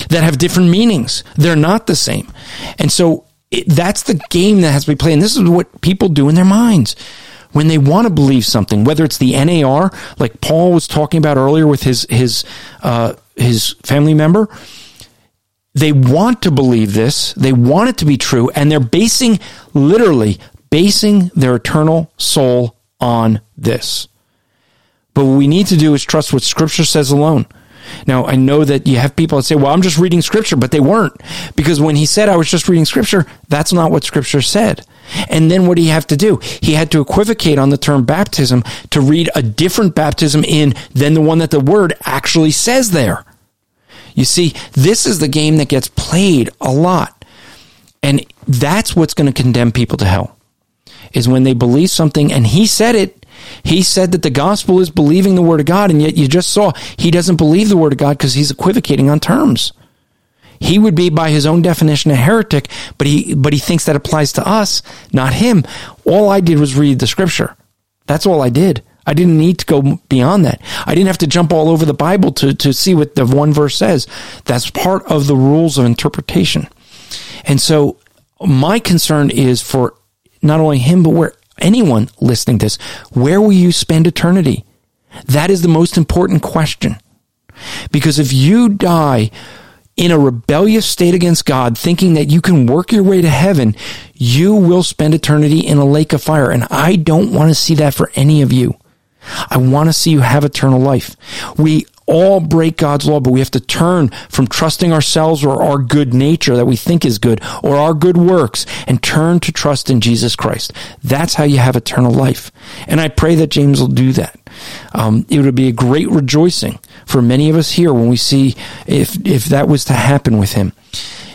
that have different meanings. They're not the same. And so it, that's the game that has to be played. And this is what people do in their minds when they want to believe something, whether it's the NAR, like Paul was talking about earlier with his his uh, his family member. They want to believe this. They want it to be true, and they're basing literally basing their eternal soul on this. But what we need to do is trust what Scripture says alone. Now, I know that you have people that say, well, I'm just reading scripture, but they weren't. Because when he said I was just reading scripture, that's not what scripture said. And then what did he have to do? He had to equivocate on the term baptism to read a different baptism in than the one that the word actually says there. You see, this is the game that gets played a lot. And that's what's going to condemn people to hell. Is when they believe something and he said it he said that the gospel is believing the word of God, and yet you just saw he doesn't believe the word of God because he's equivocating on terms. He would be, by his own definition, a heretic, but he but he thinks that applies to us, not him. All I did was read the scripture. That's all I did. I didn't need to go beyond that. I didn't have to jump all over the Bible to, to see what the one verse says. That's part of the rules of interpretation. And so my concern is for not only him, but where anyone listening to this, where will you spend eternity? That is the most important question. Because if you die in a rebellious state against God, thinking that you can work your way to heaven, you will spend eternity in a lake of fire. And I don't want to see that for any of you. I want to see you have eternal life. We all break God's law, but we have to turn from trusting ourselves or our good nature that we think is good or our good works and turn to trust in Jesus Christ. That's how you have eternal life. And I pray that James will do that. Um, it would be a great rejoicing for many of us here when we see if, if that was to happen with him.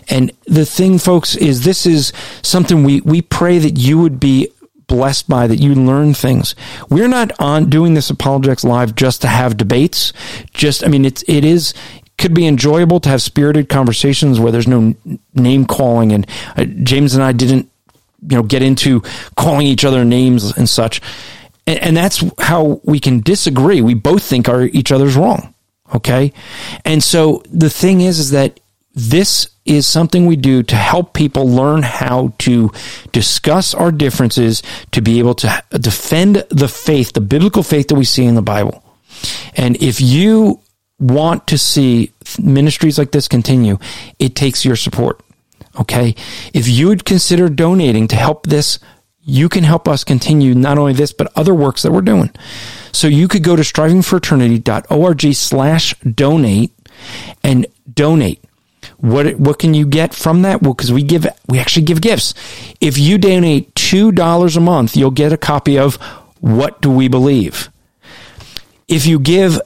And the thing, folks, is this is something we, we pray that you would be blessed by, that you learn things. We're not on doing this Apologetics Live just to have debates. Just, I mean, it's, it is, could be enjoyable to have spirited conversations where there's no name calling and uh, James and I didn't, you know, get into calling each other names and such. And, and that's how we can disagree. We both think our, each other's wrong. Okay. And so the thing is, is that this is something we do to help people learn how to discuss our differences, to be able to defend the faith, the biblical faith that we see in the Bible. And if you want to see ministries like this continue, it takes your support. Okay. If you would consider donating to help this, you can help us continue not only this, but other works that we're doing. So you could go to strivingforeternity.org slash donate and donate. What what can you get from that? Well, because we give we actually give gifts. If you donate two dollars a month, you'll get a copy of What Do We Believe. If you give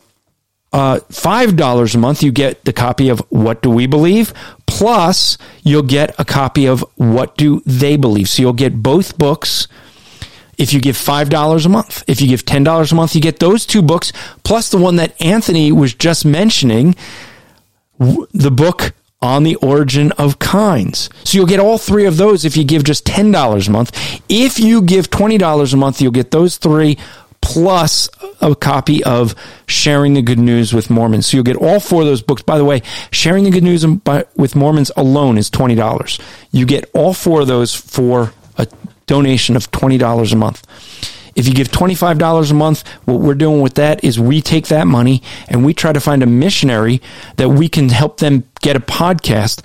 uh, five dollars a month, you get the copy of What Do We Believe. Plus, you'll get a copy of What Do They Believe. So you'll get both books. If you give $5 a month, if you give $10 a month, you get those two books, plus the one that Anthony was just mentioning, the book on the origin of kinds. So you'll get all three of those if you give just $10 a month. If you give $20 a month, you'll get those three plus a copy of Sharing the Good News with Mormons. So you'll get all four of those books. By the way, Sharing the Good News with Mormons alone is $20. You get all four of those for a donation of $20 a month. If you give $25 a month, what we're doing with that is we take that money and we try to find a missionary that we can help them get a podcast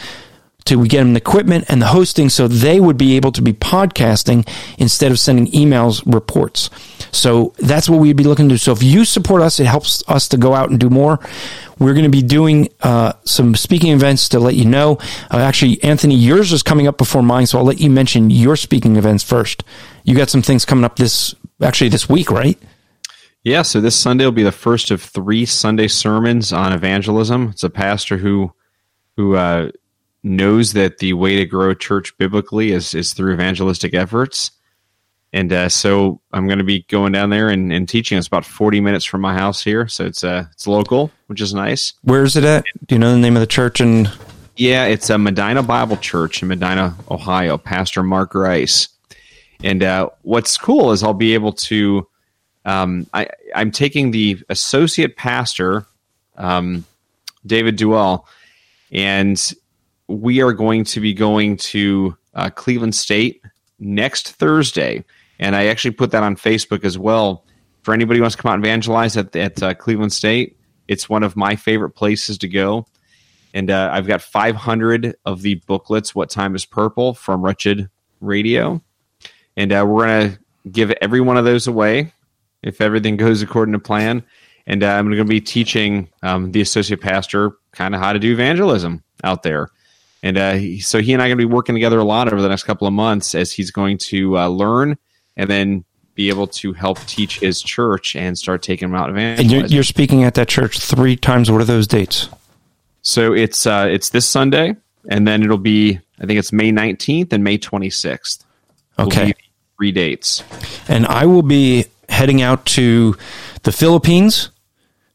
to get them the equipment and the hosting so they would be able to be podcasting instead of sending emails reports. So that's what we'd be looking to do. So if you support us, it helps us to go out and do more. We're going to be doing uh, some speaking events to let you know. Uh, actually, Anthony, yours is coming up before mine, so I'll let you mention your speaking events first. You got some things coming up this actually this week, right? Yeah, so this Sunday will be the first of three Sunday sermons on evangelism. It's a pastor who who uh, knows that the way to grow a church biblically is is through evangelistic efforts. And uh, so I'm going to be going down there and, and teaching. It's about 40 minutes from my house here, so it's uh it's local, which is nice. Where is it at? Do you know the name of the church? And Yeah, it's a Medina Bible Church in Medina, Ohio. Pastor Mark Rice, and uh, what's cool is I'll be able to. Um, I, I'm taking the associate pastor, um, David Duell, and we are going to be going to uh, Cleveland State next Thursday. And I actually put that on Facebook as well. For anybody who wants to come out and evangelize at, at uh, Cleveland State, it's one of my favorite places to go. And uh, I've got 500 of the booklets, What Time is Purple, from Wretched Radio. And uh, we're going to give every one of those away if everything goes according to plan. And uh, I'm going to be teaching um, the associate pastor kind of how to do evangelism out there. And uh, he, so he and I are going to be working together a lot over the next couple of months as he's going to uh, learn and then be able to help teach his church and start taking them out And you're, you're speaking at that church three times. What are those dates? So it's uh, it's this Sunday, and then it'll be I think it's May 19th and May 26th. Will Okay. Three dates. and I will be heading out to the Philippines,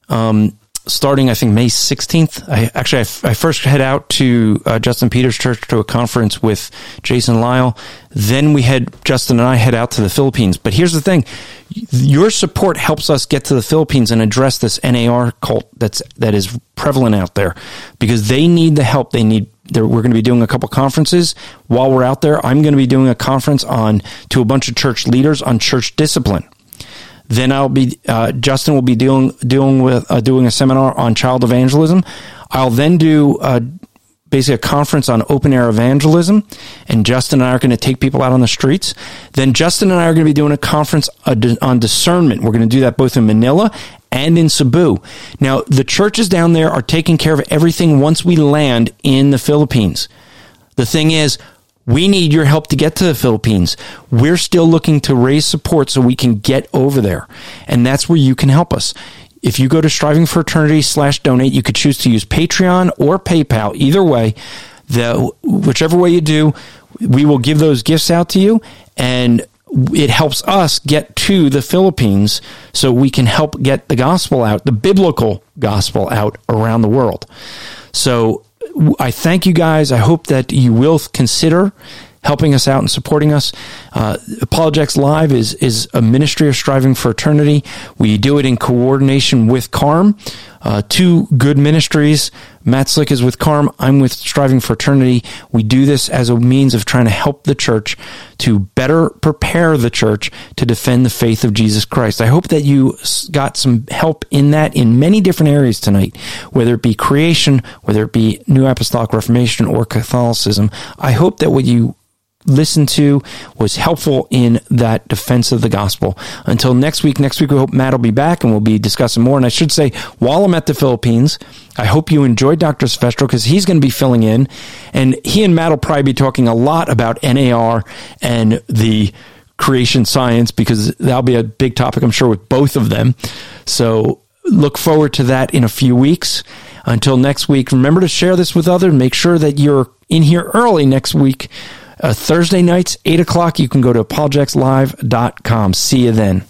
um, starting I think May sixteenth. I actually I first head out to uh, Justin Peters Church to a conference with Jason Lisle. Then we head Justin and I head out to the Philippines. But here's the thing: your support helps us get to the Philippines and address this NAR cult that's that is prevalent out there because they need the help. They need. There, we're going to be doing a couple conferences while we're out there. I'm going to be doing a conference on to a bunch of church leaders on church discipline. Then I'll be uh, Justin will be doing doing with uh, doing a seminar on child evangelism. I'll then do uh, basically a conference on open air evangelism, and Justin and I are going to take people out on the streets. Then Justin and I are going to be doing a conference uh, on discernment. We're going to do that both in Manila and in Cebu. Now the churches down there are taking care of everything once we land in the Philippines. The thing is, we need your help to get to the Philippines. We're still looking to raise support so we can get over there. And that's where you can help us. If you go to striving for eternity slash donate, you could choose to use Patreon or PayPal. Either way, the whichever way you do, we will give those gifts out to you and it helps us get to the Philippines so we can help get the gospel out, the biblical gospel out around the world. So I thank you guys. I hope that you will consider helping us out and supporting us. Uh, Apologetics Live is is a ministry of striving for eternity. We do it in coordination with CARM, uh, two good ministries. Matt Slick is with CARM. I'm with Striving for Eternity. We do this as a means of trying to help the church to better prepare the church to defend the faith of Jesus Christ. I hope that you got some help in that in many different areas tonight, whether it be creation, whether it be New Apostolic Reformation or Catholicism. I hope that what you listened to was helpful in that defense of the gospel. Until next week, next week we hope Matt will be back and we'll be discussing more. And I should say, while I'm at the Philippines, I hope you enjoyed Dr. Silvestro because he's going to be filling in. And he and Matt will probably be talking a lot about NAR and the creation science because that'll be a big topic, I'm sure, with both of them. So look forward to that in a few weeks. Until next week, remember to share this with others. Make sure that you're in here early next week. Uh, Thursday nights, 8 o'clock. You can go to apologeticslive.com. See you then.